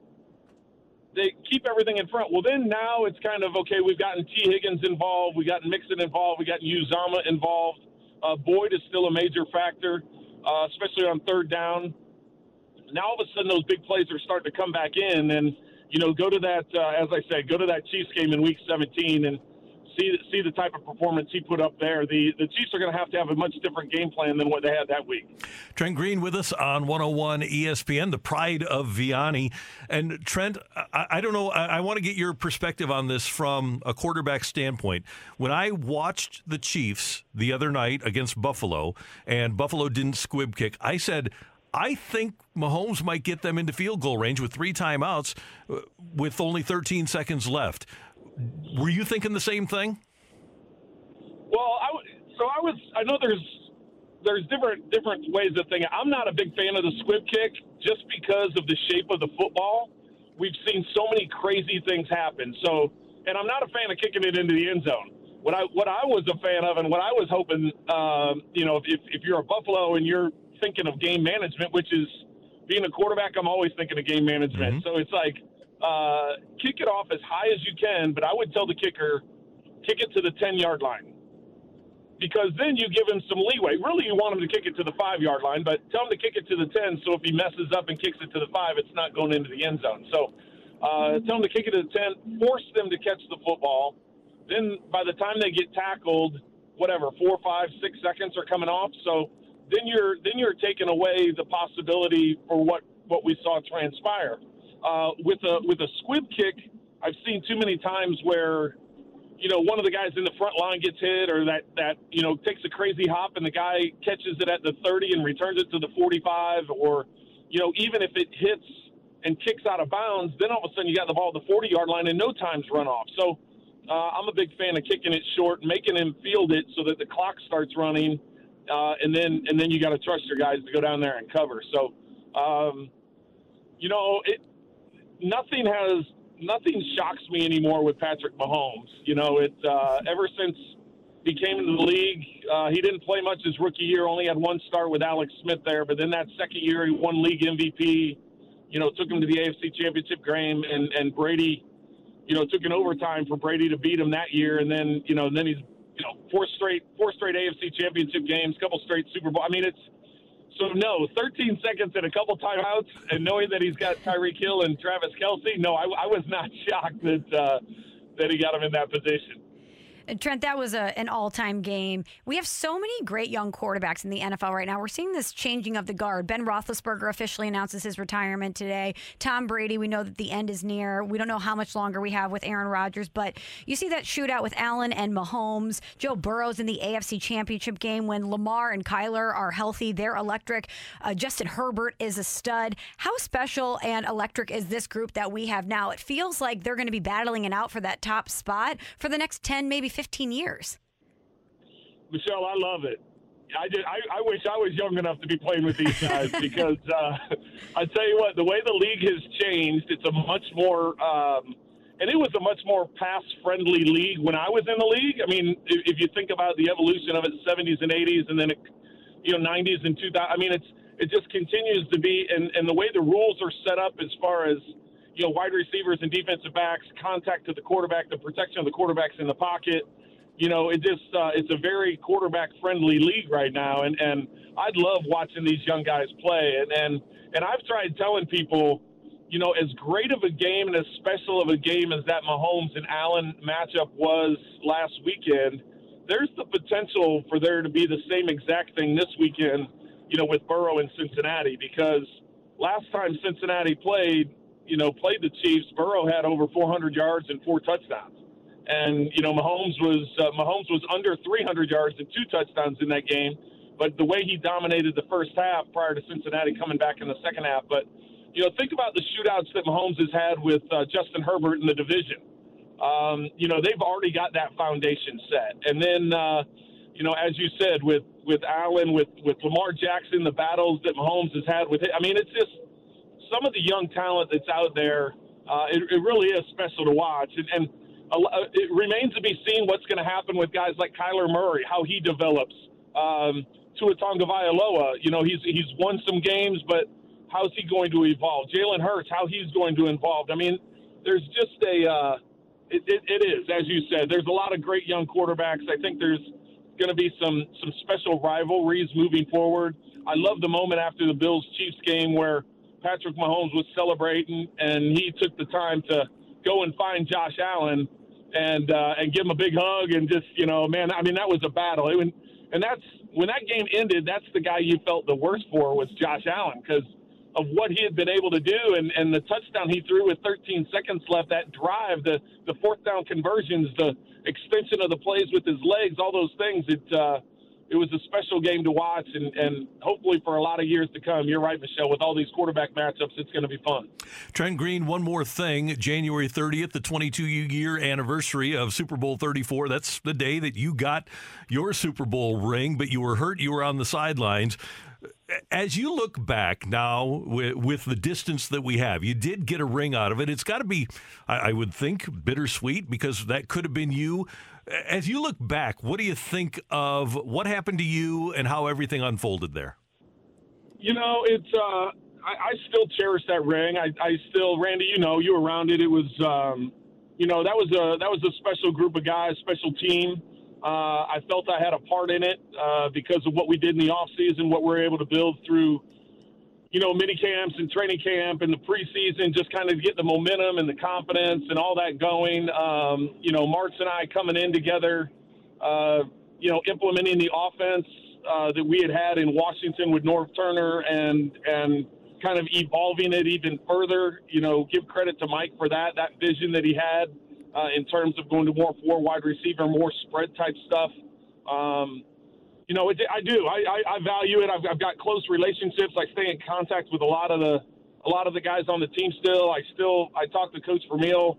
they keep everything in front. Well, then now it's kind of okay. We've gotten Tee Higgins involved. We got Mixon involved. We got Uzomah involved. Uh, Boyd is still a major factor, uh, especially on third down. Now all of a sudden those big plays are starting to come back in, and you know, go to that uh, as I said, go to that Chiefs game in Week 17 and see see the type of performance he put up there. The the Chiefs are going to have to have a much different game plan than what they had that week. Trent Green with us on 101 ESPN, the pride of Vianney. And Trent, I, I don't know, I, I want to get your perspective on this from a quarterback standpoint. When I watched the Chiefs the other night against Buffalo, and Buffalo didn't squib kick, I said, I think Mahomes might get them into field goal range with three timeouts uh, with only 13 seconds left. Were you thinking the same thing? Well, I w- so I was. I know there's there's different different ways of thinking. I'm not a big fan of the squib kick just because of the shape of the football. We've seen so many crazy things happen. So, and I'm not a fan of kicking it into the end zone. What I what I was a fan of, and what I was hoping, um, you know, if if you're a Buffalo and you're thinking of game management, which is being a quarterback, I'm always thinking of game management. So it's like uh, kick it off as high as you can, but I would tell the kicker, kick it to the 10 yard line. Because then you give him some leeway. Really, you want him to kick it to the five yard line, but tell him to kick it to the 10 so if he messes up and kicks it to the five, it's not going into the end zone. So uh, tell him to kick it to the 10, force them to catch the football. Then by the time they get tackled, whatever, four, five, six seconds are coming off. So then you're then you're taking away the possibility for what what we saw transpire. Uh, with a with a squib kick, I've seen too many times where you know one of the guys in the front line gets hit, or that that you know takes a crazy hop and the guy catches it at the 30 and returns it to the 45, or you know even if it hits and kicks out of bounds, then all of a sudden you got the ball at the 40 yard line and no time's run off. So. Uh, I'm a big fan of kicking it short, making him field it so that the clock starts running, uh, and then and then you got to trust your guys to go down there and cover. So, um, you know, it nothing has nothing shocks me anymore with Patrick Mahomes. You know, it uh, ever since he came into the league, uh, he didn't play much his rookie year. Only had one start with Alex Smith there, but then that second year he won league MVP. You know, took him to the AFC Championship game, and and Brady, you know, took an overtime for Brady to beat him that year, and then you know, and then he's you know four straight four straight AFC Championship games, couple straight Super Bowl. I mean, it's so no, 13 seconds and a couple timeouts, and knowing that he's got Tyreek Hill and Travis Kelce, no, I, I was not shocked that uh, that he got him in that position. Trent, that was a, an all time game. We have so many great young quarterbacks in the NFL right now. We're seeing this changing of the guard. Ben Roethlisberger officially announces his retirement today. Tom Brady, we know that the end is near. We don't know how much longer we have with Aaron Rodgers, but you see that shootout with Allen and Mahomes. Joe Burrow's in the AFC Championship game when Lamar and Kyler are healthy. They're electric. Uh, Justin Herbert is a stud. How special and electric is this group that we have now? It feels like they're going to be battling it out for that top spot for the next 10, maybe 15 years. Michelle, I love it. I, did, I, I wish I was young enough to be playing with these guys because uh, I tell you what, the way the league has changed, it's a much more, um, and it was a much more pass-friendly league when I was in the league. I mean, if, if you think about the evolution of it, 70s and 80s, and then it, you know 90s and 2000. I mean, it's it just continues to be, and, and the way the rules are set up as far as you know wide receivers and defensive backs, contact to the quarterback, the protection of the quarterbacks in the pocket. You know, it just uh, it's a very quarterback friendly league right now, and and I'd love watching these young guys play, and and and I've tried telling people, you know, as great of a game and as special of a game as that Mahomes and Allen matchup was last weekend, there's the potential for there to be the same exact thing this weekend, you know, with Burrow in Cincinnati, because last time Cincinnati played, you know, played the Chiefs, Burrow had over 400 yards and four touchdowns and you know Mahomes was uh, Mahomes was under 300 yards and two touchdowns in that game. But the way he dominated the first half prior to Cincinnati coming back in the second half, but you know think about the shootouts that Mahomes has had with uh, Justin Herbert in the division. Um, you know they've already got that foundation set, and then uh, you know as you said with with Allen, with with Lamar Jackson, the battles that Mahomes has had with it. I mean it's just some of the young talent that's out there. Uh, it, it really is special to watch, and, and it remains to be seen what's going to happen with guys like Kyler Murray, how he develops. Um, Tua Tagovailoa, you know, he's he's won some games, but how's he going to evolve? Jalen Hurts, how he's going to evolve. I mean, there's just a, uh, it, it, it is as you said. There's a lot of great young quarterbacks. I think there's going to be some some special rivalries moving forward. I love the moment after the Bills Chiefs game where Patrick Mahomes was celebrating and he took the time to go and find Josh Allen and uh, and give him a big hug and just you know, man, I mean that was a battle. It, and that's when that game ended. That's the guy you felt the worst for was Josh Allen because of what he had been able to do and, and the touchdown he threw with 13 seconds left. That drive, the the fourth down conversions, the extension of the plays with his legs, all those things. It uh, it was a special game to watch, and, and hopefully for a lot of years to come. You're right, Michelle. With all these quarterback matchups, it's going to be fun. Trent Green, one more thing. January 30th, the 22 year anniversary of Super Bowl 34. That's the day that you got your Super Bowl ring, but you were hurt. You were on the sidelines. As you look back now with, with the distance that we have, you did get a ring out of it. It's got to be, I, I would think, bittersweet because that could have been you. As you look back, what do you think of what happened to you and how everything unfolded there? You know, it's uh, I, I still cherish that ring. I, I still, Randy, you know, you were around it. It was, um, you know, that was a that was a special group of guys, special team. Uh, I felt I had a part in it uh, because of what we did in the off season, what we are able to build through, you know, mini camps and training camp and the preseason, just kind of get the momentum and the confidence and all that going. Um, you know, Martz and I coming in together, uh, you know, implementing the offense uh, that we had had in Washington with Norv Turner and and kind of evolving it even further. You know, give credit to Mike for that that vision that he had uh, in terms of going to more four wide receiver, more spread type stuff. Um, you know, it, I do. I, I, I value it. I've, I've got close relationships. I stay in contact with a lot of the a lot of the guys on the team. Still, I still I talk to Coach Vermeil.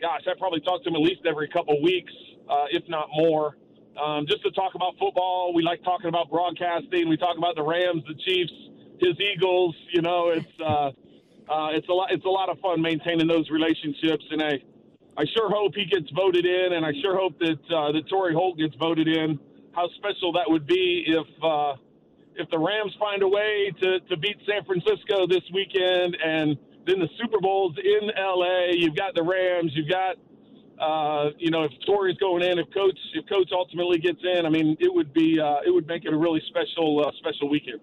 Gosh, I probably talk to him at least every couple weeks, uh, if not more, um, just to talk about football. We like talking about broadcasting. We talk about the Rams, the Chiefs, his Eagles. You know, it's uh, uh, it's a lot. It's a lot of fun maintaining those relationships, and I I sure hope he gets voted in, and I sure hope that uh, that Torry Holt gets voted in. How special that would be if uh, if the Rams find a way to, to beat San Francisco this weekend, and then the Super Bowl's in L.A. You've got the Rams, you've got uh, you know if Torry's going in, if coach if coach ultimately gets in, I mean it would be uh, it would make it a really special uh, special weekend.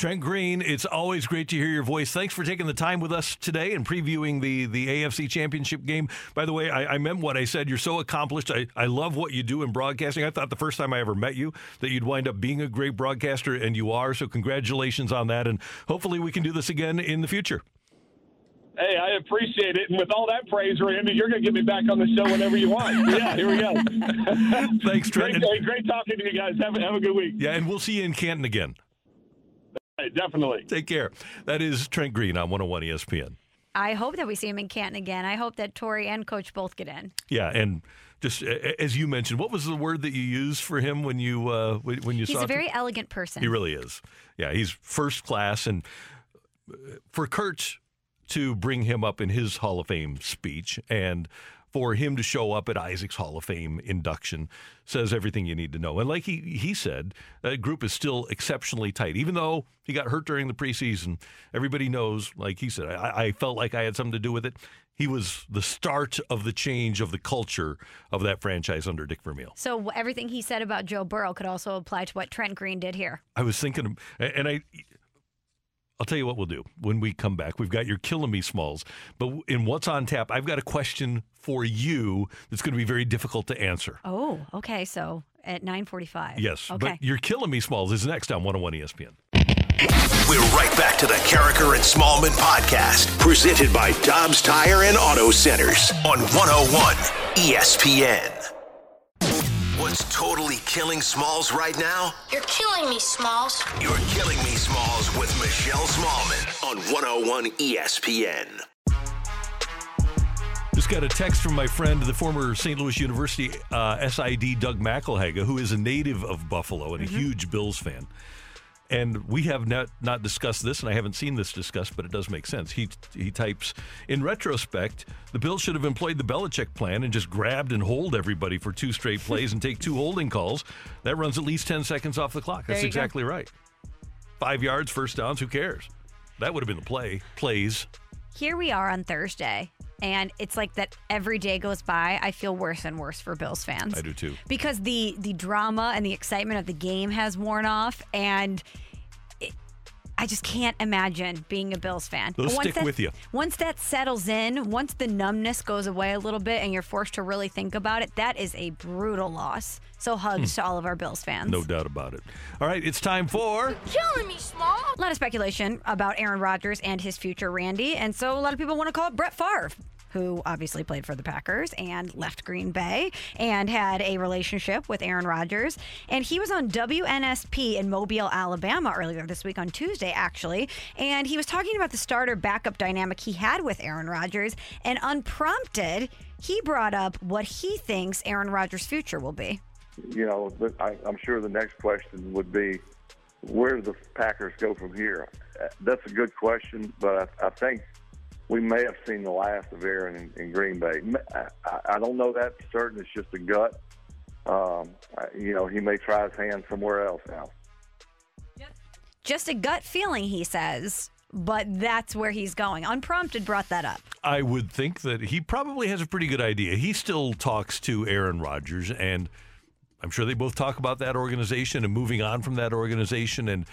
Trent Green, it's always great to hear your voice. Thanks for taking the time with us today and previewing the, the AFC Championship game. By the way, I, I meant what I said. You're so accomplished. I, I love what you do in broadcasting. I thought the first time I ever met you that you'd wind up being a great broadcaster, and you are. So, congratulations on that. And hopefully, we can do this again in the future. Hey, I appreciate it. And with all that praise, Randy, you're going to get me back on the show whenever you want. Yeah, here we go. Thanks, Trent. Great, great talking to you guys. Have, a- have a good week. Yeah, and we'll see you in Canton again. Hey, definitely. Take care. That is Trent Green on 101 ESPN. I hope that we see him in Canton again. I hope that Torry and Coach both get in. Yeah, and just as you mentioned, what was the word that you used for him when you uh, when when you He's saw He's a him? very elegant person. He really is. Yeah, he's first class, and uh, for Kurt to bring him up in his Hall of Fame speech and for him to show up at Isaac's Hall of Fame induction says everything you need to know. And like he he said, that group is still exceptionally tight. Even though he got hurt during the preseason, everybody knows, like he said, I, I felt like I had something to do with it. He was the start of the change of the culture of that franchise under Dick Vermeil. So everything he said about Joe Burrow could also apply to what Trent Green did here. I was thinking, and I, I'll tell you what we'll do when we come back. We've got your killing me, Smalls, but in what's on tap, I've got a question for you that's going to be very difficult to answer. Oh, okay. So at 9:45. Yes, Okay. but your killing me, Smalls, is next on 101 ESPN. We're right back to the Karraker and Smallmon podcast, presented by Dobbs Tire and Auto Centers on 101 ESPN. What's totally killing Smalls right now? You're killing me, Smalls. You're killing me, Smalls, with Michelle Smallmon on 101 ESPN. Just got a text from my friend, the former St. Louis University uh, SID Doug McIlhagga, who is a native of Buffalo and a huge Bills fan. And we have not, not discussed this, and I haven't seen this discussed, but it does make sense. He he types in retrospect, the Bills should have employed the Belichick plan and just grabbed and hold everybody for two straight plays and take two holding calls. That runs at least ten seconds off the clock. That's you go. exactly right. Five yards, first downs. Who cares? That would have been the play. Plays. Here we are on Thursday, and it's like that every day goes by. I feel worse and worse for Bills fans. I do too. because the the drama and the excitement of the game has worn off and I just can't imagine being a Bills fan. They'll once stick that- with you. Once that settles in, once the numbness goes away a little bit and you're forced to really think about it, that is a brutal loss. So hugs to all of our Bills fans. Hmm. No doubt about it. All right, it's time for. Killing me, Small. A lot of speculation about Aaron Rodgers and his future, Randy. And so a lot of people want to call it Brett Favre, who obviously played for the Packers and left Green Bay and had a relationship with Aaron Rodgers. And he was on WNSP in Mobile, Alabama earlier this week on Tuesday, actually. And he was talking about the starter backup dynamic he had with Aaron Rodgers. And unprompted, he brought up what he thinks Aaron Rodgers' future will be. you know, I, I'm sure the next question would be, where do the Packers go from here? That's a good question, but I, I think we may have seen the last of Aaron in, in Green Bay. I don't know that for certain. It's just a gut. Um, you know, he may try his hand somewhere else now. Just a gut feeling, he says. But that's where he's going. Unprompted brought that up. I would think that he probably has a pretty good idea. He still talks to Aaron Rodgers, and I'm sure they both talk about that organization and moving on from that organization and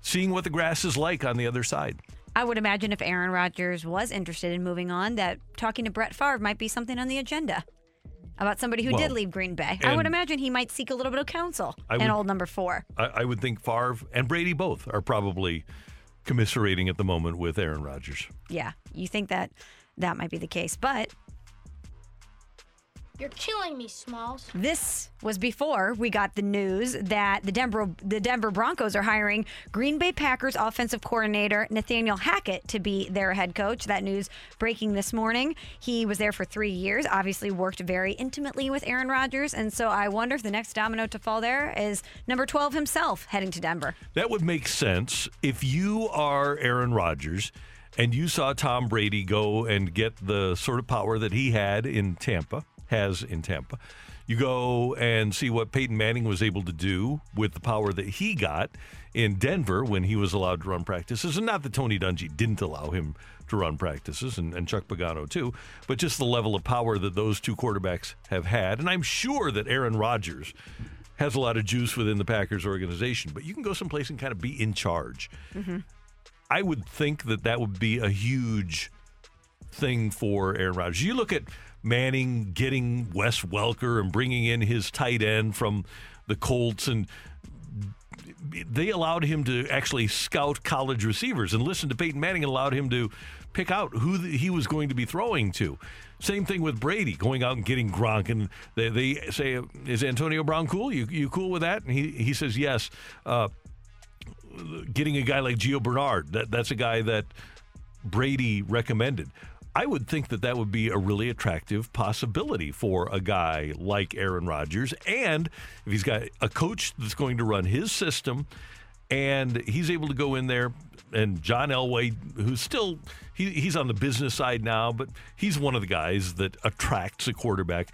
seeing what the grass is like on the other side. I would imagine if Aaron Rodgers was interested in moving on, that talking to Brett Favre might be something on the agenda about somebody who Well, did leave Green Bay. I would imagine he might seek a little bit of counsel I in would- old number four. I, I would think Favre and Brady both are probably commiserating at the moment with Aaron Rodgers. Yeah, you think that that might be the case. But You're killing me, Smalls. This was before we got the news that the Denver the Denver Broncos are hiring Green Bay Packers offensive coordinator Nathaniel Hackett to be their head coach. That news breaking this morning. He was there for 3 years, obviously worked very intimately with Aaron Rodgers, and so I wonder if the next domino to fall there is number 12 himself heading to Denver. That would make sense if you are Aaron Rodgers and you saw Tom Brady go and get the sort of power that he had in Tampa, has in Tampa. You go and see what Peyton Manning was able to do with the power that he got in Denver when he was allowed to run practices. And not that Tony Dungy didn't allow him to run practices, and, and Chuck Pagano too, but just the level of power that those two quarterbacks have had. And I'm sure that Aaron Rodgers has a lot of juice within the Packers organization, but you can go someplace and kind of be in charge. Mm-hmm. I would think that that would be a huge thing for Aaron Rodgers. You look at Manning getting Wes Welker and bringing in his tight end from the Colts, and they allowed him to actually scout college receivers and listen to Peyton Manning and allowed him to pick out who th- he was going to be throwing to. Same thing with Brady going out and getting Gronk, and they, they say, "Is Antonio Brown cool? You you cool with that?" And he he says, "Yes." Uh, getting a guy like Gio Bernard, that that's a guy that Brady recommended. I would think that that would be a really attractive possibility for a guy like Aaron Rodgers. And if he's got a coach that's going to run his system and he's able to go in there and John Elway, who's still he, he's on the business side now, but he's one of the guys that attracts a quarterback.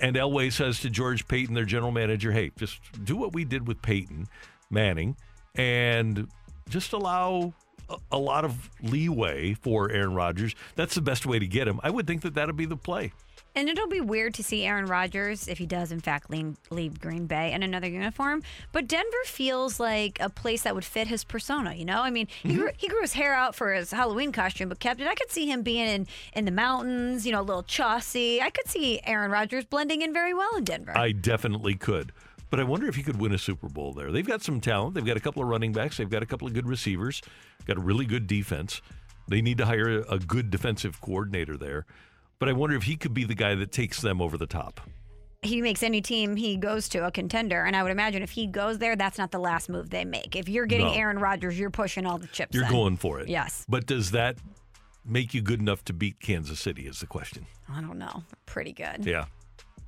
And Elway says to George Paton, their general manager, hey, just do what we did with Peyton Manning and just allow a, lot of leeway for Aaron Rodgers. That's the best way to get him. I would think that that'd be the play. And it'll be weird to see Aaron Rodgers, if he does in fact lean, leave Green Bay in another uniform. But Denver feels like a place that would fit his persona. You know, I mean, he, mm-hmm. grew, he grew his hair out for his Halloween costume, but kept it. I could see him being in in the mountains. You know, a little chossy. I could see Aaron Rodgers blending in very well in Denver. I definitely could. But I wonder if he could win a Super Bowl there. They've got some talent. They've got a couple of running backs. They've got a couple of good receivers. Got a really good defense. They need to hire a good defensive coordinator there. But I wonder if he could be the guy that takes them over the top. he makes any team he goes to a contender, and I would imagine if he goes there, that's not the last move they make. If you're getting No. Aaron Rodgers, you're pushing all the chips. You're in. going for it. Yes. But does that make you good enough to beat Kansas City? Is the question. I don't know. Pretty good. Yeah.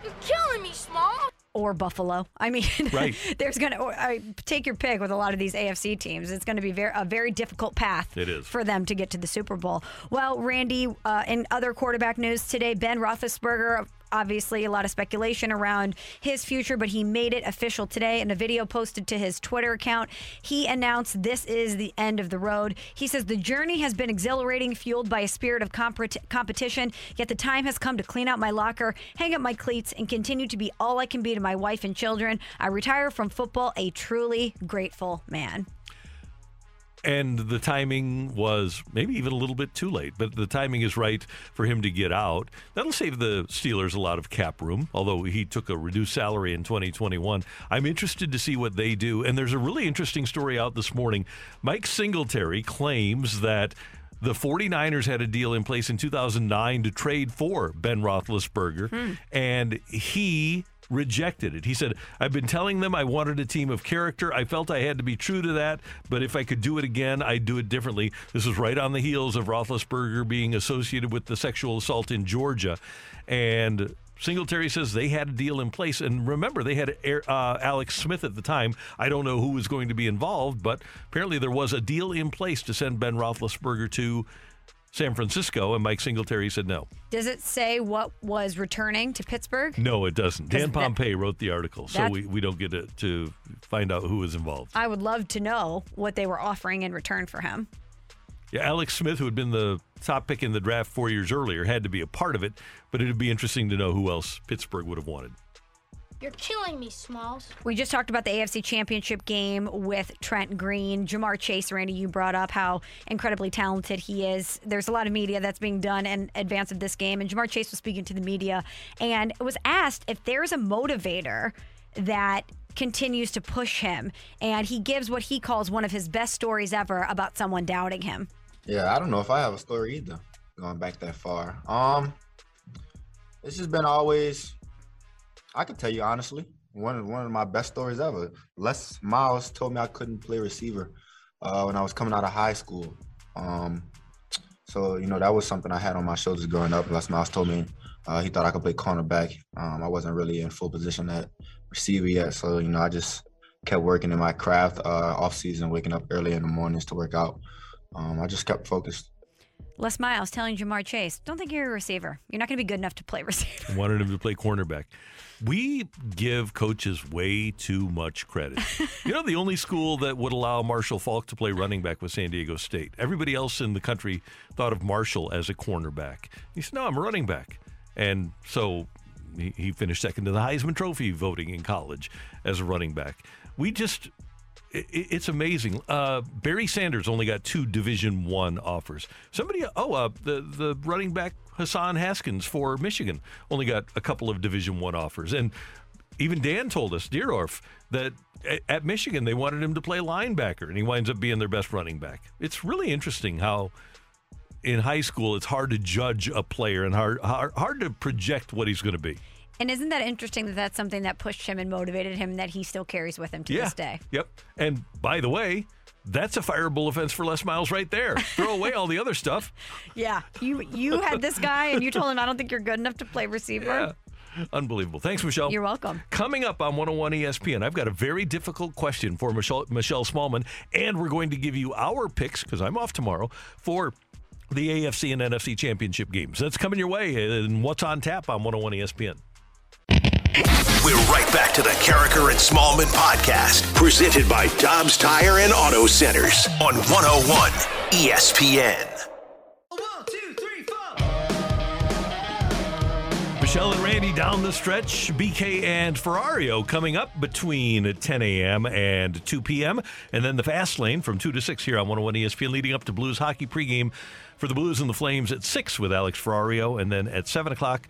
You're killing me, Small. Or Buffalo. I mean, Right. there's going to take your pick with a lot of these AFC teams. It's going to be very, a very difficult path It is. for them to get to the Super Bowl. Well, Randy, uh, in other quarterback news today, Ben Roethlisberger. Obviously, a lot of speculation around his future, but he made it official today in a video posted to his Twitter account. He announced this is the end of the road. He says the journey has been exhilarating, fueled by a spirit of compet- competition. Yet the time has come to clean out my locker, hang up my cleats, and continue to be all I can be to my wife and children. I retire from football a truly grateful man. And the timing was maybe even a little bit too late, but the timing is right for him to get out. That'll save the Steelers a lot of cap room, although he took a reduced salary in 2021. I'm interested to see what they do. And there's a really interesting story out this morning. Mike Singletary claims that the 49ers had a deal in place in 2009 to trade for Ben Roethlisberger, hmm. and he rejected it. He said, I've been telling them I wanted a team of character. I felt I had to be true to that, but if I could do it again, I'd do it differently. This was right on the heels of Roethlisberger being associated with the sexual assault in Georgia. And Singletary says they had a deal in place. And remember, they had uh, Alex Smith at the time. I don't know who was going to be involved, but apparently there was a deal in place to send Ben Roethlisberger to San Francisco, and Mike Singletary said no. Does it say what was returning to Pittsburgh? No, it doesn't. Dan Pompei wrote the article, so we, we don't get to, to find out who was involved. I would love to know what they were offering in return for him. Yeah, Alex Smith, who had been the top pick in the draft four years earlier, had to be a part of it, but it'd be interesting to know who else Pittsburgh would have wanted. You're killing me, Smalls. We just talked about the AFC Championship game with Trent Green. Ja'Marr Chase, Randy, you brought up how incredibly talented he is. There's a lot of media that's being done in advance of this game, and Ja'Marr Chase was speaking to the media and was asked if there's a motivator that continues to push him, and he gives what he calls one of his best stories ever about someone doubting him. Yeah, I don't know if I have a story either. Going back that far. Um, it's just been always. I can tell you honestly, one of one of my best stories ever. Les Miles told me I couldn't play receiver uh, when I was coming out of high school. Um, so you know that was something I had on my shoulders growing up. Les Miles told me uh, he thought I could play cornerback. Um, I wasn't really in full position at receiver yet, so you know I just kept working in my craft uh, off season, waking up early in the mornings to work out. Um, I just kept focused. Les Miles telling Ja'Marr Chase, "Don't think you're a receiver. You're not going to be good enough to play receiver." Wanted him to play cornerback. We give coaches way too much credit. you know, the only school that would allow Marshall Faulk to play running back was San Diego State. Everybody else in the country thought of Marshall as a cornerback. He said, No, I'm a running back. And so he, he finished second to the Heisman Trophy voting in college as a running back. We just it's amazing. Uh, Barry Sanders only got two Division One offers. Somebody, oh, uh, the the running back Hassan Haskins for Michigan only got a couple of Division One offers, and even Dan told us Dierdorf that at Michigan they wanted him to play linebacker, and he winds up being their best running back. It's really interesting how. In high school, it's hard to judge a player and hard hard, hard to project what he's going to be. And isn't that interesting that that's something that pushed him and motivated him that he still carries with him to yeah. this day? Yep. And by the way, that's a fireable offense for Les Miles right there. Throw away all the other stuff. Yeah, you you had this guy and you told him I don't think you're good enough to play receiver. Yeah. Unbelievable. Thanks, Michelle. You're welcome. Coming up on 101 ESPN, I've got a very difficult question for Michelle, Michelle Smallmon, and we're going to give you our picks because I'm off tomorrow for the AFC and NFC championship games. That's coming your way. And what's on tap on 101 ESPN? We're right back to the Karraker and Smallmon podcast, presented by Dobbs Tire and Auto Centers on 101 ESPN. Michelle and Randy down the stretch. BK and Ferrario coming up between 10 a.m. and 2 p.m. And then the fast lane from 2 to 6 here on 101 ESPN, leading up to Blues hockey pregame for the Blues and the Flames at 6 with Alex Ferrario. And then at 7 o'clock,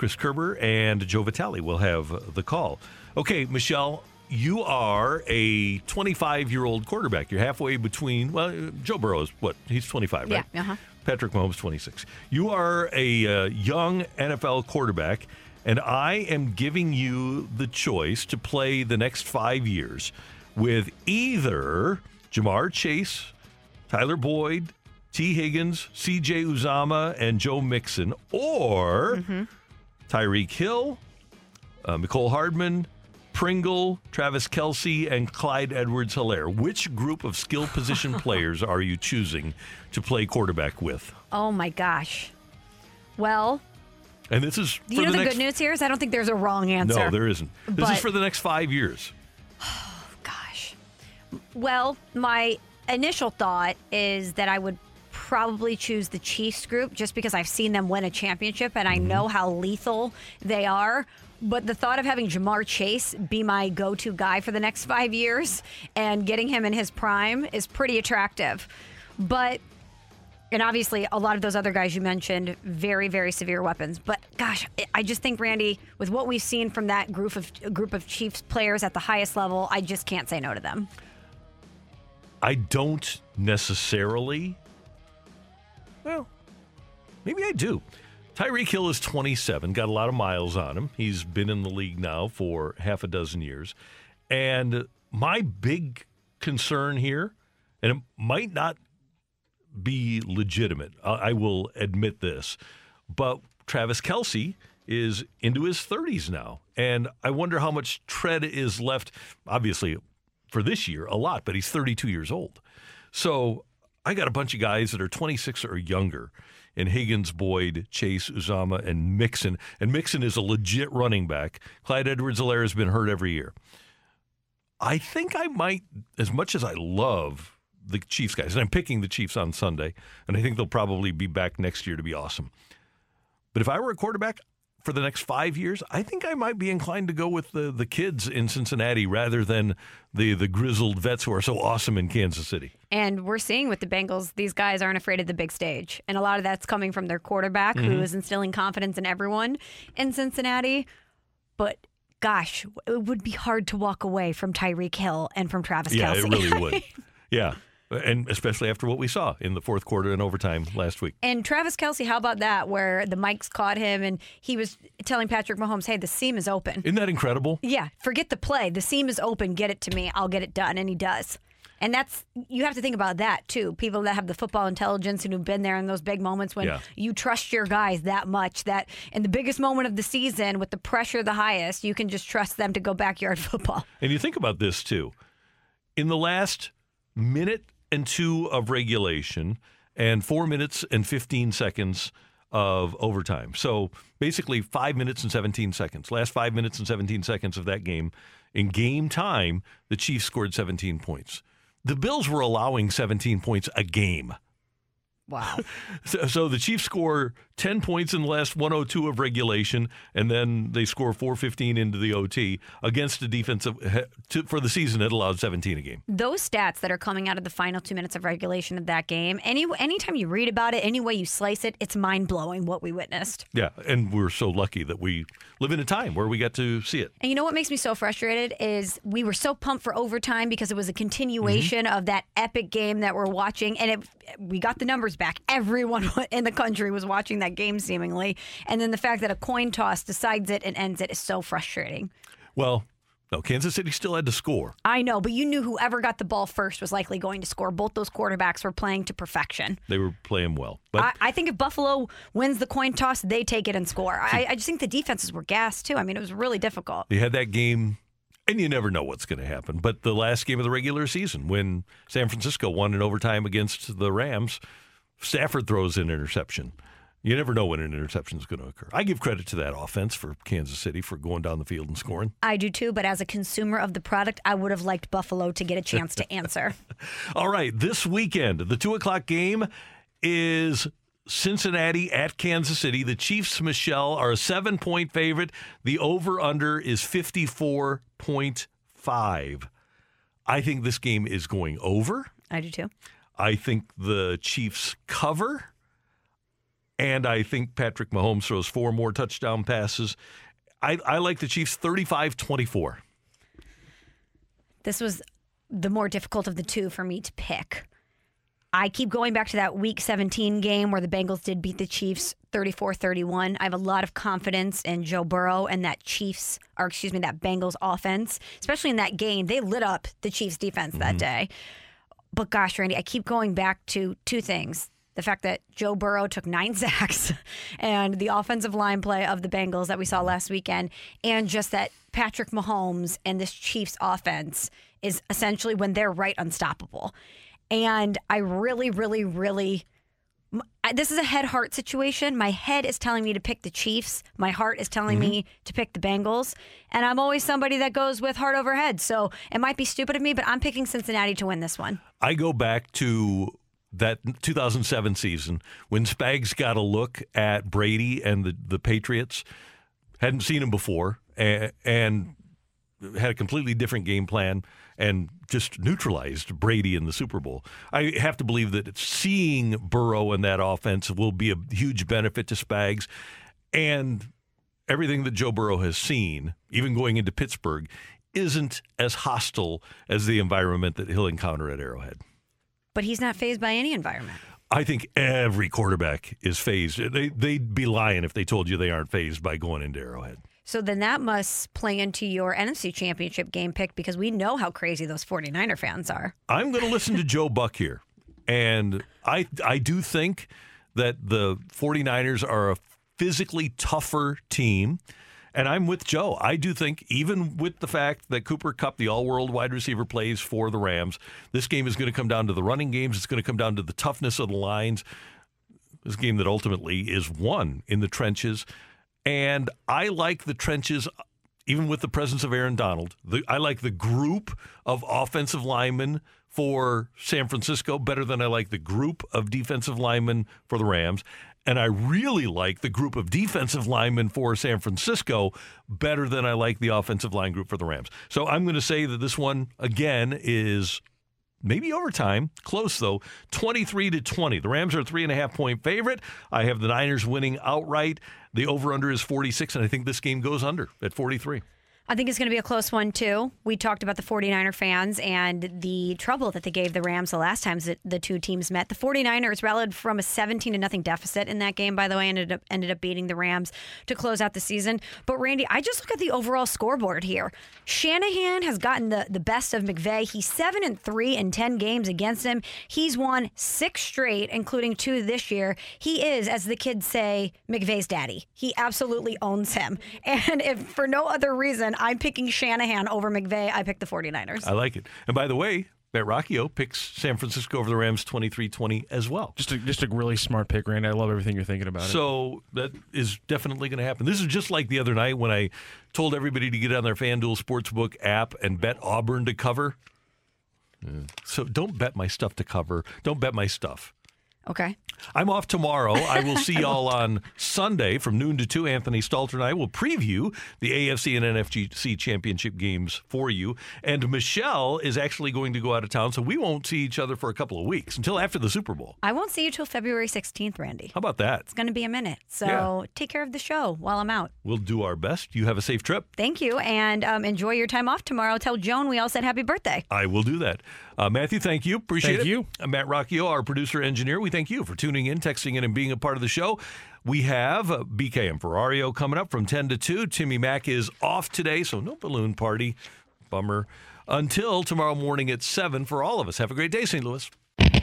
Chris Kerber and Joe Vitale will have the call. Okay, Michelle, you are a 25 year old quarterback. You're halfway between, well, Joe Burrow is what? He's 25, right? Yeah. Uh huh. Patrick Mahomes, 26. You are a uh, young NFL quarterback, and I am giving you the choice to play the next five years with either Ja'Marr Chase, Tyler Boyd, Tee Higgins, C.J. Uzomah, and Joe Mixon, or Tyreek Hill, uh, Mecole Hardman, Pringle, Travis Kelce, and Clyde Edwards Helaire. Which group of skill position players are you choosing to play quarterback with? Oh my gosh. Well, And this is for you know the the next. good news here is I don't think there's a wrong answer. No, there isn't. This But- is for the next five years. Oh gosh. Well, my initial thought is that I would probably choose the Chiefs group just because I've seen them win a championship and I Mm-hmm. know how lethal they are. But the thought of having Ja'Marr Chase be my go to guy for the next five years and getting him in his prime is pretty attractive. But, and obviously, a lot of those other guys you mentioned, very, very severe weapons. But gosh, I just think, Randy, with what we've seen from that group of group of Chiefs players at the highest level, I just can't say no to them. I don't necessarily. Well, maybe I do. Tyreek Hill is 27, got a lot of miles on him. He's been in the league now for half a dozen years. And my big concern here, and it might not be legitimate, I will admit this, but Travis Kelce is into his 30s now. And I wonder how much tread is left. Obviously, for this year, a lot, but he's 32 years old. So I got a bunch of guys that are 26 or younger in Higgins, Boyd, Chase, Uzomah, and Mixon. And Mixon is a legit running back. Clyde Edwards Helaire has been hurt every year. I think I might, as much as I love the Chiefs guys, and I'm picking the Chiefs on Sunday, and I think they'll probably be back next year to be awesome. But if I were a quarterback for the next five years, I think I might be inclined to go with the, the kids in Cincinnati rather than the, the grizzled vets who are so awesome in Kansas City. And we're seeing with the Bengals, these guys aren't afraid of the big stage. And a lot of that's coming from their quarterback, who Mhm. is instilling confidence in everyone in Cincinnati. But gosh, it would be hard to walk away from Tyreek Hill and from Travis yeah, Kelce. it really would. Yeah. And especially after what we saw in the fourth quarter and overtime last week. And Travis Kelce, how about that? Where the mics caught him and he was telling Patrick Mahomes, hey, the seam is open. Isn't that incredible? Yeah, forget the play. The seam is open. Get it to me. I'll get it done. And he does. And that's, you have to think about that too. People that have the football intelligence and who've been there in those big moments when Yeah. you trust your guys that much that in the biggest moment of the season with the pressure the highest, you can just trust them to go backyard football. And you think about this too. In the last minute and two of regulation and four minutes and 15 seconds of overtime. So basically five minutes and 17 seconds. Last five minutes and 17 seconds of that game. In game time, the Chiefs scored 17 points. The Bills were allowing 17 points a game. Wow. So, so the Chiefs score 10 points in the last 102 of regulation, and then they score 415 into the OT against a defense for the season it allowed 17 a game. Those stats that are coming out of the final two minutes of regulation of that game, any anytime you read about it, any way you slice it, it's mind blowing what we witnessed. Yeah, and we're so lucky that we live in a time where we get to see it. And you know what makes me so frustrated is we were so pumped for overtime because it was a continuation Mm-hmm. of that epic game that we're watching, and it we got the numbers back. Everyone in the country was watching that game seemingly, and then the fact that a coin toss decides it and ends it is so frustrating. Well, no, Kansas City still had to score. I know, but you knew whoever got the ball first was likely going to score. Both those quarterbacks were playing to perfection. They were playing well. But I, I think if Buffalo wins the coin toss, they take it and score. I, I just think the defenses were gassed too. I mean, it was really difficult. You had that game, and you never know what's going to happen. But the last game of the regular season, when San Francisco won in overtime against the Rams, Stafford throws an interception. You never know when an interception is going to occur. I give credit to that offense for Kansas City for going down the field and scoring. I do too, but as a consumer of the product, I would have liked Buffalo to get a chance to answer. All right, this weekend, the two o'clock game is Cincinnati at Kansas City. The Chiefs, Michelle, are a seven point favorite. The over under is 54.5. I think this game is going over. I do too. I think the Chiefs cover. And I think Patrick Mahomes throws four more touchdown passes. I, I like the Chiefs 35 24. This was the more difficult of the two for me to pick. I keep going back to that week 17 game where the Bengals did beat the Chiefs 34 31. I have a lot of confidence in Joe Burrow and that Chiefs, or excuse me, that Bengals offense, especially in that game. They lit up the Chiefs defense that mm-hmm. day. But gosh, Randy, I keep going back to two things. The fact that Joe Burrow took nine sacks and the offensive line play of the Bengals that we saw last weekend, and just that Patrick Mahomes and this Chiefs offense is essentially when they're right unstoppable. And I really, really, really. This is a head heart situation. My head is telling me to pick the Chiefs. My heart is telling me mm-hmm. to pick the Bengals. And I'm always somebody that goes with heart over head. So it might be stupid of me, but I'm picking Cincinnati to win this one. I go back to that 2007 season when Spags got a look at Brady and the, the Patriots. Hadn't seen him before. and, and had a completely different game plan and just neutralized Brady in the Super Bowl. I have to believe that seeing Burrow in that offense will be a huge benefit to Spags and everything that Joe Burrow has seen, even going into Pittsburgh, isn't as hostile as the environment that he'll encounter at Arrowhead. But he's not fazed by any environment. I think every quarterback is fazed. They, they'd be lying if they told you they aren't fazed by going into Arrowhead. So then that must play into your NFC championship game pick because we know how crazy those 49er fans are. I'm going to listen to Joe Buck here. And I I do think that the 49ers are a physically tougher team. And I'm with Joe. I do think, even with the fact that Cooper Kupp, the all world wide receiver, plays for the Rams, this game is going to come down to the running games. It's going to come down to the toughness of the lines. This game that ultimately is won in the trenches. And I like the trenches, even with the presence of Aaron Donald. The, I like the group of offensive linemen for San Francisco better than I like the group of defensive linemen for the Rams. And I really like the group of defensive linemen for San Francisco better than I like the offensive line group for the Rams. So I'm going to say that this one, again, is maybe overtime. Close though, 23 to 20. The Rams are a three and a half point favorite. I have the Niners winning outright. The over under is 46, and I think this game goes under at 43. I think it's going to be a close one, too. We talked about the 49er fans and the trouble that they gave the Rams the last times that the two teams met. The 49ers rallied from a 17 to nothing deficit in that game, by the way, ended up ended up beating the Rams to close out the season. But Randy, I just look at the overall scoreboard here. Shanahan has gotten the, the best of McVay. He's 7 and 3 in 10 games against him. He's won 6 straight, including 2 this year. He is, as the kids say, McVay's daddy. He absolutely owns him. And if for no other reason, I'm picking Shanahan over McVay. I picked the 49ers. I like it. And by the way, Matt Rocchio picks San Francisco over the Rams 23-20 as well. Just a, just a really smart pick, Randy. I love everything you're thinking about. So it. that is definitely going to happen. This is just like the other night when I told everybody to get on their FanDuel Sportsbook app and bet Auburn to cover. So don't bet my stuff to cover. Don't bet my stuff. Okay. I'm off tomorrow. I will see y'all on Sunday from noon to 2. Anthony Stalter and I will preview the AFC and NFC championship games for you. And Michelle is actually going to go out of town, so we won't see each other for a couple of weeks until after the Super Bowl. I won't see you till February 16th, Randy. How about that? It's going to be a minute. So Yeah. take care of the show while I'm out. We'll do our best. You have a safe trip. Thank you. And um, enjoy your time off tomorrow. Tell Joan we all said happy birthday. I will do that. Uh, Matthew, thank you. Appreciate Thank it. you. Uh, Matt Rocchio, our producer engineer, we thank you for tuning in, texting in, and being a part of the show. We have uh, BK and Ferrario coming up from 10 to 2. Timmy Mack is off today, so no balloon party. Bummer. Until tomorrow morning at 7 for all of us. Have a great day, St. Louis.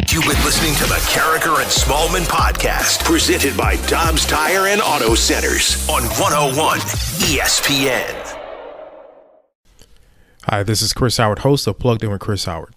You've been listening to the Karraker and Smallmon podcast, presented by Dobbs Tire and Auto Centers on 101 ESPN. Hi, this is Chris Howard, host of Plugged In with Chris Howard.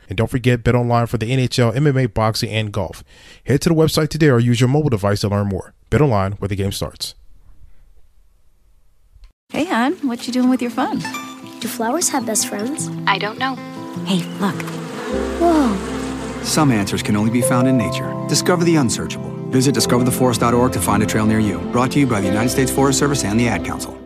And don't forget bet online for the NHL, MMA, boxing, and golf. Head to the website today or use your mobile device to learn more. Bet online where the game starts. Hey, hon, what you doing with your phone? Do flowers have best friends? I don't know. Hey, look. Whoa. Some answers can only be found in nature. Discover the unsearchable. Visit discovertheforest.org to find a trail near you. Brought to you by the United States Forest Service and the Ad Council.